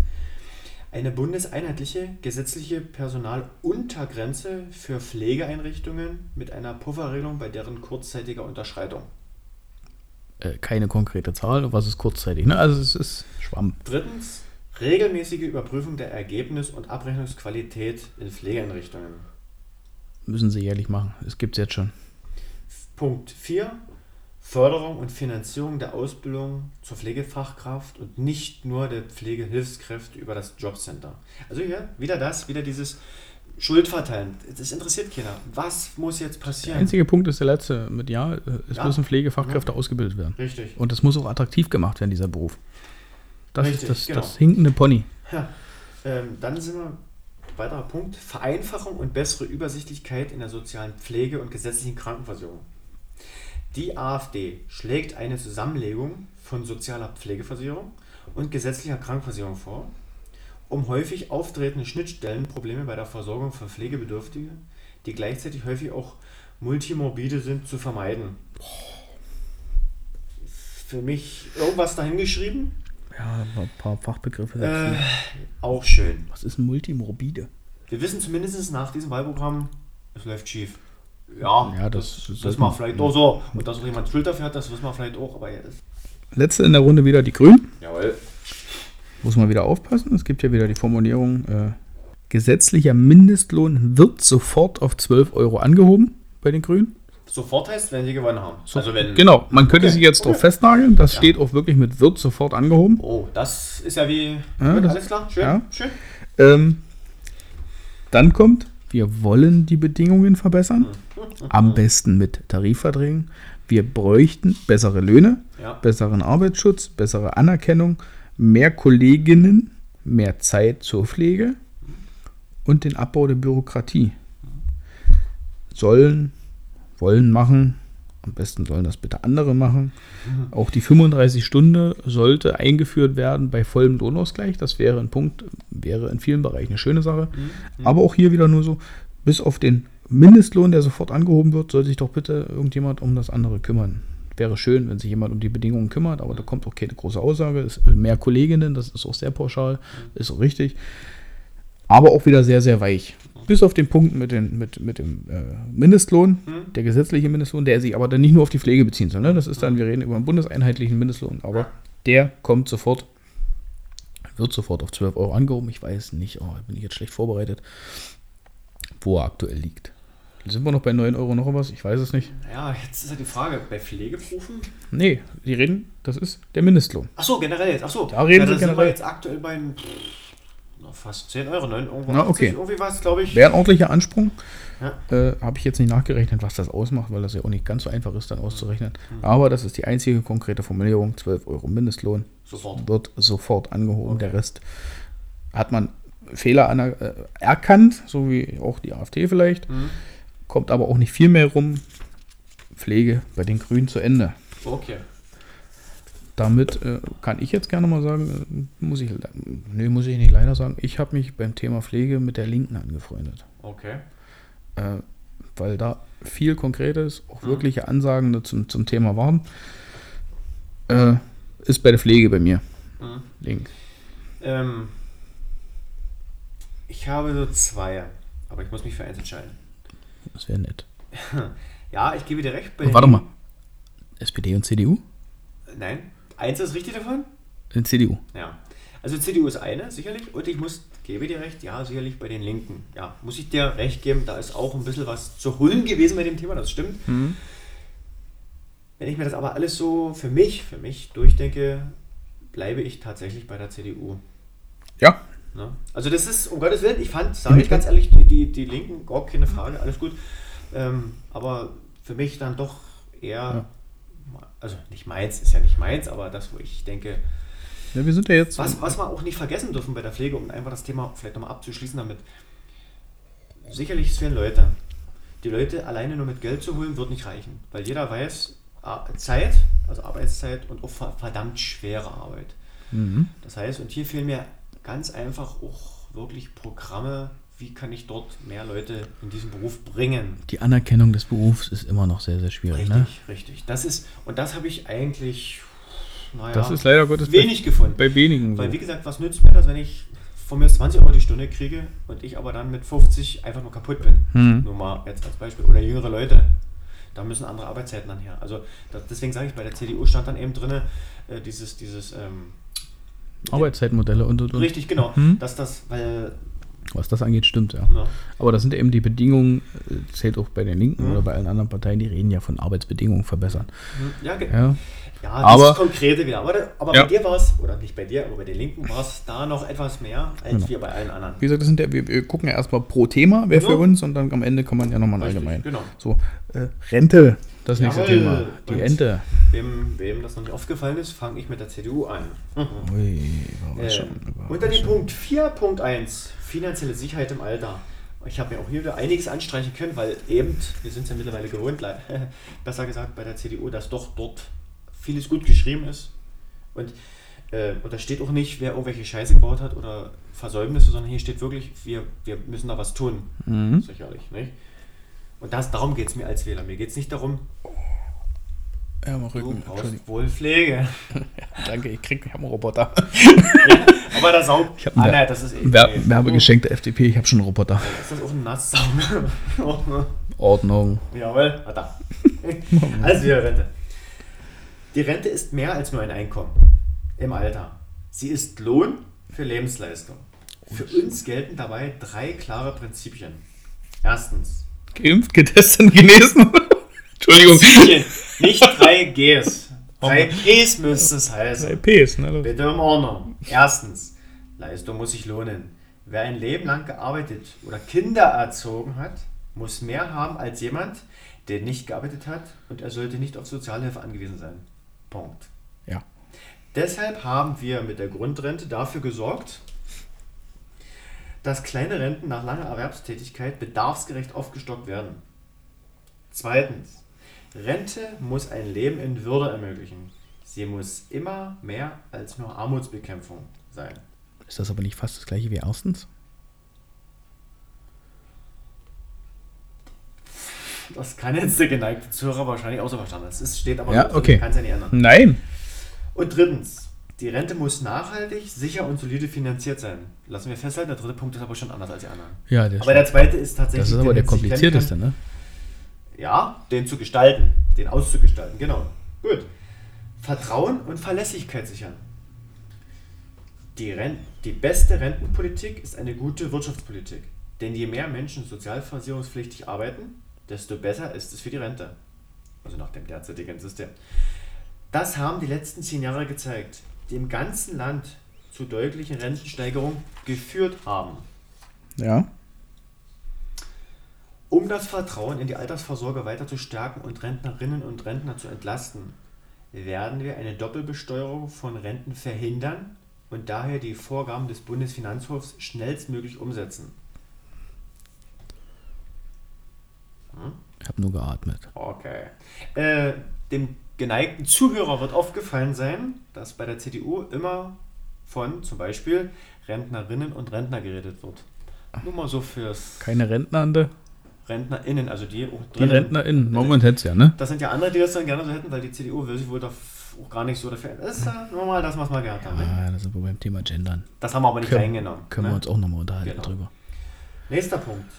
Eine bundeseinheitliche gesetzliche Personaluntergrenze für Pflegeeinrichtungen mit einer Pufferregelung bei deren kurzzeitiger Unterschreitung. Äh, keine konkrete Zahl, was ist kurzzeitig. Ne? Also es ist Schwamm. Drittens. Regelmäßige Überprüfung der Ergebnis- und Abrechnungsqualität in Pflegeeinrichtungen. Müssen sie jährlich machen. Es gibt es jetzt schon. Punkt 4. Förderung und Finanzierung der Ausbildung zur Pflegefachkraft und nicht nur der Pflegehilfskräfte über das Jobcenter. Also hier wieder das, wieder dieses Schuldverteilen. Das interessiert keiner. Was muss jetzt Der passieren? einzige Punkt ist der letzte mit Ja, es Ja. müssen Pflegefachkräfte ausgebildet werden. Richtig. Und es muss auch attraktiv gemacht werden, dieser Beruf. Das Richtig, ist das, genau. das hinkende Pony. Ja, ähm, dann sind wir, weiterer Punkt, Vereinfachung und bessere Übersichtlichkeit in der sozialen Pflege und gesetzlichen Krankenversicherung. Die AfD schlägt eine Zusammenlegung von sozialer Pflegeversicherung und gesetzlicher Krankenversicherung vor, um häufig auftretende Schnittstellenprobleme bei der Versorgung für Pflegebedürftige, die gleichzeitig häufig auch multimorbide sind, zu vermeiden. Für mich irgendwas dahingeschrieben? Ja, ein paar Fachbegriffe. Äh, auch schön. Was ist ein Multimorbide? Wir wissen zumindest nach diesem Wahlprogramm, es läuft schief. Ja, Ja, das das, wissen wir vielleicht auch so. Und dass auch jemand Schuld dafür hat, das wissen wir vielleicht auch. Aber ja, das, Letzte in der Runde wieder die Grünen. jawohl. Muss man wieder aufpassen. Es gibt ja wieder die Formulierung, äh, gesetzlicher Mindestlohn wird sofort auf 12 Euro angehoben bei den Grünen. Sofort heißt, wenn sie gewonnen haben. also wenn. Genau, man könnte Okay, sich jetzt drauf okay. festnageln. Das steht auch wirklich mit wird sofort angehoben. Oh, das ist ja wie. Ja, das- alles klar, schön, ja. schön. Ähm, dann kommt Wir wollen die Bedingungen verbessern. Am besten mit Tarifverträgen. Wir bräuchten bessere Löhne, Ja. besseren Arbeitsschutz, bessere Anerkennung, mehr Kolleginnen, mehr Zeit zur Pflege und den Abbau der Bürokratie. Sollen, wollen machen. Am besten sollen das bitte andere machen. Auch die 35 Stunden sollte eingeführt werden bei vollem Lohnausgleich. Das wäre ein Punkt, wäre in vielen Bereichen eine schöne Sache. Aber auch hier wieder nur so, bis auf den Mindestlohn, der sofort angehoben wird, soll sich doch bitte irgendjemand um das andere kümmern. Wäre schön, wenn sich jemand um die Bedingungen kümmert, aber da kommt auch keine große Aussage. Es ist mehr Kolleginnen, das ist auch sehr pauschal, ist auch richtig. Aber auch wieder sehr, sehr weich. Bis auf den Punkt mit, den, mit, mit dem äh, Mindestlohn, der gesetzliche Mindestlohn, der sich aber dann nicht nur auf die Pflege beziehen soll. Ne? Das ist dann, wir reden über einen bundeseinheitlichen Mindestlohn, aber der kommt sofort, wird sofort auf 12 Euro angehoben. Ich weiß nicht, oh, bin ich jetzt schlecht vorbereitet, wo er aktuell liegt. Sind wir noch bei 9 Euro noch was? Ich weiß es nicht. Ja, jetzt ist ja die Frage, bei Pflegeberufen? Nee, die reden, das ist der Mindestlohn. Ach so, generell jetzt. Ach so. Da reden ja, wir da sind wir generell. jetzt aktuell bei fast 10 Euro, 9 Euro. Na, okay. Irgendwie was, glaube ich. Wäre ein ordentlicher Ansprung. Ja. Äh, Habe ich jetzt nicht nachgerechnet, was das ausmacht, weil das ja auch nicht ganz so einfach ist, dann auszurechnen. Aber das ist die einzige konkrete Formulierung. 12 Euro Mindestlohn Sofort. wird sofort angehoben. Der Rest hat man Fehler aner äh, erkannt, so wie auch die AfD vielleicht. Kommt aber auch nicht viel mehr rum. Pflege bei den Grünen zu Ende. Okay. Damit äh, kann ich jetzt gerne mal sagen, äh, muss ich, nee, muss ich nicht leider sagen, ich habe mich beim Thema Pflege mit der Linken angefreundet. Okay. äh, weil da viel Konkretes, auch wirkliche Ansagen zum, zum Thema waren. Äh, ist bei der Pflege bei mir. Mhm. Link. Ähm, ich habe so zwei, aber ich muss mich für eins entscheiden. Das wäre nett. Ja, ich gebe dir recht. Bei den- Warte mal. SPD und CDU? Nein, eins ist richtig davon. In CDU. Ja. Also CDU ist eine, sicherlich. Und ich muss, gebe dir recht, ja, sicherlich bei den Linken. Ja, muss ich dir recht geben, da ist auch ein bisschen was zu holen gewesen bei dem Thema, das stimmt. Wenn ich mir das aber alles so für mich, für mich durchdenke, bleibe ich tatsächlich bei der CDU. Ja. Ne? Also das ist, um Gottes Willen, ich fand, sage ich ganz ehrlich, die, die, die Linken, gar keine Frage, alles gut. Ähm, aber für mich dann doch eher, also nicht meins, ist ja nicht meins, aber das, wo ich denke, ja. Wir sind ja jetzt. was, was wir auch nicht vergessen dürfen bei der Pflege, um einfach das Thema vielleicht nochmal abzuschließen damit. Sicherlich fehlen Leute. Die Leute alleine nur mit Geld zu holen, wird nicht reichen. Weil jeder weiß, Zeit, also Arbeitszeit und auch ver- verdammt schwere Arbeit. Mhm. Das heißt, und hier fehlen mir ganz einfach auch wirklich Programme, wie kann ich dort mehr Leute in diesen Beruf bringen. Die Anerkennung des Berufs ist immer noch sehr, sehr schwierig. Richtig, Ne? richtig. Das ist, und das habe ich eigentlich, naja, Das ist leider Gottes wenig gefunden. bei wenigen so. Weil, wie gesagt, was nützt mir das, wenn ich von mir 20 Euro die Stunde kriege und ich aber dann mit 50 einfach nur kaputt bin? Hm. Nur mal jetzt als Beispiel. Oder jüngere Leute. Da müssen andere Arbeitszeiten dann her. Also das, deswegen sage ich, bei der CDU stand dann eben drin, äh, dieses, dieses ähm, Arbeitszeitmodelle und, und, und. richtig, genau, Hm. dass das, weil, Was das angeht, stimmt, ja. ja, Aber das sind eben die Bedingungen, äh, zählt auch bei den Linken Mhm. oder bei allen anderen Parteien, die reden ja von Arbeitsbedingungen verbessern. ja, ge- Ja. ja Aber- das Konkrete wieder. Aber, aber Ja. bei dir war es, oder nicht bei dir, aber bei den Linken war es da noch etwas mehr als Genau. wir bei allen anderen. Wie gesagt, das sind ja, wir, wir gucken ja erstmal pro Thema, wer für Ja. uns, und dann am Ende kann man ja nochmal allgemein. genau. So, äh, Rente, das nächste Jawohl. Thema. Die Und- Ente. Wem, wem das noch nicht aufgefallen ist, fange ich mit der CDU an. Ui, Überraschung, Äh, unter dem. Punkt 4.1, finanzielle Sicherheit im Alter. Ich habe mir auch hier wieder einiges anstreichen können, weil eben, wir sind es ja mittlerweile gewohnt, besser gesagt bei der CDU, dass doch dort vieles gut geschrieben ist. Und, äh, und da steht auch nicht, wer irgendwelche Scheiße gebaut hat oder Versäumnisse, sondern hier steht wirklich, wir, wir müssen da was tun. Mhm. Sicherlich. Nicht? Und das, darum geht es mir als Wähler. Mir geht es nicht darum, Ja, mal du Rücken. brauchst Entschuldigung. wohl Pflege. Danke, ich krieg ich hab einen Roboter. ja, aber der. Ich hab ah, nein, das ist eh. Wer. Werbegeschenk der FDP, ich habe schon einen Roboter. Ist das auch ein Nasssaum? Ordnung. Jawohl, ah, da. Also die Rente. Die Rente ist mehr als nur ein Einkommen im Alter. Sie ist Lohn für Lebensleistung. Für uns gelten dabei drei klare Prinzipien. Erstens, Geimpft, getestet genesen. Entschuldigung. Prinzipien, nicht drei Gs. Drei Ps müsste es heißen. Drei Ps, ne? Bitte um Ordnung. Erstens, Leistung muss sich lohnen. Wer ein Leben lang gearbeitet oder Kinder erzogen hat, muss mehr haben als jemand, der nicht gearbeitet hat und er sollte nicht auf Sozialhilfe angewiesen sein. Punkt. Ja. Deshalb haben wir mit der Grundrente dafür gesorgt, dass kleine Renten nach langer Erwerbstätigkeit bedarfsgerecht aufgestockt werden. Zweitens, Rente muss ein Leben in Würde ermöglichen. Sie muss immer mehr als nur Armutsbekämpfung sein. Ist das aber nicht fast das gleiche wie erstens? Das kann jetzt der geneigte Zuhörer wahrscheinlich außer verstanden. Das ist, steht aber Ja, okay. kann es ja nicht ändern. Nein. Und drittens, die Rente muss nachhaltig, sicher und solide finanziert sein. Lassen wir festhalten, der dritte Punkt ist aber schon anders als die anderen. Ja, der Aber der zweite ist tatsächlich. das ist aber der komplizierteste, ne? Ja, den zu gestalten, den auszugestalten, genau. Gut. Vertrauen und Verlässlichkeit sichern. Die, Ren die beste Rentenpolitik ist eine gute Wirtschaftspolitik. Denn je mehr Menschen sozialversicherungspflichtig arbeiten, desto besser ist es für die Rente. Also nach dem derzeitigen System. Das haben die letzten zehn Jahre gezeigt, die im ganzen Land zu deutlichen Rentensteigerungen geführt haben. Ja. Um das Vertrauen in die Altersvorsorge weiter zu stärken und Rentnerinnen und Rentner zu entlasten, werden wir eine Doppelbesteuerung von Renten verhindern und daher die Vorgaben des Bundesfinanzhofs schnellstmöglich umsetzen. Ich habe nur geatmet. Okay. Äh, dem geneigten Zuhörer wird aufgefallen sein, dass bei der CDU immer von zum Beispiel Rentnerinnen und Rentner geredet wird. Nur mal so fürs Keine Rentnernde? RentnerInnen, also die auch Die RentnerInnen. Moment hätt's ja, ne? Das sind ja andere, die das dann gerne so hätten, weil die CDU will sich wohl da auch gar nicht so dafür. Das ist ja nur mal das, was wir gehabt haben. Ne? Ah, da sind wir beim Thema Gendern. Das haben wir aber nicht Können, reingenommen. können wir ne? uns auch nochmal unterhalten Genau. drüber. Nächster Punkt.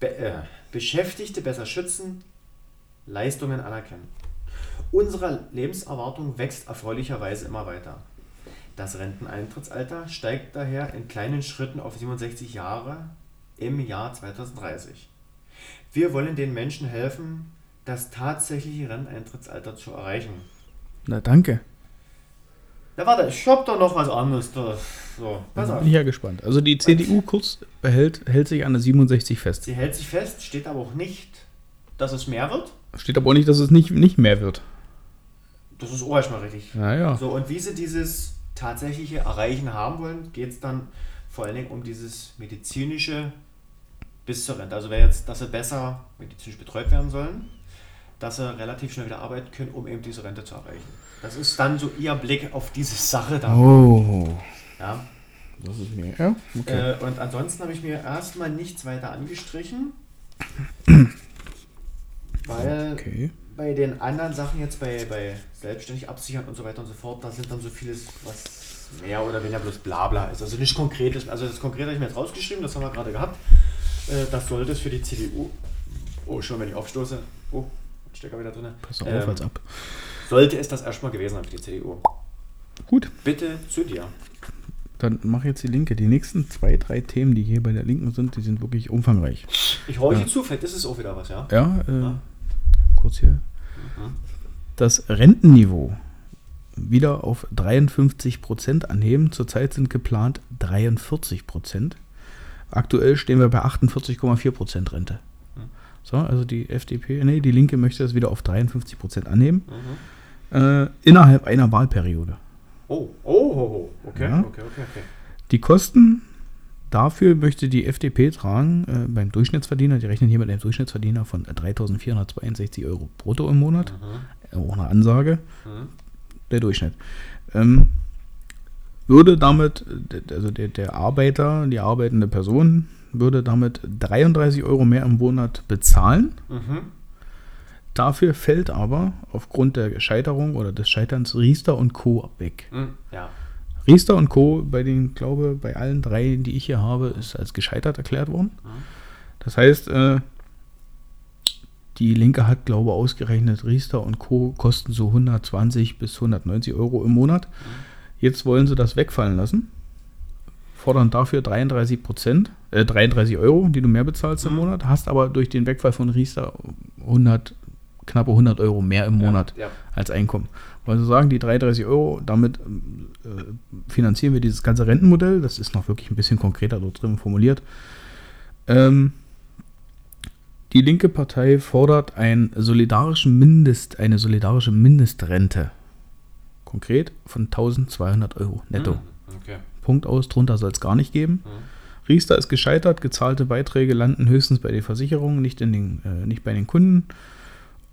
Be äh, Beschäftigte besser schützen, Leistungen anerkennen. Unsere Lebenserwartung wächst erfreulicherweise immer weiter. Das Renteneintrittsalter steigt daher in kleinen Schritten auf 67 Jahre im Jahr 2030. Wir wollen den Menschen helfen, das tatsächliche Renteneintrittsalter zu erreichen. Na, danke. Na warte, ich hab doch noch was anderes. Da. So, pass Da auf. bin ich ja gespannt. Also die CDU kurz behält, hält sich an der 67 fest. Sie hält sich fest, steht aber auch nicht, dass es mehr wird. Steht aber auch nicht, dass es nicht, nicht mehr wird. Das ist auch erstmal richtig. Naja. So, und wie sie dieses tatsächliche Erreichen haben wollen, geht es dann vor allen Dingen um dieses medizinische bis zur Rente. Also wäre jetzt, dass sie besser medizinisch betreut werden sollen, dass sie relativ schnell wieder arbeiten können, um eben diese Rente zu erreichen. Das ist dann so ihr Blick auf diese Sache da. Oh. Ja. Das ist mir. Ja, okay. Äh, und ansonsten habe ich mir erstmal nichts weiter angestrichen. Weil okay. bei den anderen Sachen jetzt bei, bei selbstständig absichern und so weiter und so fort, da sind dann so vieles, was mehr oder weniger bloß Blabla ist. Also nicht konkretes. Also das Konkrete habe ich mir jetzt rausgeschrieben, das haben wir gerade gehabt. Äh, Das sollte es für die CDU. Oh, schon wenn ich aufstoße. Oh, Stecker wieder drin. Pass auf, Ähm, als ab. Sollte es das erstmal gewesen sein für die CDU. Gut, Bitte zu dir. dann mach jetzt die Linke. Die nächsten zwei, drei Themen, die hier bei der Linken sind, die sind wirklich umfangreich. Ich horche Ja. zu, vielleicht ist es auch wieder was, ja? Ja, äh, Ja. kurz hier. Das Rentenniveau wieder auf 53 Prozent anheben. Zurzeit sind geplant 43 Prozent. Aktuell stehen wir bei 48,4 Prozent Rente. So, also die FDP, nee, die Linke möchte das wieder auf 53 Prozent anheben. Äh, innerhalb einer Wahlperiode. Oh, oh, oh, oh. Okay, Ja. okay, okay, okay. Die Kosten dafür möchte die FDP tragen äh, beim Durchschnittsverdiener. Die rechnen hier mit einem Durchschnittsverdiener von 3.462 Euro brutto im Monat. Äh, Auch eine Ansage. Mhm. Der Durchschnitt. Ähm, würde damit, also der, der Arbeiter, die arbeitende Person, würde damit 33 Euro mehr im Monat bezahlen. Mhm. Dafür fällt aber aufgrund der Scheiterung oder des Scheiterns Riester und Co. weg. Mhm. Ja. Riester und Co. bei den, glaube bei allen drei, die ich hier habe, ist als gescheitert erklärt worden. Das heißt, äh, die Linke hat, glaube ausgerechnet, Riester und Co. kosten so 120 bis 190 Euro im Monat. Jetzt wollen sie das wegfallen lassen. Fordern dafür 33 Prozent, äh, 33 Euro, die du mehr bezahlst im Monat, hast aber durch den Wegfall von Riester 100 knappe 100 Euro mehr im Monat ja. als Einkommen. Weil sie sagen, die 33 Euro, damit äh, finanzieren wir dieses ganze Rentenmodell. Das ist noch wirklich ein bisschen konkreter dort drin formuliert. Ähm, die linke Partei fordert einen solidarischen Mindest, eine solidarische Mindestrente. Konkret von 1200 Euro netto. Hm, Okay. Punkt aus, drunter soll es gar nicht geben. Hm. Riester ist gescheitert, gezahlte Beiträge landen höchstens bei den Versicherungen, nicht, in den, äh, nicht bei den Kunden.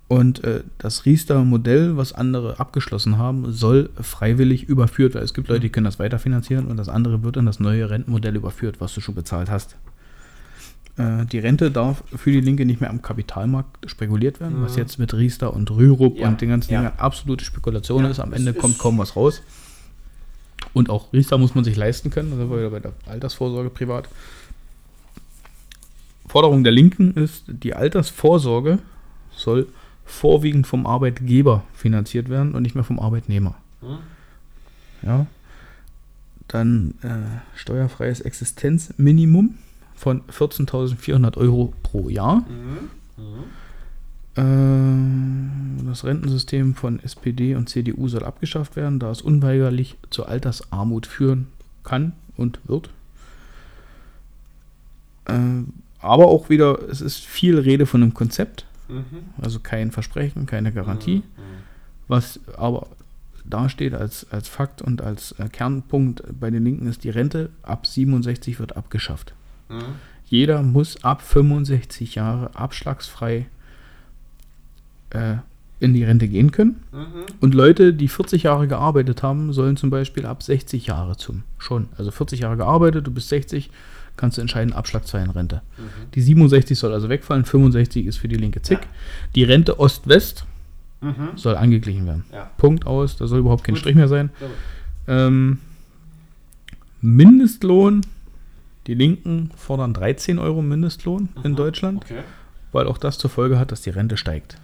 Und äh, das Riester-Modell, was andere abgeschlossen haben, soll freiwillig überführt werden. Es gibt Leute, die können das weiterfinanzieren und das andere wird in das neue Rentenmodell überführt, was du schon bezahlt hast. Äh, die Rente darf für die Linke nicht mehr am Kapitalmarkt spekuliert werden, was Mhm. jetzt mit Riester und Rürup Ja, und den ganzen ja. Dingen absolute Spekulation Ja, ist. Am Ende ist- kommt kaum was raus. Und auch Riester muss man sich leisten können. Da sind wir wieder bei der Altersvorsorge privat. Forderung der Linken ist, die Altersvorsorge soll vorwiegend vom Arbeitgeber finanziert werden und nicht mehr vom Arbeitnehmer. Hm? Ja. Dann äh, steuerfreies Existenzminimum von 14.400 Euro pro Jahr. Mhm. Mhm. Das Rentensystem von SPD und CDU soll abgeschafft werden, da es unweigerlich zur Altersarmut führen kann und wird. Äh, Aber auch wieder, es ist viel Rede von einem Konzept, Mhm. also kein Versprechen, keine Garantie, was aber dasteht als, als Fakt und als äh, Kernpunkt bei den Linken ist, die Rente ab 67 wird abgeschafft. Mhm. Jeder muss ab 65 Jahre abschlagsfrei äh, in die Rente gehen können. Mhm. Und Leute, die 40 Jahre gearbeitet haben, sollen zum Beispiel ab 60 Jahre zum schon. Also 40 Jahre gearbeitet, du bist 60, kannst du entscheiden, abschlagsfrei in Rente. Die 67 soll also wegfallen, 65 ist für die Linke Zick. Ja. Die Rente Ost-West Mhm. soll angeglichen werden. Ja. Punkt aus, da soll überhaupt kein Gut. Strich mehr sein. Ähm, Mindestlohn, die Linken fordern 13 Euro Mindestlohn in Mhm. Deutschland, Okay. weil auch das zur Folge hat, dass die Rente steigt.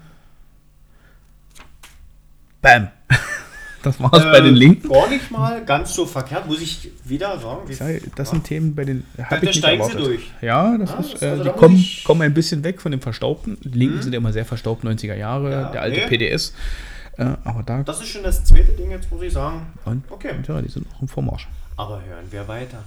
Bam! Das war's bei Äh, den Linken. Gar nicht mal ganz so verkehrt, muss ich wieder sagen. Ich sage, Das sind Themen, bei habe da ich steigen sie erwartet. durch. Ja, das Ja, ist, das- äh, also die kommen, kommen ein bisschen weg von dem Verstaubten. Die Linken Mhm. sind ja immer sehr verstaubt, 90er Jahre, Ja, der alte nee. PDS. Äh, aber da, Das ist schon das zweite Ding, jetzt muss ich sagen. und, Okay. und ja, die sind auch im Vormarsch. Aber hören wir weiter.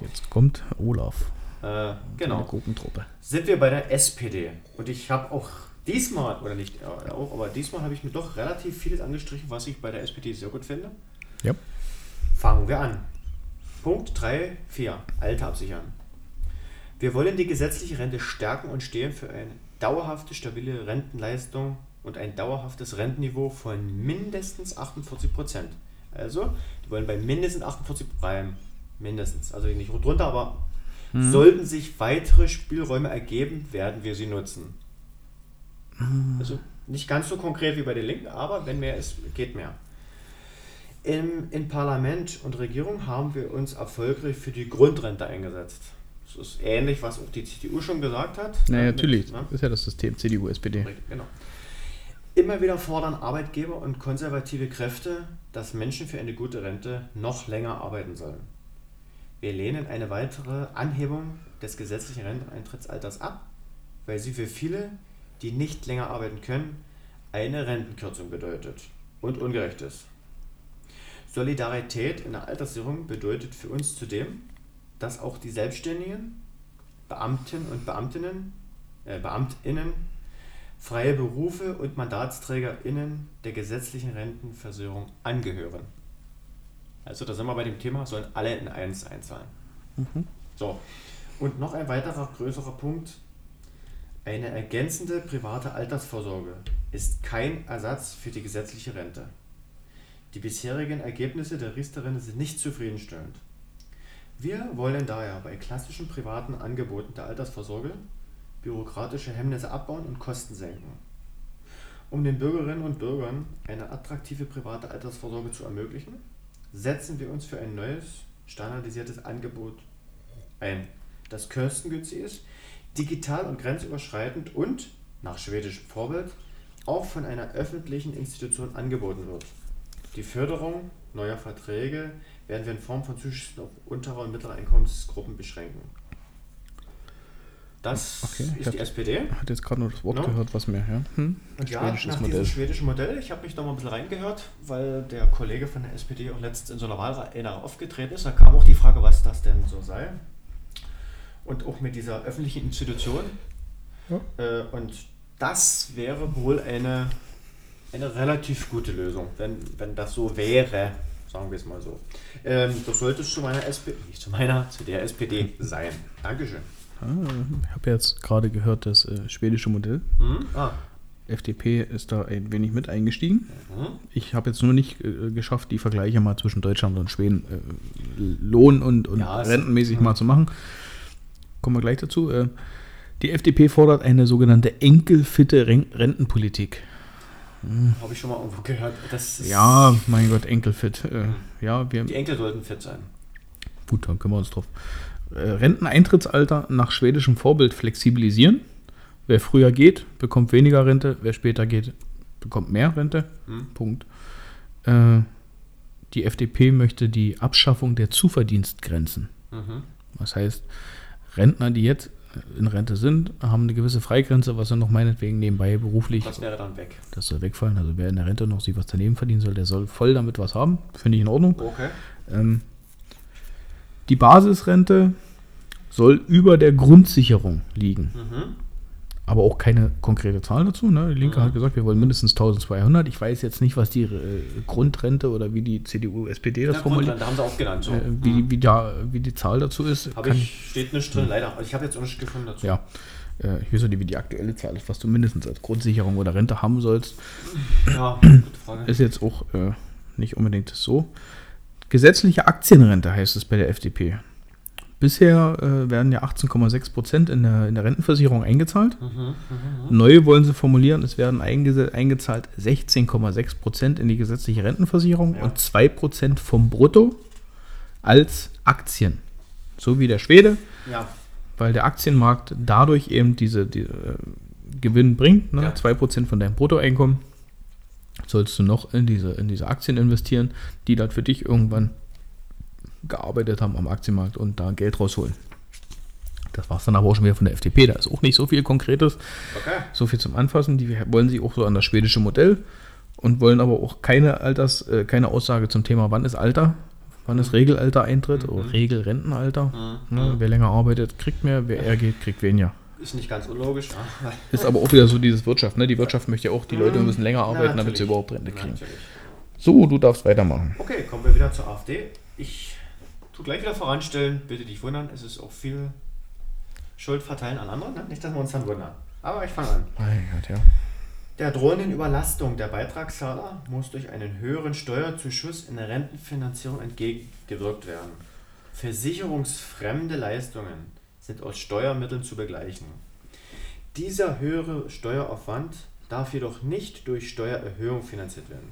Jetzt kommt Olaf, Äh, genau. Gruppentruppe. Sind wir bei der SPD. Und ich habe auch diesmal, oder nicht auch, aber diesmal habe ich mir doch relativ vieles angestrichen, was ich bei der SPD sehr gut finde. Ja. Fangen wir an. Punkt 3, 4. Alter absichern. Wir wollen die gesetzliche Rente stärken und stehen für eine dauerhafte, stabile Rentenleistung und ein dauerhaftes Rentenniveau von mindestens 48 Prozent. Also, die wollen bei mindestens 48 bleiben. Mindestens. Also nicht drunter, aber sollten sich weitere Spielräume ergeben, werden wir sie nutzen. Also nicht ganz so konkret wie bei den Linken, aber wenn mehr ist, geht mehr. Im, in Parlament und Regierung haben wir uns erfolgreich für die Grundrente eingesetzt. Das ist ähnlich, was auch die CDU schon gesagt hat. Naja, Mit- natürlich. ne? Ist ja das System CDU, SPD. Genau. Immer wieder fordern Arbeitgeber und konservative Kräfte, dass Menschen für eine gute Rente noch länger arbeiten sollen. Wir lehnen eine weitere Anhebung des gesetzlichen Renteneintrittsalters ab, weil sie für viele, die nicht länger arbeiten können, eine Rentenkürzung bedeutet und ungerecht ist. Solidarität in der Alterssicherung bedeutet für uns zudem, dass auch die Selbstständigen, Beamten und Beamtinnen, äh, Beamtinnen freie Berufe und MandatsträgerInnen der gesetzlichen Rentenversicherung angehören. Also da sind wir bei dem Thema, sollen alle in eins einzahlen. So, und noch ein weiterer größerer Punkt. Eine ergänzende private Altersvorsorge ist kein Ersatz für die gesetzliche Rente. Die bisherigen Ergebnisse der Riester-Rente sind nicht zufriedenstellend. Wir wollen daher bei klassischen privaten Angeboten der Altersvorsorge bürokratische Hemmnisse abbauen und Kosten senken. Um den Bürgerinnen und Bürgern eine attraktive private Altersvorsorge zu ermöglichen, setzen wir uns für ein neues, standardisiertes Angebot ein, das kostengünstig ist, digital und grenzüberschreitend und, nach schwedischem Vorbild, auch von einer öffentlichen Institution angeboten wird. Die Förderung neuer Verträge werden wir in Form von Zuschüssen auf untere und mittlere Einkommensgruppen beschränken. Das Okay, ich ist die SPD. Hat jetzt gerade nur das Wort No. gehört, was mir, ja. Hm? Und ja, nach Modell. diesem schwedischen Modell, ich habe mich da mal ein bisschen reingehört, weil der Kollege von der SPD auch letztens in so einer Wahlerinnerung aufgetreten ist. Da kam auch die Frage, was das denn so sei. Und auch mit dieser öffentlichen Institution. Ja. Äh, und das wäre wohl eine, eine relativ gute Lösung, wenn, wenn das so wäre, sagen wir es mal so. Ähm, das sollte es zu meiner SPD, nicht zu meiner, zu der SPD sein. Dankeschön. Ah, ich habe jetzt gerade gehört, das äh, schwedische Modell. Mhm. Ah. FDP ist da ein wenig mit eingestiegen. Mhm. Ich habe jetzt nur nicht äh, geschafft, die Vergleiche mal zwischen Deutschland und Schweden äh, Lohn- und, und Ja, rentenmäßig mal zu machen. Kommen wir gleich dazu. Äh, die FDP fordert eine sogenannte enkelfitte Ren Rentenpolitik. Habe ich schon mal irgendwo gehört. Das ist, Ja, mein Gott, enkelfit. Äh, ja, wir, Die Enkel sollten fit sein. Gut, dann können wir uns drauf. Renteneintrittsalter nach schwedischem Vorbild flexibilisieren. Wer früher geht, bekommt weniger Rente. Wer später geht, bekommt mehr Rente. Hm. Punkt. Äh, die FDP möchte die Abschaffung der Zuverdienstgrenzen. Mhm. Das heißt, Rentner, die jetzt in Rente sind, haben eine gewisse Freigrenze, was sie noch meinetwegen nebenbei beruflich, Das wäre dann weg. das soll wegfallen. Also wer in der Rente noch sich was daneben verdienen soll, der soll voll damit was haben. Finde ich in Ordnung. Okay. Ähm, die Basisrente soll über der Grundsicherung liegen. Mhm. Aber auch keine konkrete Zahl dazu. Ne? Die Linke Mhm. hat gesagt, wir wollen mindestens 1200. Ich weiß jetzt nicht, was die äh, Grundrente oder wie die CDU, SPD das Ja, formuliert, Grundrente haben sie auch genannt. So. äh, wie, wie, da, wie die Zahl dazu ist. Kann- ich, steht nicht drin, leider. Also ich habe jetzt auch nicht gefunden dazu. Ja, äh, ich weiß nicht, wie die aktuelle Zahl ist, was du mindestens als Grundsicherung oder Rente haben sollst. Ja, gute Frage. Ist jetzt auch äh, nicht unbedingt so. Gesetzliche Aktienrente heißt es bei der FDP. Bisher äh, werden ja 18,6 Prozent in der, in der Rentenversicherung eingezahlt. Mhm, mhm, Neu wollen sie formulieren, es werden eingezahlt 16,6 Prozent in die gesetzliche Rentenversicherung Ja. und 2 Prozent vom Brutto als Aktien. So wie der Schwede, mhm. Ja, weil der Aktienmarkt dadurch eben diese, die, äh, Gewinn bringt. Ne? Ja. 2% von deinem Bruttoeinkommen sollst du noch in diese, in diese Aktien investieren, die dann für dich irgendwann gearbeitet haben am Aktienmarkt und da Geld rausholen. Das war es dann aber auch schon wieder von der FDP. Da ist auch nicht so viel Konkretes. okay. So viel zum Anfassen. Die wollen sie auch so an das schwedische Modell und wollen aber auch keine Alters, äh, keine Aussage zum Thema, wann ist Alter, wann ist Regelalter eintritt oder Regelrentenalter. Mhm. Ne, wer länger arbeitet, kriegt mehr, wer eher geht, kriegt weniger. Ist nicht ganz unlogisch. Ja. Ist aber auch wieder so dieses Wirtschaft. Ne? Die Wirtschaft möchte ja auch, die Leute müssen länger arbeiten, damit Natürlich. sie überhaupt Rente kriegen. Natürlich. So, du darfst weitermachen. Okay, kommen wir wieder zur AfD. Ich tu gleich wieder voranstellen. Bitte dich wundern, es ist auch viel Schuld verteilen an andere. Ne? Nicht, dass wir uns dann wundern. Aber ich fange an. Mein Gott, ja. Der drohenden Überlastung der Beitragszahler muss durch einen höheren Steuerzuschuss in der Rentenfinanzierung entgegengewirkt werden. Versicherungsfremde Leistungen sind aus Steuermitteln zu begleichen. Dieser höhere Steueraufwand darf jedoch nicht durch Steuererhöhung finanziert werden.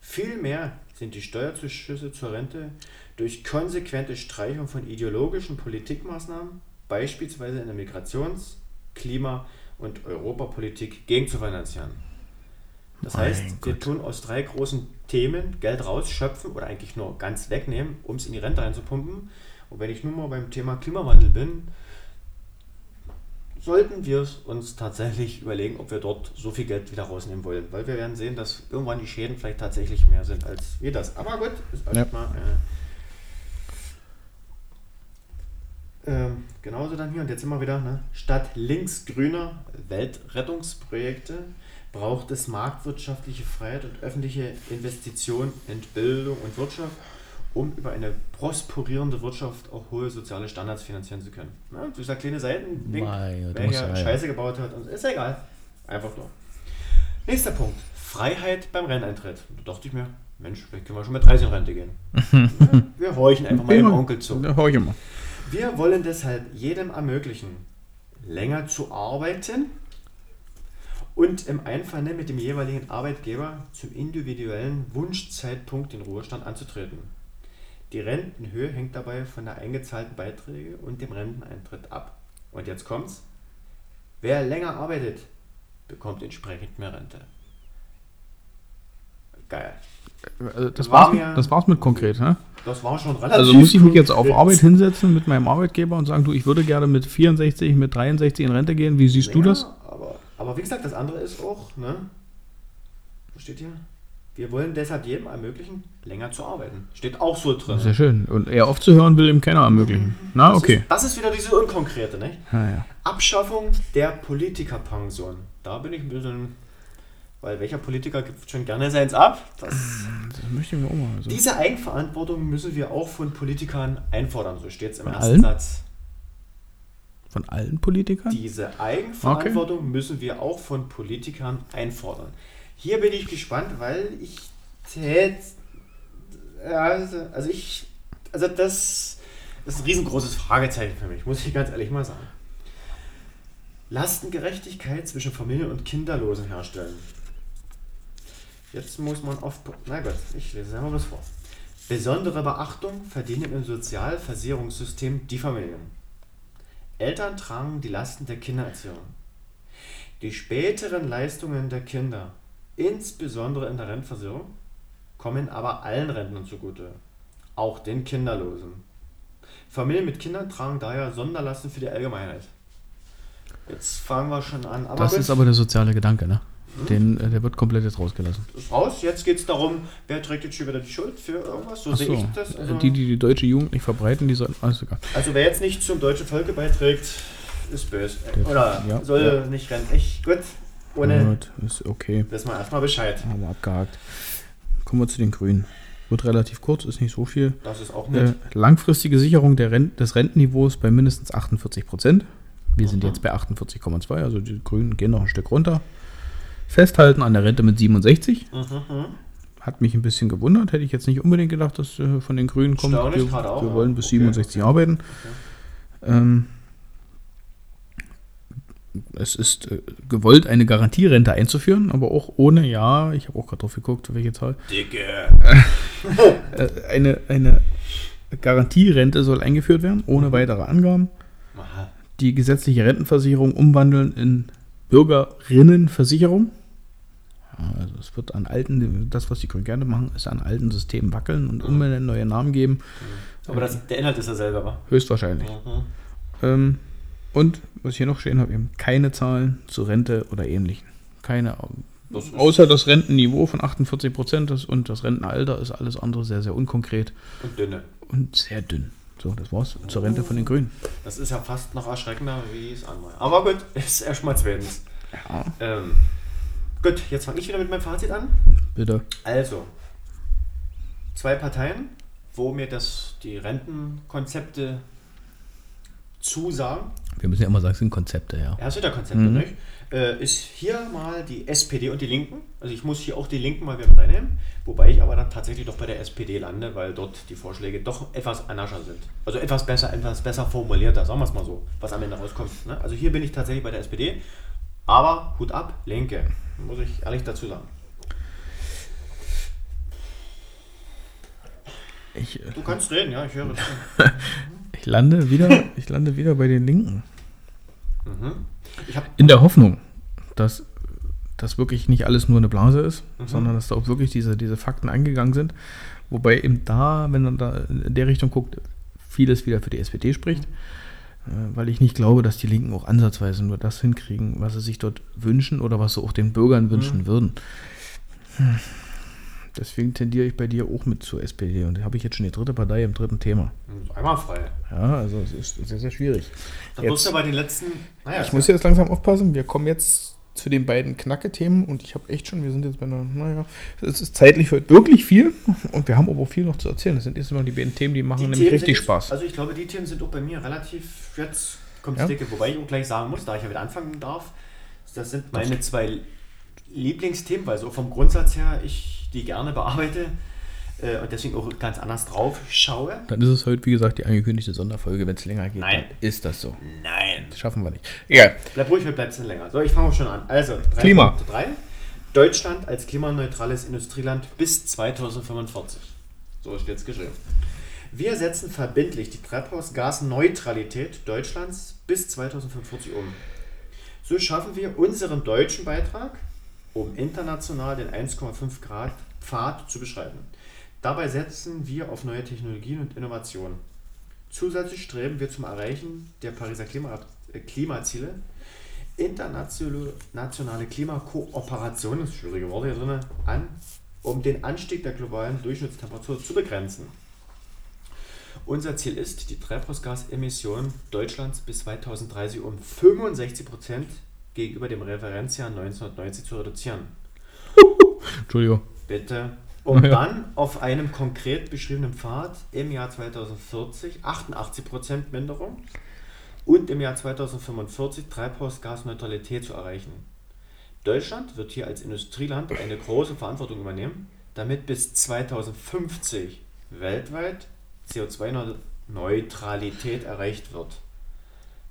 Vielmehr sind die Steuerzuschüsse zur Rente durch konsequente Streichung von ideologischen Politikmaßnahmen, beispielsweise in der Migrations-, Klima- und Europapolitik, gegenzufinanzieren. Das Mein heißt, wir Gott. tun aus drei großen Themen Geld rausschöpfen oder eigentlich nur ganz wegnehmen, um es in die Rente reinzupumpen. Und wenn ich nun mal beim Thema Klimawandel bin, sollten wir uns tatsächlich überlegen, ob wir dort so viel Geld wieder rausnehmen wollen. Weil wir werden sehen, dass irgendwann die Schäden vielleicht tatsächlich mehr sind als wir das. Aber gut, ist Ja. erstmal. Äh, ähm, genauso dann hier und jetzt immer wieder, ne? statt linksgrüner Weltrettungsprojekte braucht es marktwirtschaftliche Freiheit und öffentliche Investitionen in Bildung und Wirtschaft, um über eine prosperierende Wirtschaft auch hohe soziale Standards finanzieren zu können. Ja, dieser kleine Seitenwink, Mei, du wer hier ja- Scheiße gebaut hat, und ist egal. Einfach nur. Nächster Punkt. Freiheit beim Renneintritt. Da dachte ich mir, Mensch, vielleicht können wir schon mit 30 in Rente gehen. Ja, wir horchen einfach mal dem Onkel zu. Wir wollen deshalb jedem ermöglichen, länger zu arbeiten und im Einvernehmen mit dem jeweiligen Arbeitgeber zum individuellen Wunschzeitpunkt den Ruhestand anzutreten. Die Rentenhöhe hängt dabei von der eingezahlten Beiträge und dem Renteneintritt ab. Und jetzt kommt's. Wer länger arbeitet, bekommt entsprechend mehr Rente. Geil. Also das, War war's, mir- das war's mit konkret, ne? Das war schon relativ. Also muss ich mich jetzt auf. Arbeit hinsetzen mit meinem Arbeitgeber und sagen, du, ich würde gerne mit 64, mit 63 in Rente gehen. Wie siehst du Ja, das? Aber, aber wie gesagt, das andere ist auch, ne? Wo steht hier? Wir wollen deshalb jedem ermöglichen, länger zu arbeiten. Steht auch so drin. Sehr schön. Und eher aufzuhören will ihm keiner ermöglichen. Na, Das okay. Ist, das ist wieder diese Unkonkrete, ne? Ja, ja. Abschaffung der Politikerpension. Da bin ich ein bisschen. Weil welcher Politiker gibt schon gerne seins ab? Das, Das möchte ich mir auch mal. Also. diese Eigenverantwortung müssen wir auch von Politikern einfordern, so steht es im Von ersten allen? Satz. Von allen Politikern? Diese Eigenverantwortung müssen wir auch von Politikern einfordern. Hier bin ich gespannt, weil ich tät, also, also ich, also das ist ein riesengroßes Fragezeichen für mich, muss ich ganz ehrlich mal sagen. Lastengerechtigkeit zwischen Familien und Kinderlosen herstellen. Jetzt muss man auf. Na Gott, ich lese es einmal bloß vor. Besondere Beachtung verdienen im Sozialversicherungssystem die Familien. Eltern tragen die Lasten der Kindererziehung. Die späteren Leistungen der Kinder, insbesondere in der Rentenversicherung, kommen aber allen Rentnern zugute, auch den Kinderlosen. Familien mit Kindern tragen daher Sonderlasten für die Allgemeinheit. Jetzt fangen wir schon an. Aber Das ist aber der soziale Gedanke, ne? Den, äh, der wird komplett jetzt rausgelassen. ist raus. Jetzt geht es darum, wer trägt jetzt schon wieder die Schuld für irgendwas. So sehe Achso, ich das. Also, die, die die deutsche Jugend nicht verbreiten, die sollten. Alles egal. also wer jetzt nicht zum deutschen Volke beiträgt, ist böse. Der- Oder ja, soll ja. nicht ganz. Ich, gut. Ohne. Gut, ist okay. Wissen wir erstmal Bescheid. Haben wir abgehakt. Kommen wir zu den Grünen. Wird relativ kurz, ist nicht so viel. Das ist auch nett. Äh, langfristige Sicherung der Rent des Rentenniveaus bei mindestens 48 Prozent. Wir sind Aha. jetzt bei 48,2, also die Grünen gehen noch ein Stück runter. Festhalten an der Rente mit 67. Mhm, mhm. Hat mich ein bisschen gewundert. Hätte ich jetzt nicht unbedingt gedacht, dass äh, von den Grünen kommt. Wir, auch, wir wollen bis Okay. 67 arbeiten. Ähm, es ist äh, gewollt, eine Garantierente einzuführen, aber auch ohne, ja, ich habe auch gerade drauf geguckt, welche Zahl. Dicke. Äh, eine, eine Garantierente soll eingeführt werden, ohne weitere Angaben. Aha. Die gesetzliche Rentenversicherung umwandeln in Bürgerinnenversicherung. Ja, also es wird an alten, das was die Grünen gerne machen, ist an alten Systemen wackeln und umbenennen, neue Namen geben. Aber das, der Inhalt ist derselbe, wa? Höchstwahrscheinlich. Mhm. Ähm, und was ich hier noch stehen habe, eben keine Zahlen zur Rente oder ähnlichen. Keine. Das Außer das Rentenniveau von 48 Prozent und das Rentenalter ist alles andere sehr, sehr unkonkret Und dünne. und sehr dünn. So, das war's zur Rente von den Grünen. Das ist ja fast noch erschreckender wie es andere. Aber gut, ist erstmal zweitens. Ja. Ähm, gut, jetzt fange ich wieder mit meinem Fazit an. Bitte. Also, zwei Parteien, wo mir das, die Rentenkonzepte zusagen. Wir müssen ja immer sagen, es sind Konzepte, ja. Ja, das sind ja Konzepte, nicht? Äh, ist hier mal die SPD und die Linken. Also ich muss hier auch die Linken mal wieder reinnehmen. Wobei ich aber dann tatsächlich doch bei der SPD lande, weil dort die Vorschläge doch etwas anascher sind. Also etwas besser, etwas besser formulierter, sagen wir es mal so, was am Ende rauskommt. Ne? Also hier bin ich tatsächlich bei der SPD. Aber Hut ab, Linke. Muss ich ehrlich dazu sagen. Ich, äh, Du kannst reden, ja, ich höre es schon. Ich, lande wieder, ich lande wieder bei den Linken. Mhm. In der Hoffnung, dass das wirklich nicht alles nur eine Blase ist, sondern dass da auch wirklich diese, diese Fakten angegangen sind. Wobei eben da, wenn man da in der Richtung guckt, vieles wieder für die SPD spricht. Äh, Weil ich nicht glaube, dass die Linken auch ansatzweise nur das hinkriegen, was sie sich dort wünschen oder was sie auch den Bürgern wünschen würden. Hm. Deswegen tendiere ich bei dir auch mit zur SPD. Und da habe ich jetzt schon die dritte Partei im dritten Thema. einmal frei. Ja, also es ist sehr, sehr schwierig. Dann Jetzt- wirst du bei den letzten. Naja, Ich muss jetzt langsam aufpassen. Wir kommen jetzt zu den beiden Knacke-Themen und ich habe echt schon, wir sind jetzt bei einer, naja, es ist zeitlich heute wirklich viel und wir haben aber auch viel noch zu erzählen. Das sind jetzt immer die beiden Themen, die machen Die nämlich Themen richtig Spaß. Also ich glaube, die Themen sind auch bei mir relativ jetzt kommt Ja. dicke. Wobei ich auch gleich sagen muss, da ich ja wieder anfangen darf, das sind meine zwei Lieblingsthemen, weil so vom Grundsatz her ich die gerne bearbeite äh, und deswegen auch ganz anders drauf schaue. Dann ist es heute, wie gesagt, die angekündigte Sonderfolge. Wenn es länger geht, Nein. dann ist das so. Nein. Das schaffen wir nicht. Egal. Bleib ruhig, wir bleiben es länger. So, ich fange schon an. Also, drei Klima. Punkte. Drei. Deutschland als klimaneutrales Industrieland bis 2045. So ist jetzt geschrieben. Wir setzen verbindlich die Treibhausgasneutralität Deutschlands bis 2045 um. So schaffen wir unseren deutschen Beitrag, um international den 1,5 Grad Pfad zu beschreiten. Dabei setzen wir auf neue Technologien und Innovationen. Zusätzlich streben wir zum Erreichen der Pariser Klima äh, Klimaziele, internationale Klimakooperation, das schwierige Worte hier drin, an, um den Anstieg der globalen Durchschnittstemperatur zu begrenzen. Unser Ziel ist, die Treibhausgasemissionen Deutschlands bis 2030 um 65% gegenüber dem Referenzjahr 1990 zu reduzieren. Entschuldigung. Bitte. Um Ja. dann auf einem konkret beschriebenen Pfad im Jahr 2040 88% Minderung und im Jahr 2045 Treibhausgasneutralität zu erreichen. Deutschland wird hier als Industrieland eine große Verantwortung übernehmen, damit bis 2050 weltweit CO2-Neutralität erreicht wird.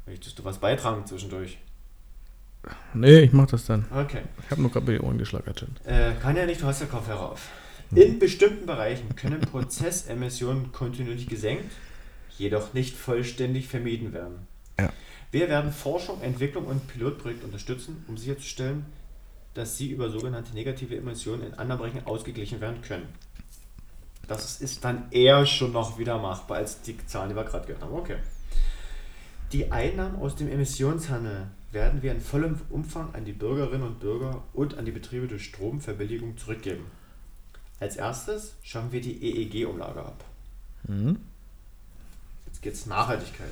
Möchtest du was beitragen zwischendurch? Nee, ich mach das dann. Okay. Ich habe nur gerade die Ohren geschlagert schon. Äh, kann ja nicht, du hast ja Kopfhörer auf. In bestimmten Bereichen können Prozessemissionen kontinuierlich gesenkt, jedoch nicht vollständig vermieden werden. Ja. Wir werden Forschung, Entwicklung und Pilotprojekte unterstützen, um sicherzustellen, dass sie über sogenannte negative Emissionen in anderen Bereichen ausgeglichen werden können. Das ist dann eher schon noch wieder machbar als die Zahlen, die wir gerade gehört haben. Okay. Die Einnahmen aus dem Emissionshandel werden wir in vollem Umfang an die Bürgerinnen und Bürger und an die Betriebe durch Stromverbilligung zurückgeben. Als erstes schaffen wir die EEG-Umlage ab. Mhm. Jetzt geht es Nachhaltigkeit.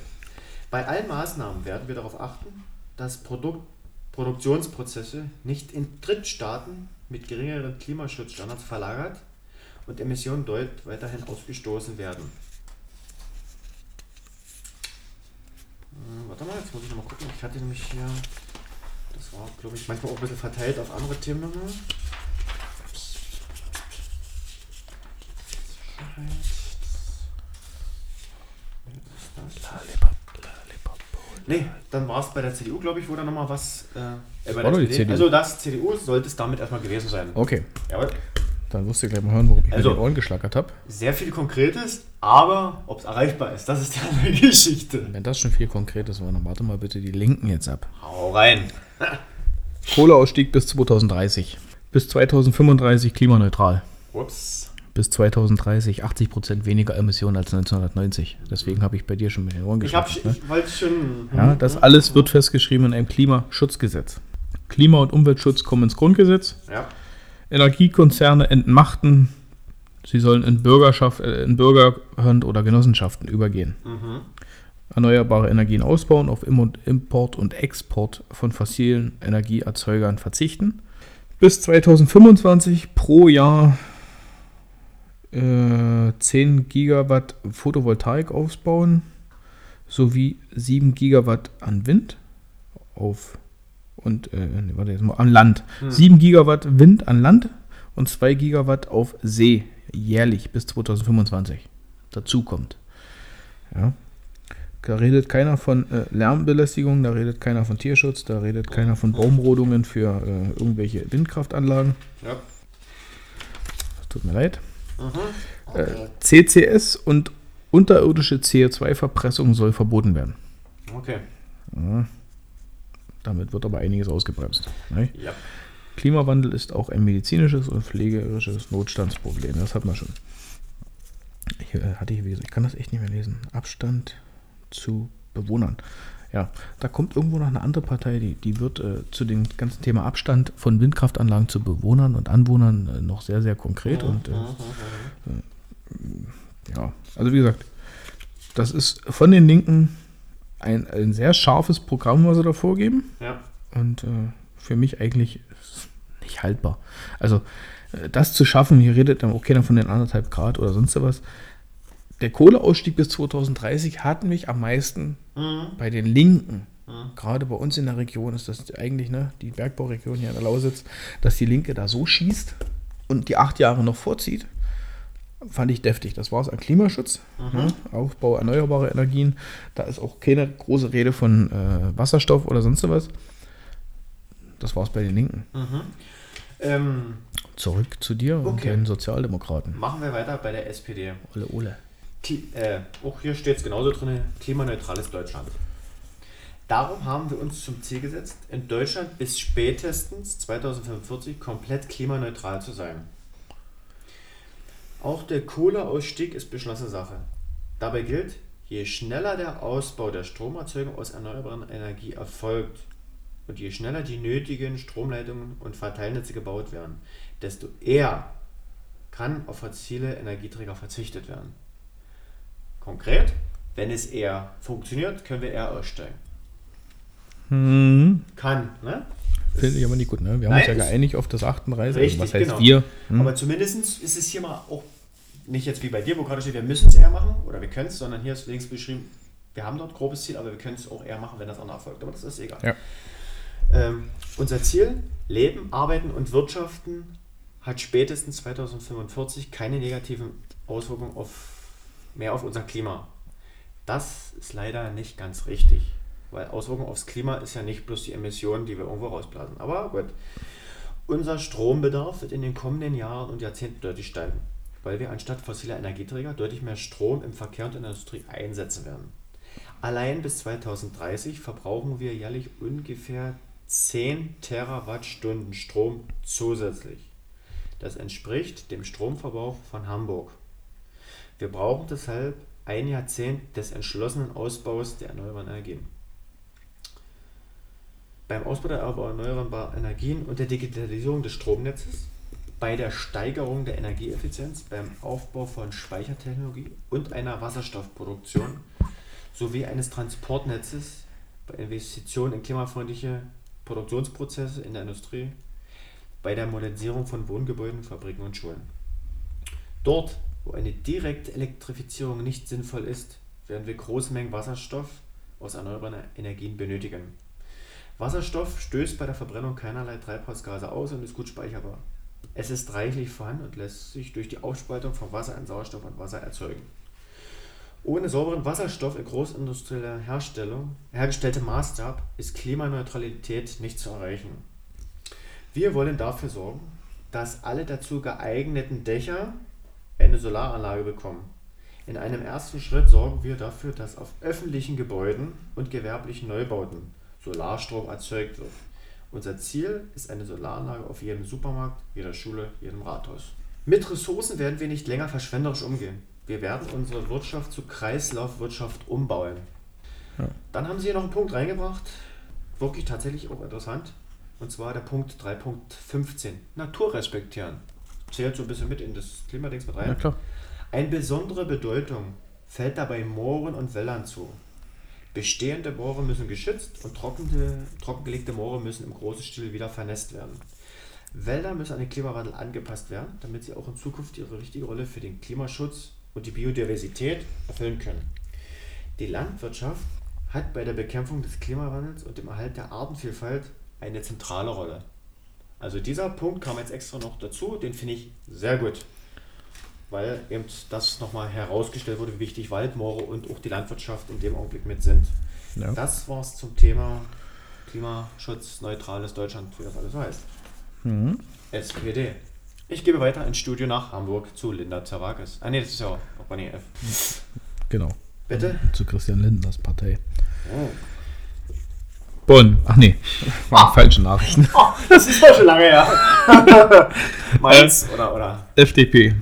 Bei allen Maßnahmen werden wir darauf achten, dass Produkt Produktionsprozesse nicht in Drittstaaten mit geringeren Klimaschutzstandards verlagert und Emissionen dort weiterhin ausgestoßen werden. Warte mal, jetzt muss ich nochmal gucken. Ich hatte nämlich hier, das war glaube ich manchmal auch ein bisschen verteilt auf andere Themen nochmal. Nee, dann war es bei der CDU, glaube ich, wo da nochmal was. Äh, äh, war. CDU. Also das CDU sollte es damit erstmal gewesen sein. Okay, Jawohl. Dann wirst du gleich mal hören, worum ich Also- mir die Ohren geschlagert habe. Sehr viel Konkretes, aber ob es erreichbar ist, das ist die andere Geschichte. Wenn das schon viel Konkretes war, dann warte mal bitte die Linken jetzt ab. Hau rein. Kohleausstieg bis 2030. Bis 2035 klimaneutral. Ups. Bis 2030 80% weniger Emissionen als 1990. Deswegen habe ich bei dir schon mit den Ohren Ich, hab, geschlagert. ne? ich wollte schon. Ja, das alles wird festgeschrieben in einem Klimaschutzgesetz. Klima- und Umweltschutz kommen ins Grundgesetz. Ja. Energiekonzerne entmachten. Sie sollen in Bürgerschaft, äh, in Bürgerhand oder Genossenschaften übergehen. Mhm. Erneuerbare Energien ausbauen, auf Import und Export von fossilen Energieerzeugern verzichten. Bis 2025 pro Jahr äh, 10 Gigawatt Photovoltaik ausbauen sowie 7 Gigawatt an Wind auf und äh, nee, warte jetzt mal an Land. 7 Gigawatt Wind an Land und 2 Gigawatt auf See jährlich bis 2025 dazu kommt. Ja. Da redet keiner von äh, Lärmbelästigung, da redet keiner von Tierschutz, da redet keiner von Baumrodungen für äh, irgendwelche Windkraftanlagen. Ja. Das tut mir leid. Mhm. Äh, CCS und unterirdische CO2-Verpressung soll verboten werden. Okay. Damit wird aber einiges ausgebremst. Ne? Ja. Klimawandel ist auch ein medizinisches und pflegerisches Notstandsproblem. Das hat man schon. Ich äh, hatte hier, wie gesagt, ich kann das echt nicht mehr lesen. Abstand zu Bewohnern. Ja, da kommt irgendwo noch eine andere Partei, die, die wird äh, zu dem ganzen Thema Abstand von Windkraftanlagen zu Bewohnern und Anwohnern äh, noch sehr, sehr konkret. Und äh, ja, also wie gesagt, das ist von den Linken ein, ein sehr scharfes Programm, was sie da vorgeben. Ja. Und äh, für mich eigentlich nicht haltbar. Also äh, das zu schaffen, hier redet dann auch keiner von den anderthalb Grad oder sonst was. Der Kohleausstieg bis 2030 hat mich am meisten Mhm. bei den Linken, gerade bei uns in der Region ist das eigentlich ne, die Bergbauregion hier in der Lausitz, dass die Linke da so schießt und die acht Jahre noch vorzieht, fand ich deftig. Das war es an Klimaschutz, ne, Aufbau erneuerbarer Energien. Da ist auch keine große Rede von äh, Wasserstoff oder sonst was. Das war es bei den Linken. Ähm, Zurück zu dir und Okay. den Sozialdemokraten. machen wir weiter bei der SPD. Ole Ole. Kli äh, auch hier steht es genauso drin, klimaneutrales Deutschland. Darum haben wir uns zum Ziel gesetzt, in Deutschland bis spätestens 2045 komplett klimaneutral zu sein. Auch der Kohleausstieg ist beschlossene Sache. Dabei gilt, je schneller der Ausbau der Stromerzeugung aus erneuerbaren Energie erfolgt und je schneller die nötigen Stromleitungen und Verteilnetze gebaut werden, desto eher kann auf fossile Energieträger verzichtet werden. Konkret, wenn es eher funktioniert, können wir eher aussteigen. Hm. Kann, ne? Finde ich aber nicht gut, ne? Wir haben Nein, uns ja geeinigt auf das 38. Richtig, also was heißt genau. wir? Hm? Aber zumindest ist es hier mal auch nicht jetzt wie bei dir, wo gerade steht, wir müssen es eher machen oder wir können es, sondern hier ist links beschrieben, wir haben dort grobes Ziel, aber wir können es auch eher machen, wenn das andere erfolgt. Aber das ist egal. Ja. Ähm, unser Ziel, Leben, Arbeiten und Wirtschaften, hat spätestens 2045 keine negativen Auswirkungen auf, mehr auf unser Klima. Das ist leider nicht ganz richtig, weil Auswirkungen aufs Klima ist ja nicht bloß die Emissionen, die wir irgendwo rausblasen. Aber gut. Unser Strombedarf wird in den kommenden Jahren und Jahrzehnten deutlich steigen, weil wir anstatt fossiler Energieträger deutlich mehr Strom im Verkehr und in der Industrie einsetzen werden. Allein bis 2030 verbrauchen wir jährlich ungefähr 10 Terawattstunden Strom zusätzlich. Das entspricht dem Stromverbrauch von Hamburg. Wir brauchen deshalb ein Jahrzehnt des entschlossenen Ausbaus der erneuerbaren Energien. Beim Ausbau der erneuerbaren Energien und der Digitalisierung des Stromnetzes, bei der Steigerung der Energieeffizienz, beim Aufbau von Speichertechnologie und einer Wasserstoffproduktion sowie eines Transportnetzes, bei Investitionen in klimafreundliche Produktionsprozesse in der Industrie, bei der Modernisierung von Wohngebäuden, Fabriken und Schulen. Dort, wo eine direkte Elektrifizierung nicht sinnvoll ist, werden wir große Mengen Wasserstoff aus erneuerbaren Energien benötigen. Wasserstoff stößt bei der Verbrennung keinerlei Treibhausgase aus und ist gut speicherbar. Es ist reichlich vorhanden und lässt sich durch die Aufspaltung von Wasser in Sauerstoff und Wasser erzeugen. Ohne sauberen Wasserstoff in großindustrieller Herstellung, hergestelltem Maßstab, ist Klimaneutralität nicht zu erreichen. Wir wollen dafür sorgen, dass alle dazu geeigneten Dächer eine Solaranlage bekommen. In einem ersten Schritt sorgen wir dafür, dass auf öffentlichen Gebäuden und gewerblichen Neubauten Solarstrom erzeugt wird. Unser Ziel ist eine Solaranlage auf jedem Supermarkt, jeder Schule, jedem Rathaus. Mit Ressourcen werden wir nicht länger verschwenderisch umgehen. Wir werden unsere Wirtschaft zu Kreislaufwirtschaft umbauen. Ja. Dann haben Sie hier noch einen Punkt reingebracht, wirklich tatsächlich auch interessant. Und zwar der Punkt 3.15. Natur respektieren. Zählt so ein bisschen mit in das Klimadings mit rein. Ja. Eine besondere Bedeutung fällt dabei Mooren und Wäldern zu. Bestehende Moore müssen geschützt und trockengelegte Moore müssen im großen Stil wieder vernässt werden. Wälder müssen an den Klimawandel angepasst werden, damit sie auch in Zukunft ihre wichtige Rolle für den Klimaschutz und die Biodiversität erfüllen können. Die Landwirtschaft hat bei der Bekämpfung des Klimawandels und dem Erhalt der Artenvielfalt eine zentrale Rolle. Also dieser Punkt kam jetzt extra noch dazu, den finde ich sehr gut, weil eben das nochmal herausgestellt wurde, wie wichtig Waldmoore und auch die Landwirtschaft in dem Augenblick mit sind. Ja. Das war's zum Thema Klimaschutz, neutrales Deutschland, wie das alles heißt. Mhm. SPD. Ich gebe weiter ins Studio nach Hamburg zu Linda Zerwakis. Ah ne, das ist ja auch Bonnie F. Genau. Bitte? Zu Christian Lindners Partei. Oh. Bonn. Ach nee, waren falsche Nachrichten. Oh, das ist ja schon lange her. Mainz oder, oder. FDP.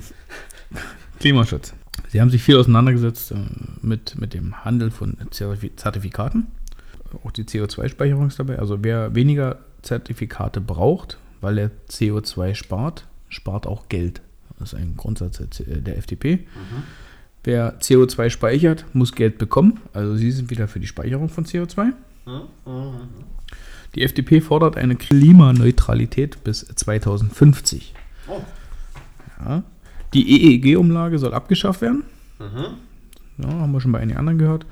Klimaschutz. Sie haben sich viel auseinandergesetzt äh, mit, mit dem Handel von Zertifi- Zertifikaten. Auch die CO2-Speicherung ist dabei. Also wer weniger Zertifikate braucht, weil er CO2 spart, spart auch Geld. Das ist ein Grundsatz der der FDP. Wer CO2 speichert, muss Geld bekommen. Also sie sind wieder für die Speicherung von CO2. Hm? Mhm. Die FDP fordert eine Klimaneutralität bis 2050. Oh. Ja. Die EEG-Umlage soll abgeschafft werden. Mhm. Ja, haben wir schon bei einigen anderen gehört.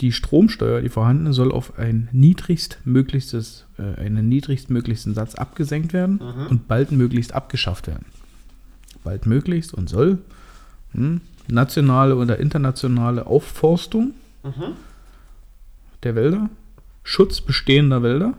Die Stromsteuer, die vorhandene, soll auf ein niedrigstmöglichstes, äh, einen niedrigstmöglichsten Satz abgesenkt werden Mhm. und baldmöglichst abgeschafft werden. Baldmöglichst und soll hm, nationale oder internationale Aufforstung Mhm. der Wälder, Schutz bestehender Wälder,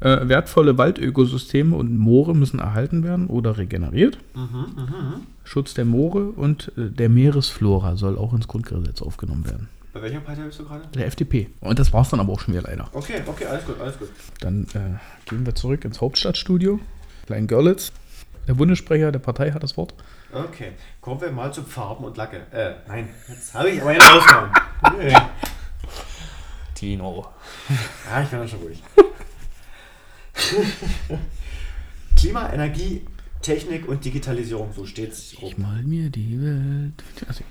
äh, wertvolle Waldökosysteme und Moore müssen erhalten werden oder regeneriert. Mhm. Mhm. Schutz der Moore und äh, der Meeresflora soll auch ins Grundgesetz aufgenommen werden. Bei welcher Partei bist du gerade? Der FDP. Und das war es dann aber auch schon wieder leider. Okay, okay, alles gut, alles gut. Dann äh, gehen wir zurück ins Hauptstadtstudio. Klein Görlitz. Der Bundessprecher der Partei hat das Wort. Okay, kommen wir mal zu Farben und Lacke. Äh, nein, jetzt habe ich aber einen rausgehauen. Nee. Tino. Ja, ich bin da schon ruhig. Klima, Energie, Technik und Digitalisierung, so steht's. Ich mal mir die Welt. Also,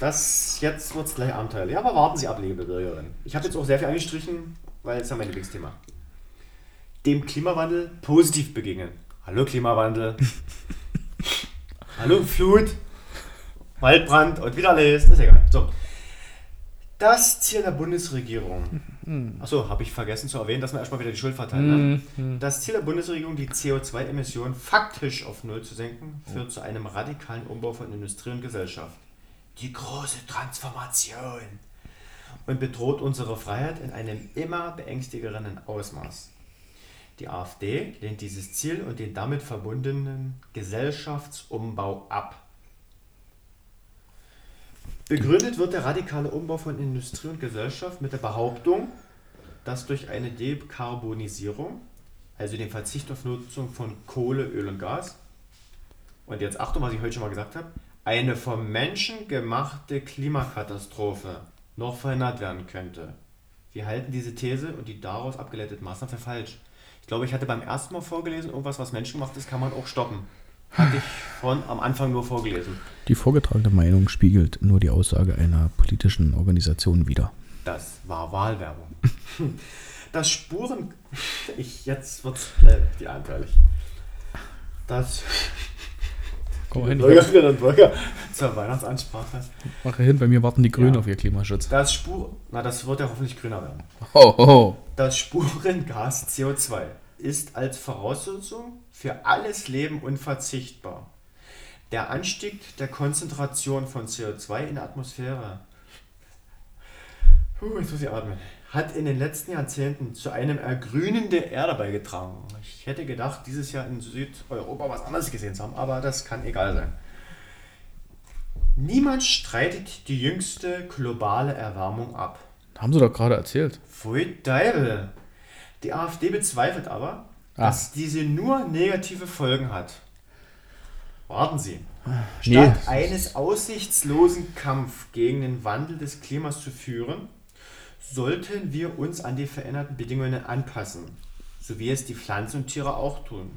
Das jetzt wird's gleich abenteuerlich. Aber warten Sie ab, liebe Bürgerin. Ich habe jetzt auch sehr viel angestrichen, weil es ist ja mein Lieblingsthema. Dem Klimawandel positiv begegnen. Hallo Klimawandel. Hallo Flut. Waldbrand und wieder alles. Ist egal. So. Das Ziel der Bundesregierung. Achso, habe ich vergessen zu erwähnen, dass wir erstmal wieder die Schuld verteilen. Ne? Das Ziel der Bundesregierung, die CO2-Emissionen faktisch auf Null zu senken, führt zu einem radikalen Umbau von Industrie und Gesellschaft. Die große Transformation. Und bedroht unsere Freiheit in einem immer beängstigenden Ausmaß. Die AfD lehnt dieses Ziel und den damit verbundenen Gesellschaftsumbau ab. Begründet wird der radikale Umbau von Industrie und Gesellschaft mit der Behauptung, dass durch eine Dekarbonisierung, also den Verzicht auf Nutzung von Kohle, Öl und Gas, und jetzt Achtung, was ich heute schon mal gesagt habe, eine vom Menschen gemachte Klimakatastrophe noch verhindert werden könnte. Wir halten diese These und die daraus abgeleiteten Maßnahmen für falsch. Ich glaube, ich hatte beim ersten Mal vorgelesen, irgendwas, was menschengemacht ist, kann man auch stoppen. Hatte ich von am Anfang nur vorgelesen. Die vorgetragene Meinung spiegelt nur die Aussage einer politischen Organisation wider. Das war Wahlwerbung. Das Spuren. Ich, jetzt wird's äh, die anteilig. Das. Komm hin, Bürgerinnen und Bürger zur Weihnachtsansprache. mache hin, bei mir warten die Grünen Ja. auf ihr Klimaschutz. Das Spur. Na, das wird ja hoffentlich grüner werden. Ho, ho. Das Spurengas CO2 ist als Voraussetzung für alles Leben unverzichtbar. Der Anstieg der Konzentration von CO2 in der Atmosphäre Puh, jetzt muss ich atmen. hat in den letzten Jahrzehnten zu einem Ergrünen der Erde beigetragen. Ich hätte gedacht, dieses Jahr in Südeuropa was anderes gesehen zu haben, aber das kann egal sein. Niemand streitet die jüngste globale Erwärmung ab. Haben sie doch gerade erzählt. Pfui Deibel. Die AfD bezweifelt aber, Ah. dass diese nur negative Folgen hat. Warten Sie. Nee. Statt eines aussichtslosen Kampf gegen den Wandel des Klimas zu führen, sollten wir uns an die veränderten Bedingungen anpassen, so wie es die Pflanzen und Tiere auch tun.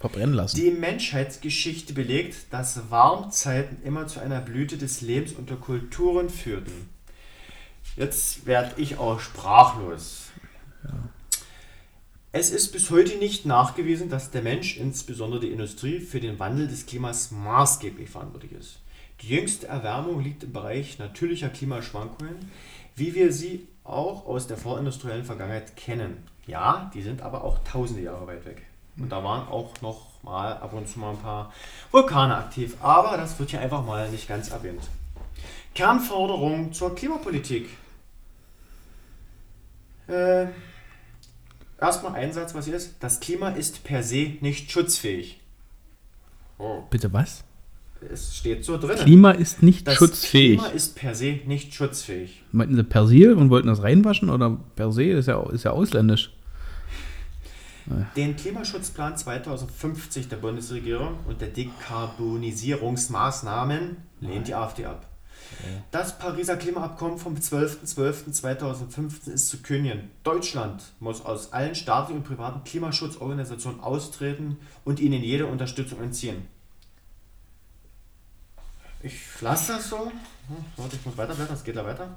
Verbrennen lassen. Die Menschheitsgeschichte belegt, dass Warmzeiten immer zu einer Blüte des Lebens und der Kulturen führten. Jetzt werde ich auch sprachlos. Es ist bis heute nicht nachgewiesen, dass der Mensch, insbesondere die Industrie, für den Wandel des Klimas maßgeblich verantwortlich ist. Die jüngste Erwärmung liegt im Bereich natürlicher Klimaschwankungen, wie wir sie auch aus der vorindustriellen Vergangenheit kennen. Ja, die sind aber auch tausende Jahre weit weg. Und da waren auch noch mal ab und zu mal ein paar Vulkane aktiv. Aber das wird hier einfach mal nicht ganz erwähnt. Kernforderung zur Klimapolitik. Äh, erstmal ein Satz, was hier ist. Das Klima ist per se nicht schutzfähig. Oh, Bitte was? es steht so drin. Klima ist nicht das schutzfähig. Klima ist per se nicht schutzfähig. Meinten sie Persil und wollten das reinwaschen oder Persil ist ja, ist ja ausländisch. Den Klimaschutzplan 2050 der Bundesregierung und der Dekarbonisierungsmaßnahmen lehnt die AfD ab. Das Pariser Klimaabkommen vom 12.12.2015 ist zu kündigen. Deutschland muss aus allen staatlichen und privaten Klimaschutzorganisationen austreten und ihnen jede Unterstützung entziehen. Ich lasse das so. Hm, Warte, ich muss weiterblättern, es geht da weiter.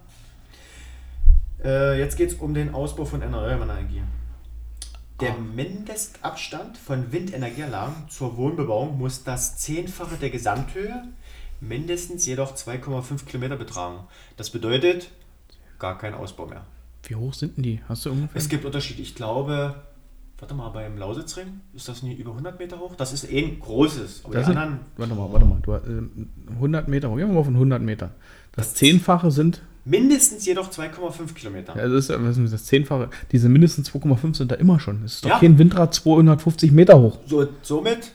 Äh, jetzt geht es um den Ausbau von erneuerbarer Energie. Der Mindestabstand von Windenergieanlagen zur Wohnbebauung muss das Zehnfache der Gesamthöhe, mindestens jedoch 2,5 Kilometer betragen. Das bedeutet gar kein Ausbau mehr. Wie hoch sind denn die? Hast du ungefähr? Es gibt Unterschiede. Ich glaube, warte mal, beim Lausitzring ist das nie über 100 Meter hoch? Das ist eh ein großes. Aber Das die sind, anderen, warte mal, warte mal. Du, ähm, 100 Meter, gehen wir mal von 100 Meter. Das Zehnfache sind, mindestens jedoch 2,5 Kilometer. ja, das ist ist das Zehnfache, diese mindestens 2,5 sind da immer schon. Das ist doch Ja. kein Windrad 250 Meter hoch. So, somit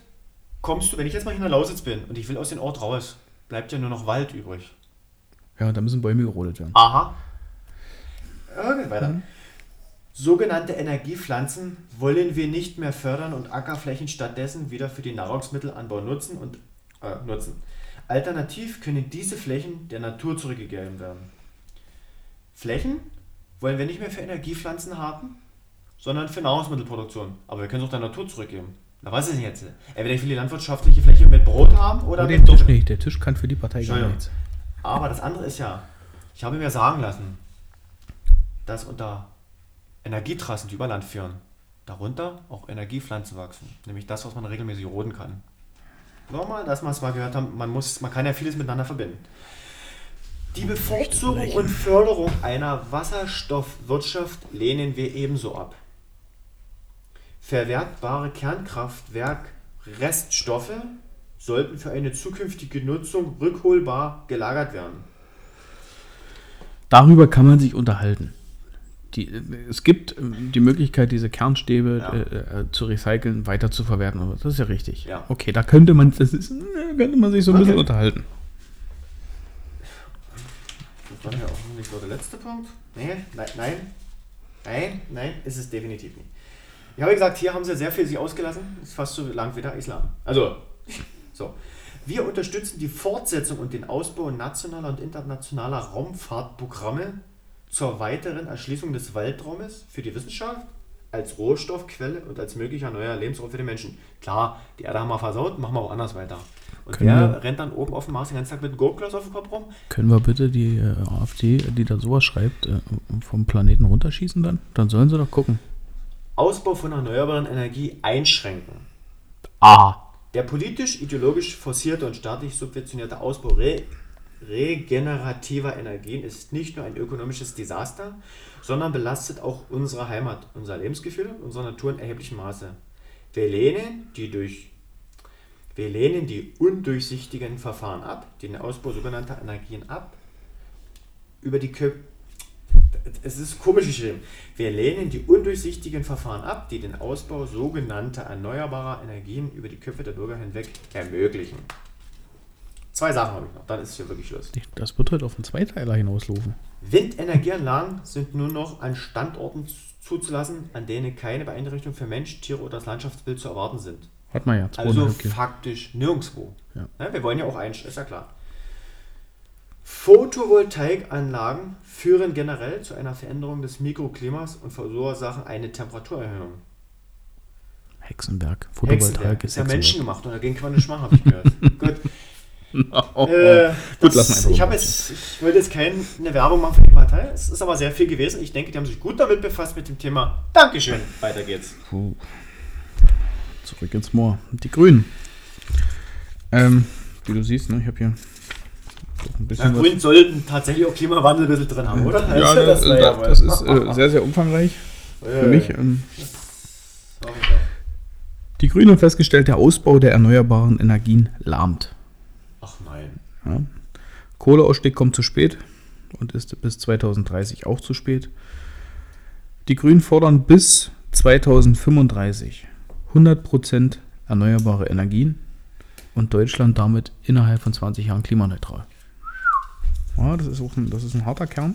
kommst du, wenn ich jetzt mal hier in der Lausitz bin und ich will aus dem Ort raus, bleibt ja nur noch Wald übrig. Ja, da müssen Bäume gerodet werden. Aha. Okay, weiter. Sogenannte Energiepflanzen wollen wir nicht mehr fördern und Ackerflächen stattdessen wieder für den Nahrungsmittelanbau nutzen und äh, nutzen. Alternativ können diese Flächen der Natur zurückgegeben werden. Flächen wollen wir nicht mehr für Energiepflanzen haben, sondern für Nahrungsmittelproduktion. Aber wir können es auch der Natur zurückgeben. Na, was ist denn jetzt? Entweder ich will die landwirtschaftliche Fläche mit Brot haben oder Oder mit den Tisch nicht. Der Tisch kann für die Partei gar nichts. Aber das andere ist ja, ich habe mir sagen lassen, dass unter Energietrassen, die über Land führen, darunter auch Energiepflanzen wachsen. Nämlich das, was man regelmäßig roden kann. Nochmal, dass wir es mal gehört haben, man, muss, man kann ja vieles miteinander verbinden. Die Bevorzugung und Förderung einer Wasserstoffwirtschaft lehnen wir ebenso ab. Verwertbare Kernkraftwerk-Reststoffe sollten für eine zukünftige Nutzung rückholbar gelagert werden. Darüber kann man sich unterhalten. Die, es gibt ähm, die Möglichkeit, diese Kernstäbe Ja. äh, äh, zu recyceln, weiter zu verwerten. Das ist ja richtig. Ja. Okay, da könnte man, das ist, äh, könnte man sich so ein Okay. bisschen unterhalten. Das war ja auch noch nicht so der letzte Punkt. Nee, nein, nein, nein, nein, ist es definitiv nicht. Ich habe gesagt, hier haben sie sehr viel sich ausgelassen. Ist fast so lang wie der Islam. Also, so. Wir unterstützen die Fortsetzung und den Ausbau nationaler und internationaler Raumfahrtprogramme zur weiteren Erschließung des Weltraumes für die Wissenschaft als Rohstoffquelle und als möglicher neuer Lebensraum für die Menschen. Klar, die Erde haben wir versaut, machen wir auch anders weiter. Und Können wer wir- rennt dann oben auf dem Mars den ganzen Tag mit Gurkglas auf dem Kopf rum? Können wir bitte die äh, AfD, die da sowas schreibt, äh, vom Planeten runterschießen dann? Dann sollen sie doch gucken. Ausbau von erneuerbaren Energie einschränken. Ah. Der politisch-ideologisch forcierte und staatlich subventionierte Ausbau re regenerativer Energien ist nicht nur ein ökonomisches Desaster, sondern belastet auch unsere Heimat, unser Lebensgefühl unsere Natur in erheblichem Maße. Wir lehnen die durch wir lehnen die undurchsichtigen Verfahren ab, den Ausbau sogenannter Energien ab, über die Köpfe es ist komisch geschrieben. Wir lehnen die undurchsichtigen Verfahren ab, die den Ausbau sogenannter erneuerbarer Energien über die Köpfe der Bürger hinweg ermöglichen. Zwei Sachen habe ich noch, dann ist hier wirklich Schluss. Das wird heute auf einen Zweiteiler hinauslaufen. Windenergieanlagen sind nur noch an Standorten zuzulassen, an denen keine Beeinträchtigung für Mensch, Tiere oder das Landschaftsbild zu erwarten sind. Hat man ja. Also faktisch nirgendwo. Ja. Ja, wir wollen ja auch einstellen, ist ja klar. Photovoltaikanlagen führen generell zu einer Veränderung des Mikroklimas und verursachen eine Temperaturerhöhung. Hexenberg. Photovoltaik ist ist ja menschengemacht und dagegen kann man nicht machen, habe ich gehört. Gut. Oh, Äh, Gut, lassen wir einfach ich, jetzt, ich wollte jetzt keine Werbung machen für die Partei. Es ist aber sehr viel gewesen. Ich denke, die haben sich gut damit befasst mit dem Thema. Dankeschön. Weiter geht's. Puh. Zurück ins Moor. Die Grünen. Ähm, wie du siehst, ne, ich habe hier Ja, Grün sollten tatsächlich auch Klimawandel ein bisschen drin haben, oder? Ja, Also, das, das, wohl- das ist äh, sehr, sehr umfangreich für mich. Ähm, die Grünen haben festgestellt, der Ausbau der erneuerbaren Energien lahmt. Ach nein. Ja. Kohleausstieg kommt zu spät und ist bis 2030 auch zu spät. Die Grünen fordern bis 2035 100% erneuerbare Energien und Deutschland damit innerhalb von 20 Jahren klimaneutral. Ja, das ist auch ein, das ist ein harter Kern.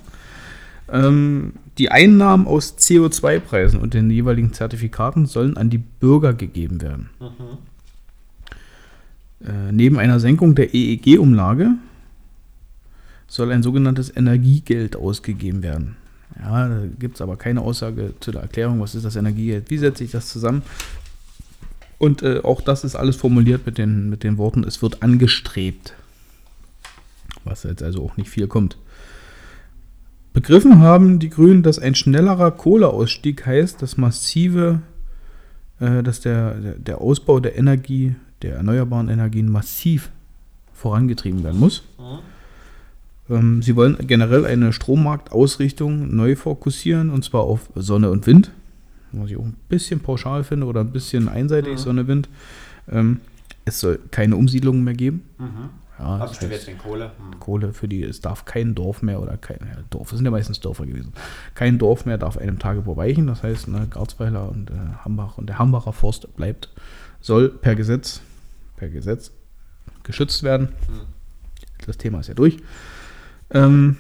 Ähm, die Einnahmen aus CO2-Preisen und den jeweiligen Zertifikaten sollen an die Bürger gegeben werden. Äh, neben einer Senkung der EEG-Umlage soll ein sogenanntes Energiegeld ausgegeben werden. Ja, da gibt es aber keine Aussage zu der Erklärung, was ist das Energiegeld, wie setze ich das zusammen. Und äh, auch das ist alles formuliert mit den, mit den Worten, es wird angestrebt. Was jetzt also auch nicht viel kommt. Begriffen haben die Grünen, dass ein schnellerer Kohleausstieg heißt, dass massive, äh, dass der, der, Ausbau der Energie, der erneuerbaren Energien massiv vorangetrieben werden muss. Ähm, sie wollen generell eine Strommarktausrichtung neu fokussieren und zwar auf Sonne und Wind. Was ich auch ein bisschen pauschal finde oder ein bisschen einseitig Mhm. Sonne, Wind. Ähm, es soll keine Umsiedlungen mehr geben. Mhm. Ja, heißt, jetzt den Kohle. Hm. Kohle für die, es darf kein Dorf mehr oder kein ja, Dorf, es sind ja meistens Dörfer gewesen. Kein Dorf mehr darf einem Tagebau weichen, das heißt, ne, Garzweiler und äh, Hambach und der Hambacher Forst bleibt, soll per Gesetz, per Gesetz geschützt werden. Das Thema ist ja durch. Ähm,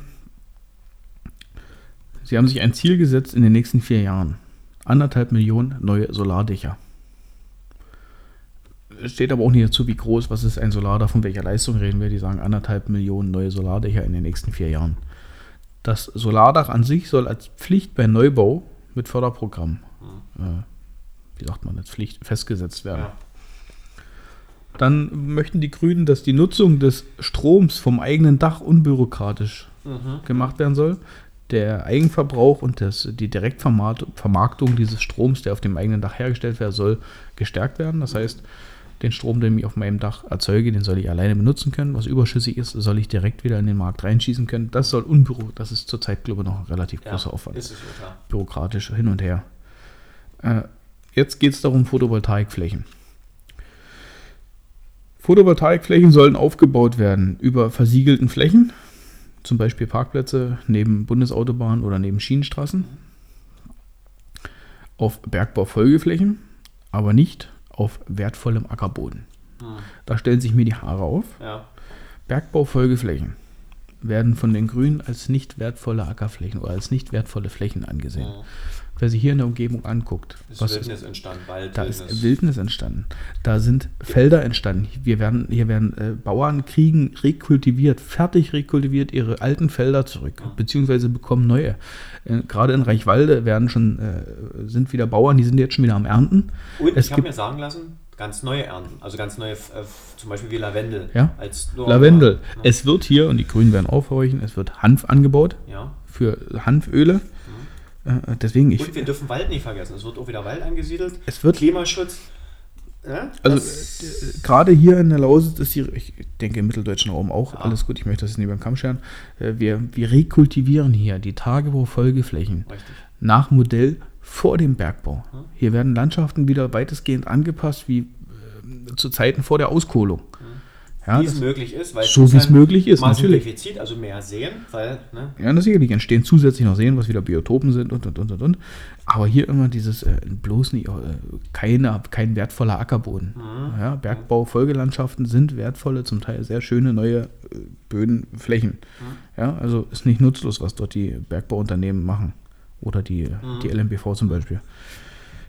Sie haben sich ein Ziel gesetzt in den nächsten vier Jahren. Anderthalb Millionen neue Solardächer. Es steht aber auch nicht dazu, wie groß, was ist ein Solardach, von welcher Leistung reden wir. Die sagen anderthalb Millionen neue Solardächer in den nächsten vier Jahren. Das Solardach an sich soll als Pflicht bei Neubau mit Förderprogramm, äh, wie sagt man jetzt, Pflicht festgesetzt werden. Ja. Dann möchten die Grünen, dass die Nutzung des Stroms vom eigenen Dach unbürokratisch Mhm. gemacht werden soll. Der Eigenverbrauch und das, die Direktvermarktung dieses Stroms, der auf dem eigenen Dach hergestellt wird, soll gestärkt werden. Das heißt, den Strom, den ich auf meinem Dach erzeuge, den soll ich alleine benutzen können. Was überschüssig ist, soll ich direkt wieder in den Markt reinschießen können. Das soll unbüro, das ist zurzeit, glaube ich, noch ein relativ Ja, großer Aufwand. Ist es so, klar. Bürokratisch hin und her. Äh, jetzt geht es darum, Photovoltaikflächen. Photovoltaikflächen sollen aufgebaut werden über versiegelten Flächen, zum Beispiel Parkplätze neben Bundesautobahnen oder neben Schienenstraßen, auf Bergbaufolgeflächen, aber nicht auf wertvollem Ackerboden. Hm. Da stellen sich mir die Haare auf. Ja. Bergbaufolgeflächen werden von den Grünen als nicht wertvolle Ackerflächen oder als nicht wertvolle Flächen angesehen. Ja. Wer sich hier in der Umgebung anguckt, Ist was Wildnis entstanden, Wald, da ist Wildnis entstanden. Da sind Felder entstanden. Wir werden, hier werden äh, Bauern kriegen rekultiviert, fertig rekultiviert ihre alten Felder zurück, beziehungsweise bekommen neue. Äh, Gerade in Reichwalde werden schon, äh, sind wieder Bauern, die sind jetzt schon wieder am Ernten. Und es ich habe mir sagen lassen, ganz neue Ernten. Also ganz neue, äh, zum Beispiel wie Lavendel. Ja. Als Lavendel. Ja. Es wird hier, und die Grünen werden aufhorchen, es wird Hanf angebaut ja. für Hanföle. Äh, deswegen, ich, Und wir dürfen Wald nicht vergessen. Es wird auch wieder Wald angesiedelt. Es wird- Klimaschutz. Ja, Also äh, gerade hier in der Lausitz ist die, ich denke im mitteldeutschen Raum auch, Ja. alles gut, ich möchte das jetzt nicht beim Kamm scheren. Äh, Wir, wir rekultivieren hier die Tagebau-Folgeflächen nach Modell vor dem Bergbau. Hier werden Landschaften wieder weitestgehend angepasst wie äh, zu Zeiten vor der Auskohlung. Ja, wie es möglich ist, weil So es wie es möglich ist, natürlich. Massendefizit, also mehr sehen, weil, ne, ja, sicherlich entstehen zusätzlich noch Seen, was wieder Biotopen sind und und und und und. Aber hier immer dieses äh, bloß nicht, äh, keine, kein wertvoller Ackerboden. Mhm. Ja, Bergbau, Folgelandschaften sind wertvolle, zum Teil sehr schöne neue äh, Bödenflächen. Mhm. Ja, also ist nicht nutzlos, was dort die Bergbauunternehmen machen. Oder die, Mhm. die LMBV zum Beispiel.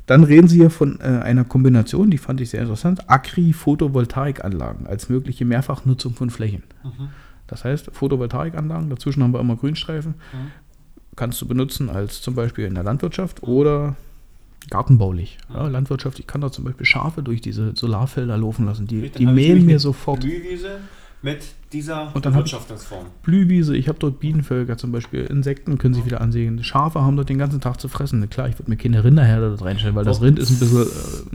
Dann reden Sie hier von äh, einer Kombination, die fand ich sehr interessant, Agri-Photovoltaikanlagen als mögliche Mehrfachnutzung von Flächen. Mhm. Das heißt, Photovoltaikanlagen, dazwischen haben wir immer Grünstreifen, Mhm. kannst du benutzen als zum Beispiel in der Landwirtschaft oder gartenbaulich. Ja, Landwirtschaft, ich kann da zum Beispiel Schafe durch diese Solarfelder laufen lassen, die, die mähen mir sofort. Blühwiese mit dieser Und dann hab ich- Wirtschaftungsform. Blühwiese, ich habe dort Bienenvölker zum Beispiel, Insekten können sich wieder ansehen. Schafe haben dort den ganzen Tag zu fressen. Klar, ich würde mir keine Rinderherde dort reinstellen, weil das. Rind ist ein bisschen,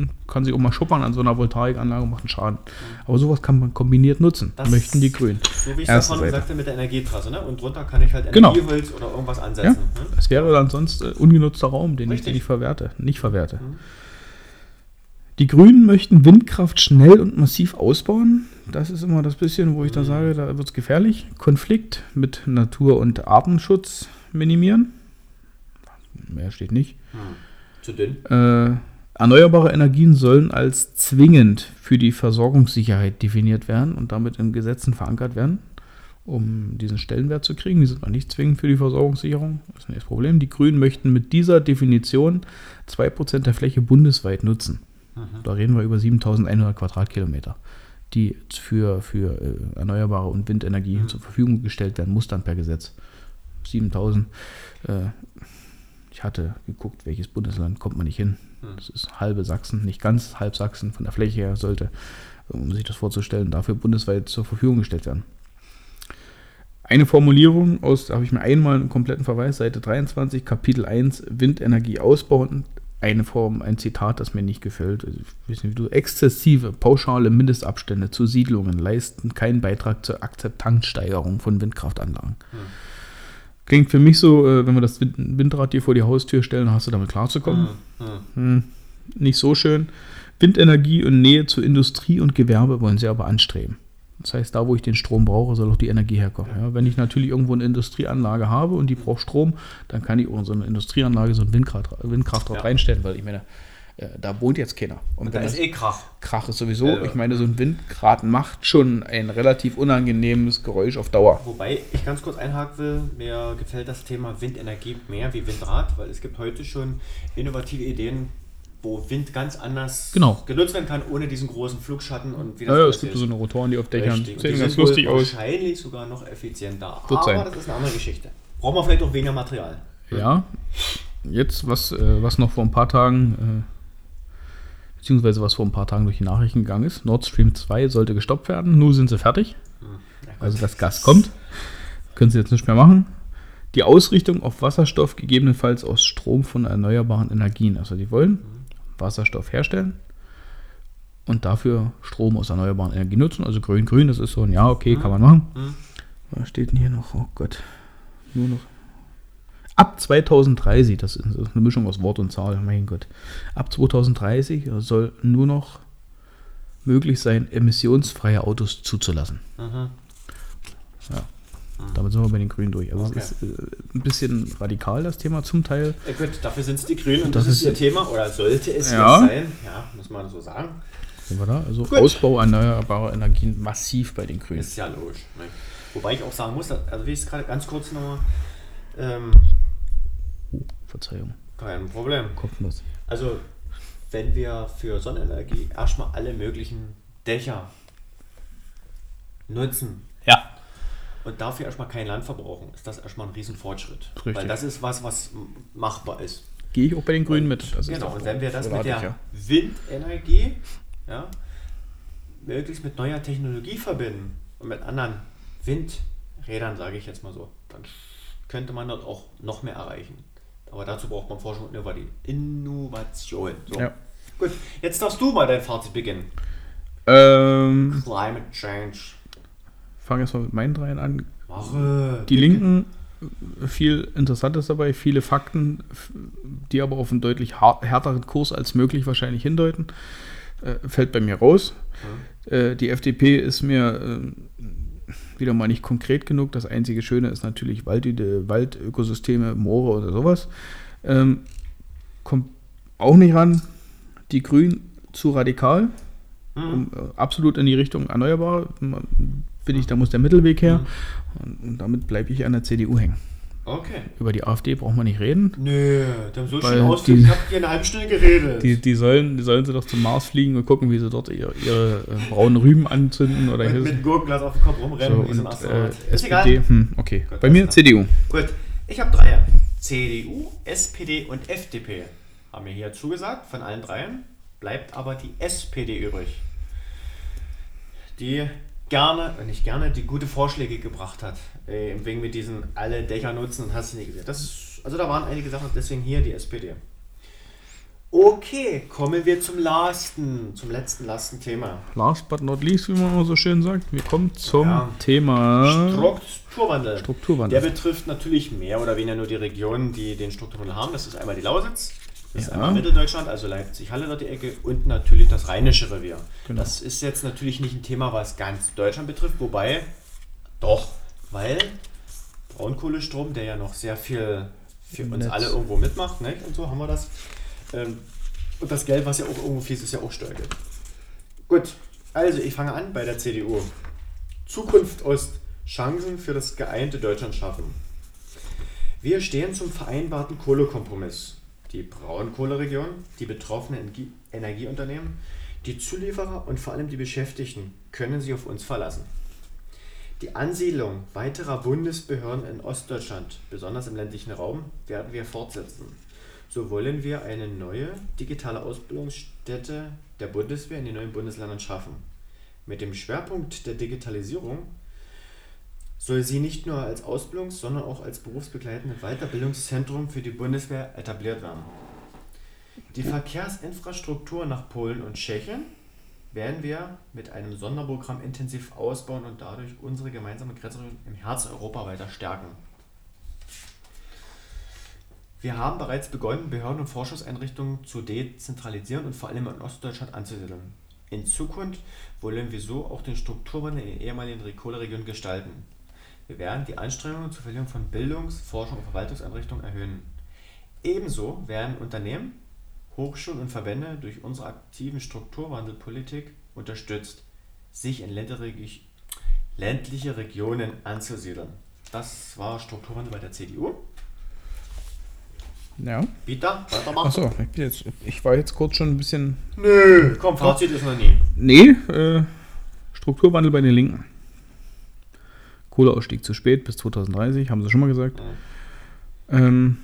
äh, kann sich auch mal schuppern an so einer Voltaikanlage und macht einen Schaden. Aber sowas kann man kombiniert nutzen, Das- möchten die Grünen. So wie ich es Erste davon Seite. sagte mit der Energietrasse. Ne? Und drunter kann ich halt Genau. Energieholz oder irgendwas Ja, ansetzen. Ne? es wäre dann sonst äh, ungenutzter Raum, den ich, Richtig. den ich verwerte, nicht verwerte. Mhm. Die Grünen möchten Windkraft schnell und massiv ausbauen. Das ist immer das bisschen, wo ich da sage, da wird es gefährlich. Konflikt mit Natur- und Artenschutz minimieren. Mehr steht nicht. Hm. Zu dünn. Äh, erneuerbare Energien sollen als zwingend für die Versorgungssicherheit definiert werden und damit in Gesetzen verankert werden, um diesen Stellenwert zu kriegen. Die sind noch nicht zwingend für die Versorgungssicherung. Das ist nicht das Problem. Die Grünen möchten mit dieser Definition 2% der Fläche bundesweit nutzen. Da reden wir über 7100 Quadratkilometer, die für, für äh, erneuerbare und Windenergie zur Verfügung gestellt werden, muss dann per Gesetz. 7000. Äh, ich hatte geguckt, welches Bundesland kommt man nicht hin. Das ist halbe Sachsen, nicht ganz halb Sachsen von der Fläche her sollte, um sich das vorzustellen, dafür bundesweit zur Verfügung gestellt werden. Eine Formulierung aus, da habe ich mir einmal einen kompletten Verweis, Seite 23, Kapitel 1, Windenergie ausbauen. Eine Form, ein Zitat, das mir nicht gefällt. Also, Ich weiß nicht, wie du, exzessive, pauschale Mindestabstände zu Siedlungen leisten keinen Beitrag zur Akzeptanzsteigerung von Windkraftanlagen. Klingt für mich so, äh, wenn wir das Wind- Windrad dir vor die Haustür stellen, hast du damit klarzukommen. Hm. Hm, nicht so schön. Windenergie und Nähe zu Industrie und Gewerbe wollen sie aber anstreben. Das heißt, da wo ich den Strom brauche, soll auch die Energie herkommen. Ja, wenn ich natürlich irgendwo eine Industrieanlage habe und die braucht Strom, dann kann ich in so eine Industrieanlage so ein Windkraft, Windkraftrad Ja. reinstellen, weil ich meine, Äh, da wohnt jetzt keiner. Und, Und da ist eh Krach. Krach ist sowieso, Also- ich meine, so ein Windgraten macht schon ein relativ unangenehmes Geräusch auf Dauer. Wobei ich ganz kurz einhaken will, mir gefällt das Thema Windenergie mehr wie Windrad, weil es gibt heute schon innovative Ideen, wo Wind ganz anders Genau. genutzt werden kann, ohne diesen großen Flugschatten und wie Ja, ja, alles es gibt ist. so eine Rotoren, die auf Dächern Richtig. Sehen ganz lustig aus. Wahrscheinlich sogar noch effizienter. Wird Aber sein. das ist eine andere Geschichte. Braucht man vielleicht auch weniger Material. Ja, jetzt, was, äh, was noch vor ein paar Tagen, äh, beziehungsweise was vor ein paar Tagen durch die Nachrichten gegangen ist, Nord Stream 2 sollte gestoppt werden, nun sind sie fertig. Gut. Also das Gas kommt, können sie jetzt nicht mehr machen. Die Ausrichtung auf Wasserstoff gegebenenfalls aus Strom von erneuerbaren Energien. Also die wollen Wasserstoff herstellen und dafür Strom aus erneuerbaren Energien nutzen. Also grün-grün, das ist so ein Ja, okay, kann man machen. Mhm. Was steht denn hier noch? Oh Gott. Nur noch. Ab 2030, das ist eine Mischung aus Wort und Zahl, mein Gott. Ab 2030 soll nur noch möglich sein, emissionsfreie Autos zuzulassen. Mhm. Damit sind wir bei den Grünen durch. Also Okay. es ist äh, ein bisschen radikal, das Thema zum Teil. Ja, gut, dafür sind es die Grünen und Das das, ist ihr Thema oder sollte es Ja. jetzt sein. Ja, muss man so sagen. Sind wir da? Also Gut. Ausbau erneuerbarer Energien massiv bei den Grünen. Ist ja logisch. Ne? Wobei ich auch sagen muss, also wie ich es gerade ganz kurz nochmal, ähm, Verzeihung, kein Problem. Kopfnuss. Also, wenn wir für Sonnenenergie erstmal alle möglichen Dächer nutzen Ja. Und dafür erstmal kein Land verbrauchen, ist das erstmal ein Riesenfortschritt. Richtig. Weil das ist was, was machbar ist. Gehe ich auch bei den Grünen mit. Das genau, und wenn wir das mit der ja. Windenergie ja, möglichst mit neuer Technologie verbinden und mit anderen Windrädern, sage ich jetzt mal so, dann könnte man dort auch noch mehr erreichen. Aber dazu braucht man Forschung und Innova- Innovation. So. Ja. Gut, jetzt darfst du mal dein Fazit beginnen. Ähm, Climate Change. Fange erstmal mit meinen dreien an. Mache. Die Linken, viel Interessantes dabei, viele Fakten, die aber auf einen deutlich härteren Kurs als möglich wahrscheinlich hindeuten. Äh, fällt bei mir raus. Äh, die FDP ist mir äh, wieder mal nicht konkret genug. Das einzige Schöne ist natürlich Wald, Waldökosysteme, Moore oder sowas. Ähm, kommt auch nicht ran. Die Grünen zu radikal. Um, äh, absolut in die Richtung erneuerbar. Finde ich, da muss der Mittelweg her. Und, und damit bleibe ich an der CDU hängen. Okay. Über die AfD brauchen wir nicht reden. Nö, die haben so schön ausgeführt. Ich habe hier eine halbe Stunde geredet. Die, die, sollen, die sollen sie doch zum Mars fliegen und gucken, wie sie dort ihre, ihre äh, braunen Rüben anzünden oder mit, mit Gurkenglas auf dem Kopf rumrennen so, wie so ein und, äh, Ist egal. SPD. Hm, okay. Gut, Bei mir. CDU. Gut, ich habe drei. CDU, SPD und FDP haben mir hier zugesagt, von allen dreien. Bleibt aber die SPD übrig. Die gerne, äh, nicht gerne, die gute Vorschläge gebracht hat. Äh, wegen mit diesen alle Dächer nutzen und hast du nicht gesehen. Das ist, also da waren einige Sachen, deswegen hier die SPD. Okay, kommen wir zum lasten, zum letzten Thema. Last but not least, wie man immer so schön sagt. Wir kommen zum Ja. Thema Strukturwandel. Strukturwandel. Der betrifft natürlich mehr oder weniger nur die Regionen, die den Strukturwandel haben. Das ist einmal die Lausitz, das ist Ja. einmal Mitteldeutschland, also Leipzig, Halle dort die Ecke und natürlich das Rheinische Revier. Genau. Das ist jetzt natürlich nicht ein Thema, was ganz Deutschland betrifft, wobei doch, weil Braunkohlestrom, der ja noch sehr viel für uns Netz. alle irgendwo mitmacht, ne? und so haben wir das. Ähm, und das Geld, was ja auch irgendwo fließt, ist ja auch Steuergeld. Gut, also ich fange an bei der CDU. Zukunft Ost. Chancen für das geeinte Deutschland schaffen. Wir stehen zum vereinbarten Kohlekompromiss. Die Braunkohleregion, die betroffenen Energie Energieunternehmen, die Zulieferer und vor allem die Beschäftigten können sich auf uns verlassen. Die Ansiedlung weiterer Bundesbehörden in Ostdeutschland, besonders im ländlichen Raum, werden wir fortsetzen. So wollen wir eine neue digitale Ausbildungsstätte der Bundeswehr in den neuen Bundesländern schaffen. Mit dem Schwerpunkt der Digitalisierung soll sie nicht nur als Ausbildungs-, sondern auch als berufsbegleitendes Weiterbildungszentrum für die Bundeswehr etabliert werden. Die Verkehrsinfrastruktur nach Polen und Tschechien werden wir mit einem Sonderprogramm intensiv ausbauen und dadurch unsere gemeinsame Grenzregion im Herzen Europa weiter stärken. Wir haben bereits begonnen, Behörden und Forschungseinrichtungen zu dezentralisieren und vor allem in Ostdeutschland anzusiedeln. In Zukunft wollen wir so auch den Strukturwandel in den ehemaligen Kohleregionen gestalten. Wir werden die Anstrengungen zur Verlegung von Bildungs-, Forschung und Verwaltungseinrichtungen erhöhen. Ebenso werden Unternehmen Hochschulen und Verbände durch unsere aktiven Strukturwandelpolitik unterstützt, sich in ländliche, Regionen anzusiedeln. Das war Strukturwandel bei der CDU. Ja. Peter, weitermachen. Achso, ich, jetzt, ich war jetzt kurz schon ein bisschen. Nö, komm, Fazit ist noch nie. Nee, äh, Strukturwandel bei den Linken. Kohleausstieg zu spät bis 2030, haben sie schon mal gesagt. Ähm,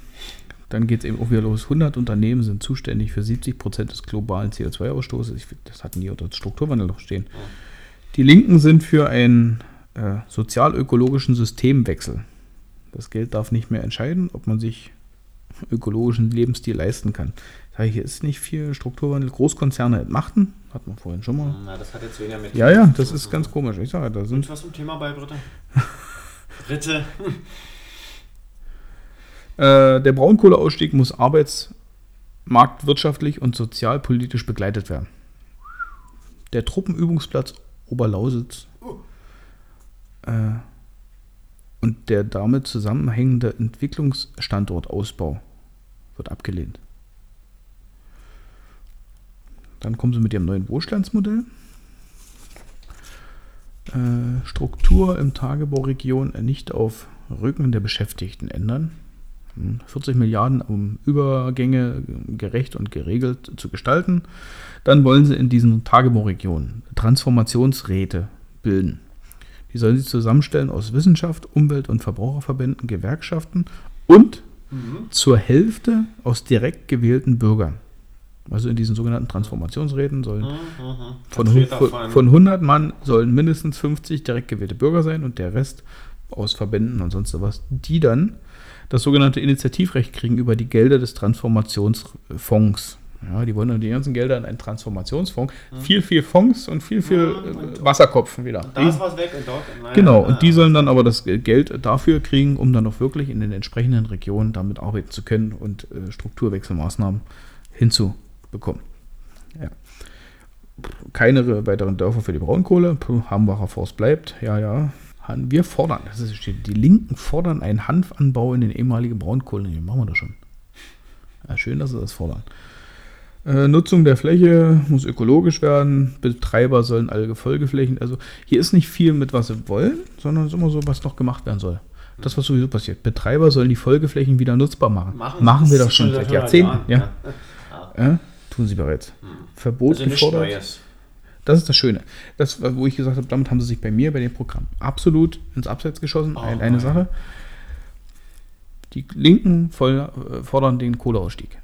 dann geht es eben auch wieder los. 100 Unternehmen sind zuständig für 70 Prozent des globalen CO2-Ausstoßes. Ich find, Das hatten die unter Strukturwandel noch stehen. Die Linken sind für einen äh, sozial-ökologischen Systemwechsel. Das Geld darf nicht mehr entscheiden, ob man sich ökologischen Lebensstil leisten kann. Ich, hier ist nicht viel Strukturwandel. Großkonzerne entmachten, hatten wir vorhin schon mal. Na, das hat jetzt weniger mit. Ja, ja, das ist ganz komisch. Ich sage, da sind Und was zum Thema bei, Britta? Britte. Äh, der Braunkohleausstieg muss arbeitsmarktwirtschaftlich und sozialpolitisch begleitet werden. Der Truppenübungsplatz Oberlausitz äh, und der damit zusammenhängende Entwicklungsstandortausbau wird abgelehnt. Dann kommen sie mit ihrem neuen Wohlstandsmodell. Äh, Struktur im Tagebauregion nicht auf Rücken der Beschäftigten ändern. 40 Milliarden, um Übergänge gerecht und geregelt zu gestalten. Dann wollen sie in diesen Tagebauregionen Transformationsräte bilden. Die sollen sich zusammenstellen aus Wissenschaft, Umwelt- und Verbraucherverbänden, Gewerkschaften und zur Hälfte aus direkt gewählten Bürgern. Also in diesen sogenannten Transformationsräten sollen Mhm. von, Vertreter von, von- von 100 Mann sollen mindestens 50 direkt gewählte Bürger sein und der Rest aus Verbänden und sonst was, die dann das sogenannte Initiativrecht kriegen über die Gelder des Transformationsfonds. Ja, die wollen dann die ganzen Gelder in einen Transformationsfonds. Viel, viel Fonds und viel, viel Mhm. äh, Wasserkopfen wieder. Da ist was weg und dort. Naja, Genau, und die sollen dann aber das Geld dafür kriegen, um dann auch wirklich in den entsprechenden Regionen damit arbeiten zu können und äh, Strukturwechselmaßnahmen hinzubekommen. Ja. Keine weiteren Dörfer für die Braunkohle. Puh, Hambacher Forst bleibt. Ja, ja. Wir fordern, das ist, steht, die Linken fordern einen Hanfanbau in den ehemaligen Braunkohlen. Machen wir doch schon. Ja, schön, dass sie das fordern. Äh, Nutzung der Fläche muss ökologisch werden. Betreiber sollen alle Folgeflächen. Also hier ist nicht viel mit, was sie wollen, sondern es ist immer so, was noch gemacht werden soll. Das, was sowieso passiert. Betreiber sollen die Folgeflächen wieder nutzbar machen. Machen, wir das schon seit Jahrzehnten. Ja. Ja, tun sie bereits. Verbot Also gefordert. Neues. Das ist das Schöne. Das, wo ich gesagt habe, damit haben sie sich bei mir, bei dem Programm, absolut ins Abseits geschossen. Oh Ein, eine nein. Sache. Die Linken voll, äh, fordern den Kohleausstieg.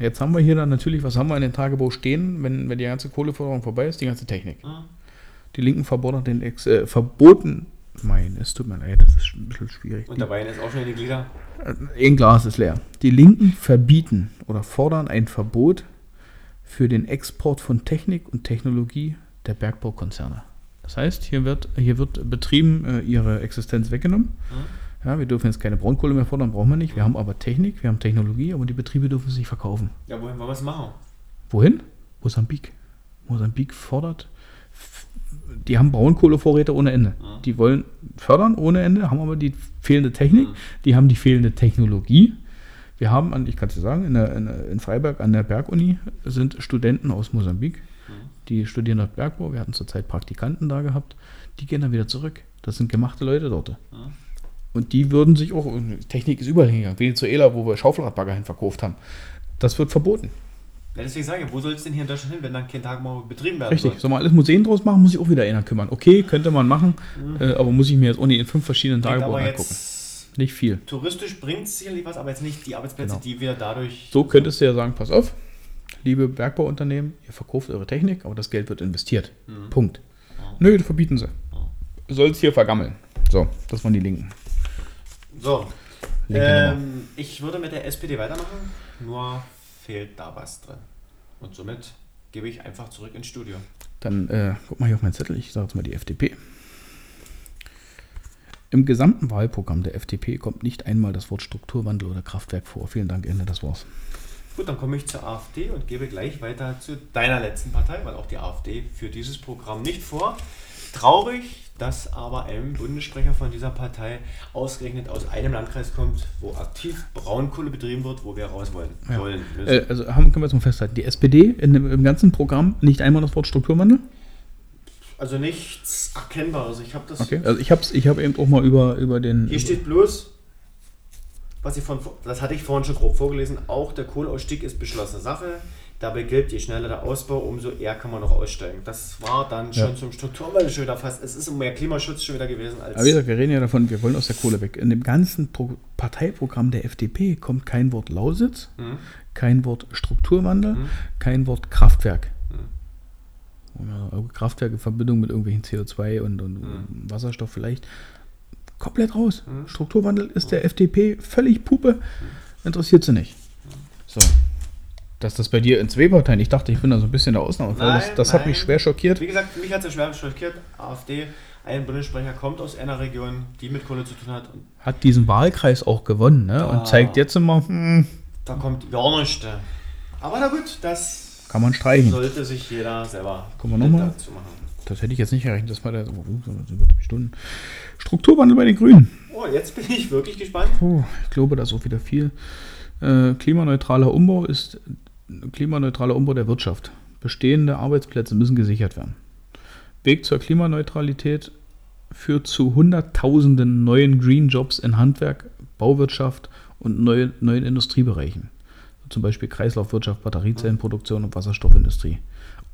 Jetzt haben wir hier dann natürlich, was haben wir in den Tagebau stehen, wenn, wenn die ganze Kohleförderung vorbei ist, die ganze Technik. Mhm. Die Linken verboten den Ex, äh, verboten. Mein, es tut mir leid, das ist ein bisschen schwierig. Und Wein ist auch schon in die Glieder. Äh, Ein Glas ist leer. Die Linken verbieten oder fordern ein Verbot für den Export von Technik und Technologie der Bergbaukonzerne. Das heißt, hier wird, hier wird Betrieben äh, ihre Existenz weggenommen. Ja, wir dürfen jetzt keine Braunkohle mehr fordern, brauchen wir nicht. Wir haben aber Technik, wir haben Technologie, aber die Betriebe dürfen es nicht verkaufen. Ja, wohin wollen wir es machen? Wohin? Mosambik. Mosambik fordert. Die haben Braunkohlevorräte ohne Ende. Die wollen fördern ohne Ende, haben aber die fehlende Technik, die haben die fehlende Technologie. Wir haben, an, ich kann es dir sagen, in, der, in, in Freiberg an der Berguni sind Studenten aus Mosambik, die studieren dort Bergbau. Wir hatten zurzeit Praktikanten da gehabt. Die gehen dann wieder zurück. Das sind gemachte Leute dort. Und die würden sich auch, Technik ist überall hingegangen. Venezuela, wo wir Schaufelradbagger hin verkauft haben. Das wird verboten. Ja, deswegen sage ich, wo soll es denn hier in Deutschland hin, wenn dann kein Tagebau betrieben werden Richtig. soll? Soll man alles Museen draus machen, muss ich auch wieder einer kümmern. Okay, könnte man machen, äh, aber muss ich mir jetzt nicht in fünf verschiedenen Bringt Tagebau aber angucken. Nicht viel. touristisch bringt es sicherlich was, aber jetzt nicht die Arbeitsplätze, Genau. die wir dadurch. So könntest du ja sagen, pass auf, liebe Bergbauunternehmen, ihr verkauft eure Technik, aber das Geld wird investiert. Punkt. Nö, das verbieten sie. Soll es hier vergammeln. So, das waren die Linken. So. Linke. Ähm, ich würde mit der SPD weitermachen, nur fehlt da was drin. Und somit gebe ich einfach zurück ins Studio. Dann äh, guck mal hier auf meinen Zettel, ich sage jetzt mal die FDP. Im gesamten Wahlprogramm der FDP kommt nicht einmal das Wort Strukturwandel oder Kraftwerk vor. Vielen Dank, Ende, das war's. Gut, dann komme ich zur AfD und gebe gleich weiter zu deiner letzten Partei, weil auch die AfD führt dieses Programm nicht vor. Traurig, dass aber ein Bundessprecher von dieser Partei ausgerechnet aus einem Landkreis kommt, wo aktiv Braunkohle betrieben wird, wo wir raus wollen. Ja. wollen. Äh, also haben, können wir jetzt mal festhalten, die SPD in dem, im ganzen Programm nicht einmal das Wort Strukturwandel? Also nichts Erkennbares. Ich habe das. Okay, also ich habe ich hab eben auch mal über, über den... Hier steht bloß, was ich von, das hatte ich vorhin schon grob vorgelesen, auch der Kohleausstieg ist beschlossene Sache. Dabei gilt, je schneller der Ausbau, umso eher kann man noch aussteigen. Das war dann schon Ja. zum Strukturwandel schon wieder fast. Es ist um mehr Klimaschutz schon wieder gewesen als. Aber wie gesagt, wir reden ja davon, wir wollen aus der Kohle weg. In dem ganzen Pro Parteiprogramm der FDP kommt kein Wort Lausitz, Mhm. kein Wort Strukturwandel, Mhm. kein Wort Kraftwerk. Ja, also Kraftwerk in Verbindung mit irgendwelchen CO2 und, und Mhm. Wasserstoff vielleicht. Komplett raus. Mhm. Strukturwandel ist der FDP völlig Puppe. Interessiert sie nicht. So. Dass das bei dir in zwei Parteien, ich dachte, ich bin da so ein bisschen der Ausnahmefall. Nein, das das hat mich schwer schockiert. Wie gesagt, mich hat es schwer schockiert. AfD, ein Bundessprecher kommt aus einer Region, die mit Kohle zu tun hat. Hat diesen Wahlkreis auch gewonnen ne? Und zeigt jetzt immer, hm, da kommt gar nichts. Aber na gut, das kann man streichen. sollte sich jeder selber Gucken wir noch mal. dazu machen. Das hätte ich jetzt nicht gerechnet, dass man da Stunden. Strukturwandel bei den Grünen. Oh, jetzt bin ich wirklich gespannt. Puh, ich glaube, da ist auch wieder viel. Äh, klimaneutraler Umbau ist klimaneutraler Umbau der Wirtschaft. Bestehende Arbeitsplätze müssen gesichert werden. Weg zur Klimaneutralität führt zu Hunderttausenden neuen Green Jobs in Handwerk, Bauwirtschaft und neue, neuen Industriebereichen. Zum Beispiel Kreislaufwirtschaft, Batteriezellenproduktion und Wasserstoffindustrie.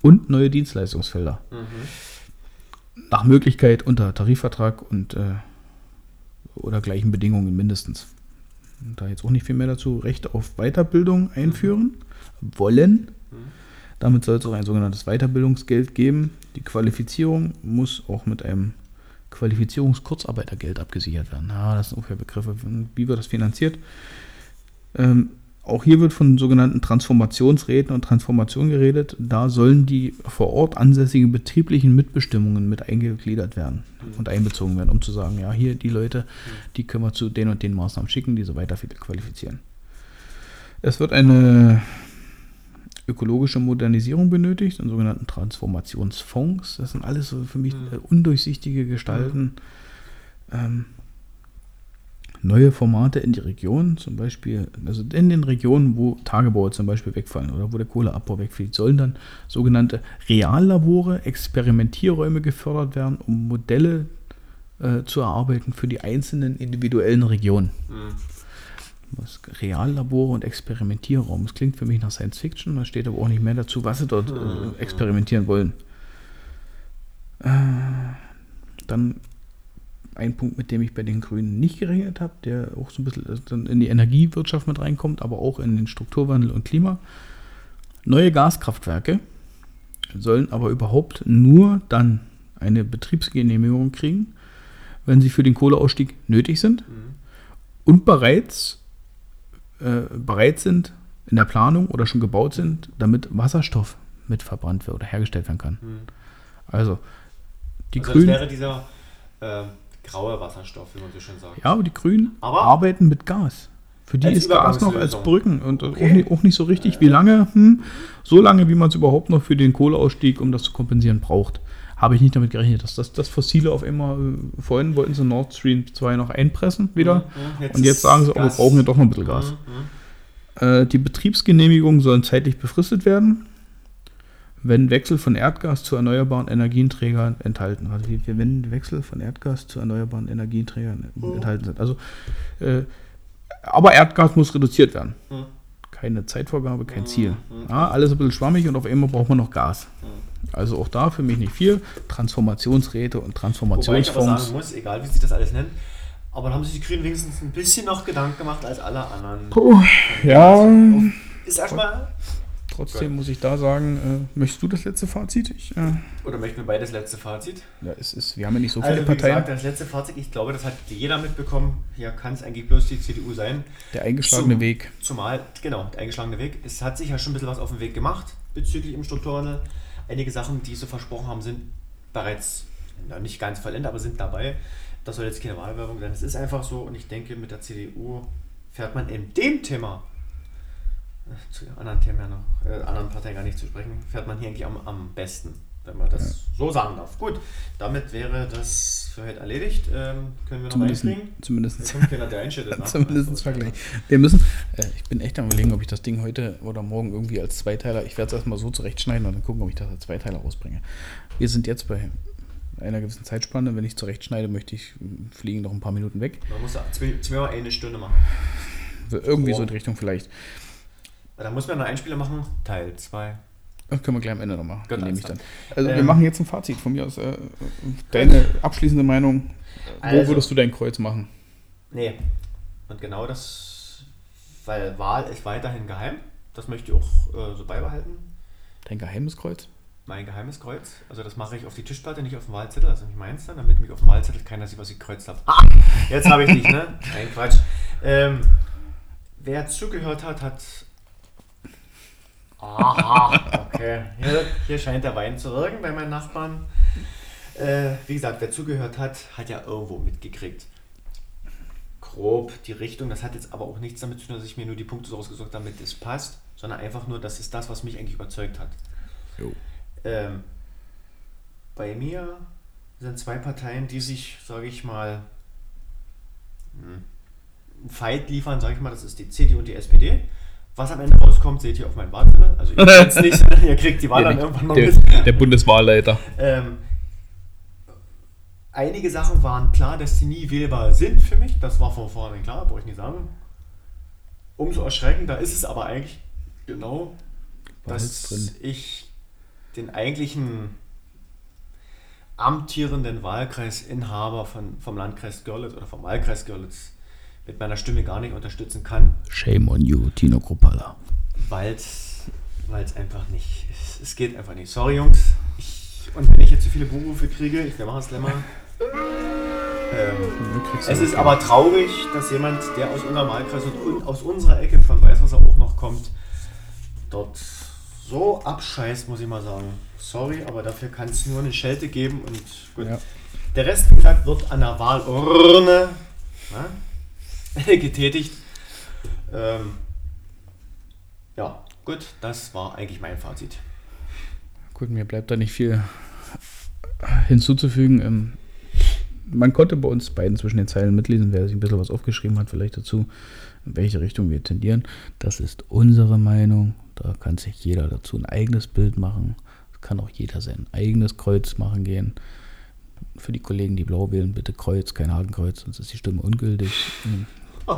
Und neue Dienstleistungsfelder. Nach Möglichkeit unter Tarifvertrag und äh, oder gleichen Bedingungen mindestens. Da jetzt auch nicht viel mehr dazu. Recht auf Weiterbildung einführen wollen. Damit soll es auch ein sogenanntes Weiterbildungsgeld geben. Die Qualifizierung muss auch mit einem Qualifizierungskurzarbeitergeld abgesichert werden. Ja, das sind ungefähr Begriffe. Wie wird das finanziert? Ähm, auch hier wird von sogenannten Transformationsräten und Transformation geredet. Da sollen die vor Ort ansässigen betrieblichen Mitbestimmungen mit eingegliedert werden und einbezogen werden, um zu sagen, ja, hier die Leute, die können wir zu den und den Maßnahmen schicken, die so weiter qualifizieren. Es wird eine ökologische Modernisierung benötigt, einen sogenannten Transformationsfonds. Das sind alles so für mich äh, undurchsichtige Gestalten. Ähm, neue Formate in die Region, zum Beispiel, also in den Regionen, wo Tagebaue zum Beispiel wegfallen oder wo der Kohleabbau wegfällt, sollen dann sogenannte Reallabore, Experimentierräume gefördert werden, um Modelle äh, zu erarbeiten für die einzelnen individuellen Regionen. Was Reallabore und Experimentierraum. Das klingt für mich nach Science Fiction, da steht aber auch nicht mehr dazu, was sie dort äh, experimentieren wollen. Äh, dann ein Punkt, mit dem ich bei den Grünen nicht gerechnet habe, der auch so ein bisschen dann in die Energiewirtschaft mit reinkommt, aber auch in den Strukturwandel und Klima. Neue Gaskraftwerke sollen aber überhaupt nur dann eine Betriebsgenehmigung kriegen, wenn sie für den Kohleausstieg nötig sind und bereits äh, bereit sind in der Planung oder schon gebaut sind, damit Wasserstoff mit verbrannt wird oder hergestellt werden kann. Also die Also das Grünen, wäre dieser äh, graue Wasserstoff, wie man so schön sagt. ja, aber die Grünen Aber- arbeiten mit Gas. Für die ist Gas noch als. Brücken und auch, Okay. nicht, auch nicht so richtig. Wie lange? Hm, so lange, wie man es überhaupt noch für den Kohleausstieg, um das zu kompensieren, braucht. Habe ich nicht damit gerechnet, dass das, das Fossile auf einmal, äh, vorhin wollten sie Nord Stream 2 noch einpressen wieder. Mhm, jetzt und jetzt sagen sie, oh, wir brauchen ja doch noch ein bisschen Gas. Mhm, Äh, die Betriebsgenehmigungen sollen zeitlich befristet werden, wenn Wechsel von Erdgas zu erneuerbaren Energieträgern enthalten. Also wie, wenn Wechsel von Erdgas zu erneuerbaren Energieträgern enthalten sind. Also, äh, aber Erdgas muss reduziert werden. Mhm. Keine Zeitvorgabe, kein Ziel. Ja, alles ein bisschen schwammig und auf einmal braucht man noch Gas. Also auch da für mich nicht viel. Transformationsräte und Wobei ich aber Transformationsfonds. sagen muss, egal wie sie das alles nennen, aber dann haben sich die Grünen wenigstens ein bisschen noch Gedanken gemacht als alle anderen. Puh, ja, Ist erstmal, trotzdem muss ich da sagen, äh, möchtest du das letzte Fazit? Ich, äh, oder möchten wir beide das letzte Fazit? Ja, es ist, wir haben ja nicht so viele Also wie Parteien. gesagt, das letzte Fazit, ich glaube, das hat jeder mitbekommen. Hier kann es eigentlich bloß die CDU sein. der eingeschlagene Zum- Weg. Zumal, genau, der eingeschlagene Weg. Es hat sich ja schon ein bisschen was auf dem Weg gemacht bezüglich im Strukturwandel. Einige Sachen, die so versprochen haben, sind bereits na, nicht ganz vollendet, aber sind dabei. Das soll jetzt keine Wahlwerbung sein. Es ist einfach so und ich denke, mit der CDU fährt man in dem Thema, zu anderen Themen ja noch, äh, anderen Parteien gar nicht zu sprechen, fährt man hier eigentlich am, am besten. wenn man das so sagen darf. Gut, damit wäre das für heute erledigt. Ähm, können wir noch Zumindest, reinkriegen? zumindest, einschätzt. ne? zumindest Vergleich. Wir müssen, äh, ich bin echt am überlegen, ob ich das Ding heute oder morgen irgendwie als Zweiteiler, ich werde es erstmal so zurechtschneiden und dann gucken, ob ich das als Zweiteiler rausbringe. Wir sind jetzt bei einer gewissen Zeitspanne. Wenn ich zurechtschneide, möchte ich äh, fliegen noch ein paar Minuten weg. Man muss zwei- zweimal eine Stunde machen. Irgendwie so in die Richtung vielleicht. Da muss man einen Einspieler machen. Teil 2. Das können wir gleich am Ende noch machen. Die nehme ich dann. Also wir Ähm, machen jetzt ein Fazit von mir aus. Äh, deine abschließende Meinung. Wo Also- würdest du dein Kreuz machen? Nee. Und genau das, weil Wahl ist weiterhin geheim. Das möchte ich auch äh, so beibehalten. Dein geheimes Kreuz? Mein geheimes Kreuz. Also das mache ich auf die Tischplatte, nicht auf dem Wahlzettel. Also nicht meins dann, damit mich auf dem Wahlzettel keiner sieht, was ich gekreuzt habe. Ah, jetzt habe ich dich, ne? Nein, Quatsch. Ähm, wer zugehört hat, hat... Aha, okay. Hier, hier scheint der Wein zu wirken bei meinen Nachbarn. Äh, wie gesagt, wer zugehört hat, hat ja irgendwo mitgekriegt. Grob die Richtung. Das hat jetzt aber auch nichts damit zu tun, dass ich mir nur die Punkte so ausgesucht habe, damit es passt, sondern einfach nur, das ist das, was mich eigentlich überzeugt hat. Ähm, bei mir sind zwei Parteien, die sich, sage ich mal, hm, einen Fight liefern, sage ich mal, das ist die CDU und die SPD. Was am Ende rauskommt, seht ihr auf meinem Wahlzettel. Also ihr kennt's nicht, ihr kriegt die Wahl dann irgendwann mal der, mit. der Bundeswahlleiter. Ähm, einige Sachen waren klar, dass sie nie wählbar sind für mich. Das war von vornherein klar, brauche ich nicht sagen. Umso erschreckender ist es aber eigentlich genau, dass drin. ich den eigentlichen amtierenden Wahlkreisinhaber von, vom Landkreis Görlitz oder vom Wahlkreis Görlitz mit meiner Stimme gar nicht unterstützen kann, Shame on you, Tino Kropala. weil es einfach nicht, es, es geht einfach nicht. Sorry Jungs, ich, und wenn ich jetzt zu viele Buchrufe kriege, ich wir machen es gleich mal. Ähm, es ist aber traurig, dass jemand, der aus unserem Wahlkreis und un- aus unserer Ecke von Weißwasser auch noch kommt, dort so abscheißt, muss ich mal sagen. Sorry, aber dafür kann es nur eine Schelte geben und gut. Ja. Der Rest, wie gesagt, wird an der Wahlurne na, getätigt. Ähm, ja, gut, das war eigentlich mein Fazit. Gut, mir bleibt da nicht viel hinzuzufügen. Ähm, Man konnte bei uns beiden zwischen den Zeilen mitlesen, wer sich ein bisschen was aufgeschrieben hat, vielleicht dazu, in welche Richtung wir tendieren. Das ist unsere Meinung. Da kann sich jeder dazu ein eigenes Bild machen. Es kann auch jeder sein eigenes Kreuz machen gehen. Für die Kollegen, die blau wählen, bitte Kreuz, kein Hakenkreuz, sonst ist die Stimme ungültig.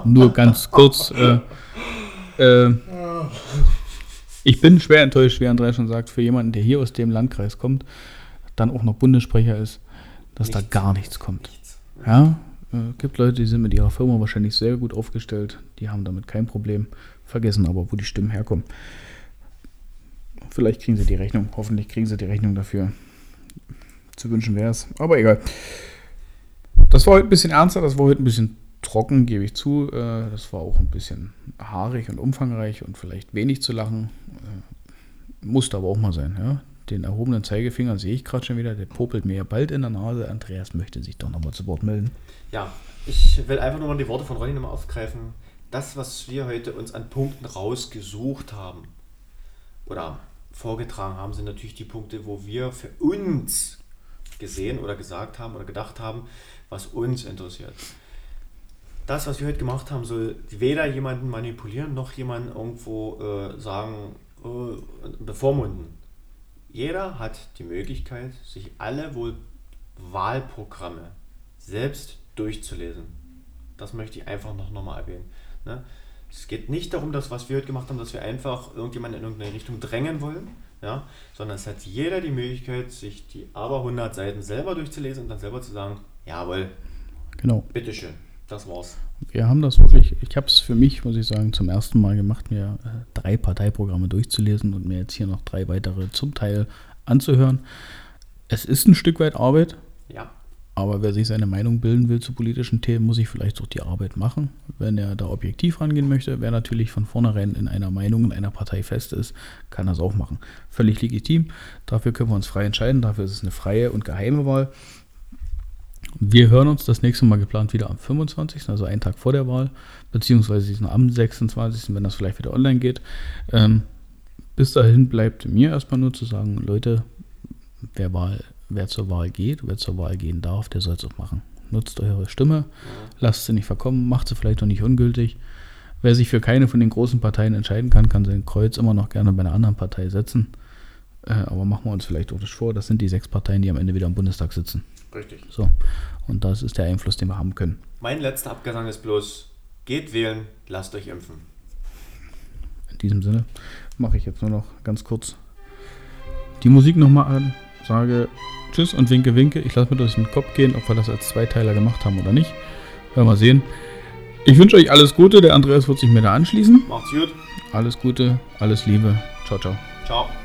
Nur ganz kurz. Äh, äh, ich bin schwer enttäuscht, wie André schon sagt, für jemanden, der hier aus dem Landkreis kommt, dann auch noch Bundessprecher ist, dass da Nichts. gar nichts kommt. Nichts. Ja, äh, gibt Leute, die sind mit ihrer Firma wahrscheinlich sehr gut aufgestellt, die haben damit kein Problem, vergessen aber, wo die Stimmen herkommen. Vielleicht kriegen sie die Rechnung, hoffentlich kriegen sie die Rechnung dafür. Zu wünschen wäre es, aber egal. Das war heute ein bisschen ernster, das war heute ein bisschen trocken, gebe ich zu. Äh, Das war auch ein bisschen haarig und umfangreich und vielleicht wenig zu lachen. Äh, Musste aber auch mal sein, ja. Den erhobenen Zeigefinger sehe ich gerade schon wieder, der popelt mir ja bald in der Nase. Andreas möchte sich doch nochmal zu Wort melden. Ja, ich will einfach nur mal die Worte von Ronny nochmal aufgreifen. Das, was wir heute uns an Punkten rausgesucht haben oder vorgetragen haben, sind natürlich die Punkte, wo wir für uns gesehen oder gesagt haben oder gedacht haben, was uns interessiert. Das, was wir heute gemacht haben, soll weder jemanden manipulieren noch jemanden irgendwo äh, sagen, äh, bevormunden. Jeder hat die Möglichkeit, sich alle wohl Wahlprogramme selbst durchzulesen. Das möchte ich einfach noch nochmal erwähnen. Ne? Es geht nicht darum, dass was wir heute gemacht haben, dass wir einfach irgendjemanden in irgendeine Richtung drängen wollen, ja? sondern es hat jeder die Möglichkeit, sich die aber 100 Seiten selber durchzulesen und dann selber zu sagen, jawohl, Genau. bitteschön, das war's. Wir haben das wirklich, ich habe es für mich, muss ich sagen, zum ersten Mal gemacht, mir äh, drei Parteiprogramme durchzulesen und mir jetzt hier noch drei weitere zum Teil anzuhören. Es ist ein Stück weit Arbeit, Ja, aber wer sich seine Meinung bilden will zu politischen Themen, muss ich vielleicht auch die Arbeit machen. Wenn er da objektiv rangehen möchte, wer natürlich von vornherein in einer Meinung in einer Partei fest ist, kann das auch machen. Völlig legitim. Dafür können wir uns frei entscheiden. Dafür ist es eine freie und geheime Wahl. Wir hören uns das nächste Mal geplant wieder am 25., also einen Tag vor der Wahl, beziehungsweise diesen am 26., wenn das vielleicht wieder online geht. Ähm, bis dahin bleibt mir erstmal nur zu sagen, Leute, wer, Wahl, wer zur Wahl geht, wer zur Wahl gehen darf, der soll es auch machen. Nutzt eure Stimme, lasst sie nicht verkommen, macht sie vielleicht noch nicht ungültig. Wer sich für keine von den großen Parteien entscheiden kann, kann sein Kreuz immer noch gerne bei einer anderen Partei setzen. Äh, aber machen wir uns vielleicht auch das vor, das sind die sechs Parteien, die am Ende wieder im Bundestag sitzen. Richtig. So. Und das ist der Einfluss, den wir haben können. Mein letzter Abgesang ist bloß, geht wählen, lasst euch impfen. In diesem Sinne mache ich jetzt nur noch ganz kurz die Musik nochmal an, sage Tschüss und winke, winke. Ich lasse mir durch den Kopf gehen, ob wir das als Zweiteiler gemacht haben oder nicht. Werden wir sehen. Ich wünsche euch alles Gute. Der Andreas wird sich mir da anschließen. Macht's gut. Alles Gute, alles Liebe. Ciao, ciao. Ciao.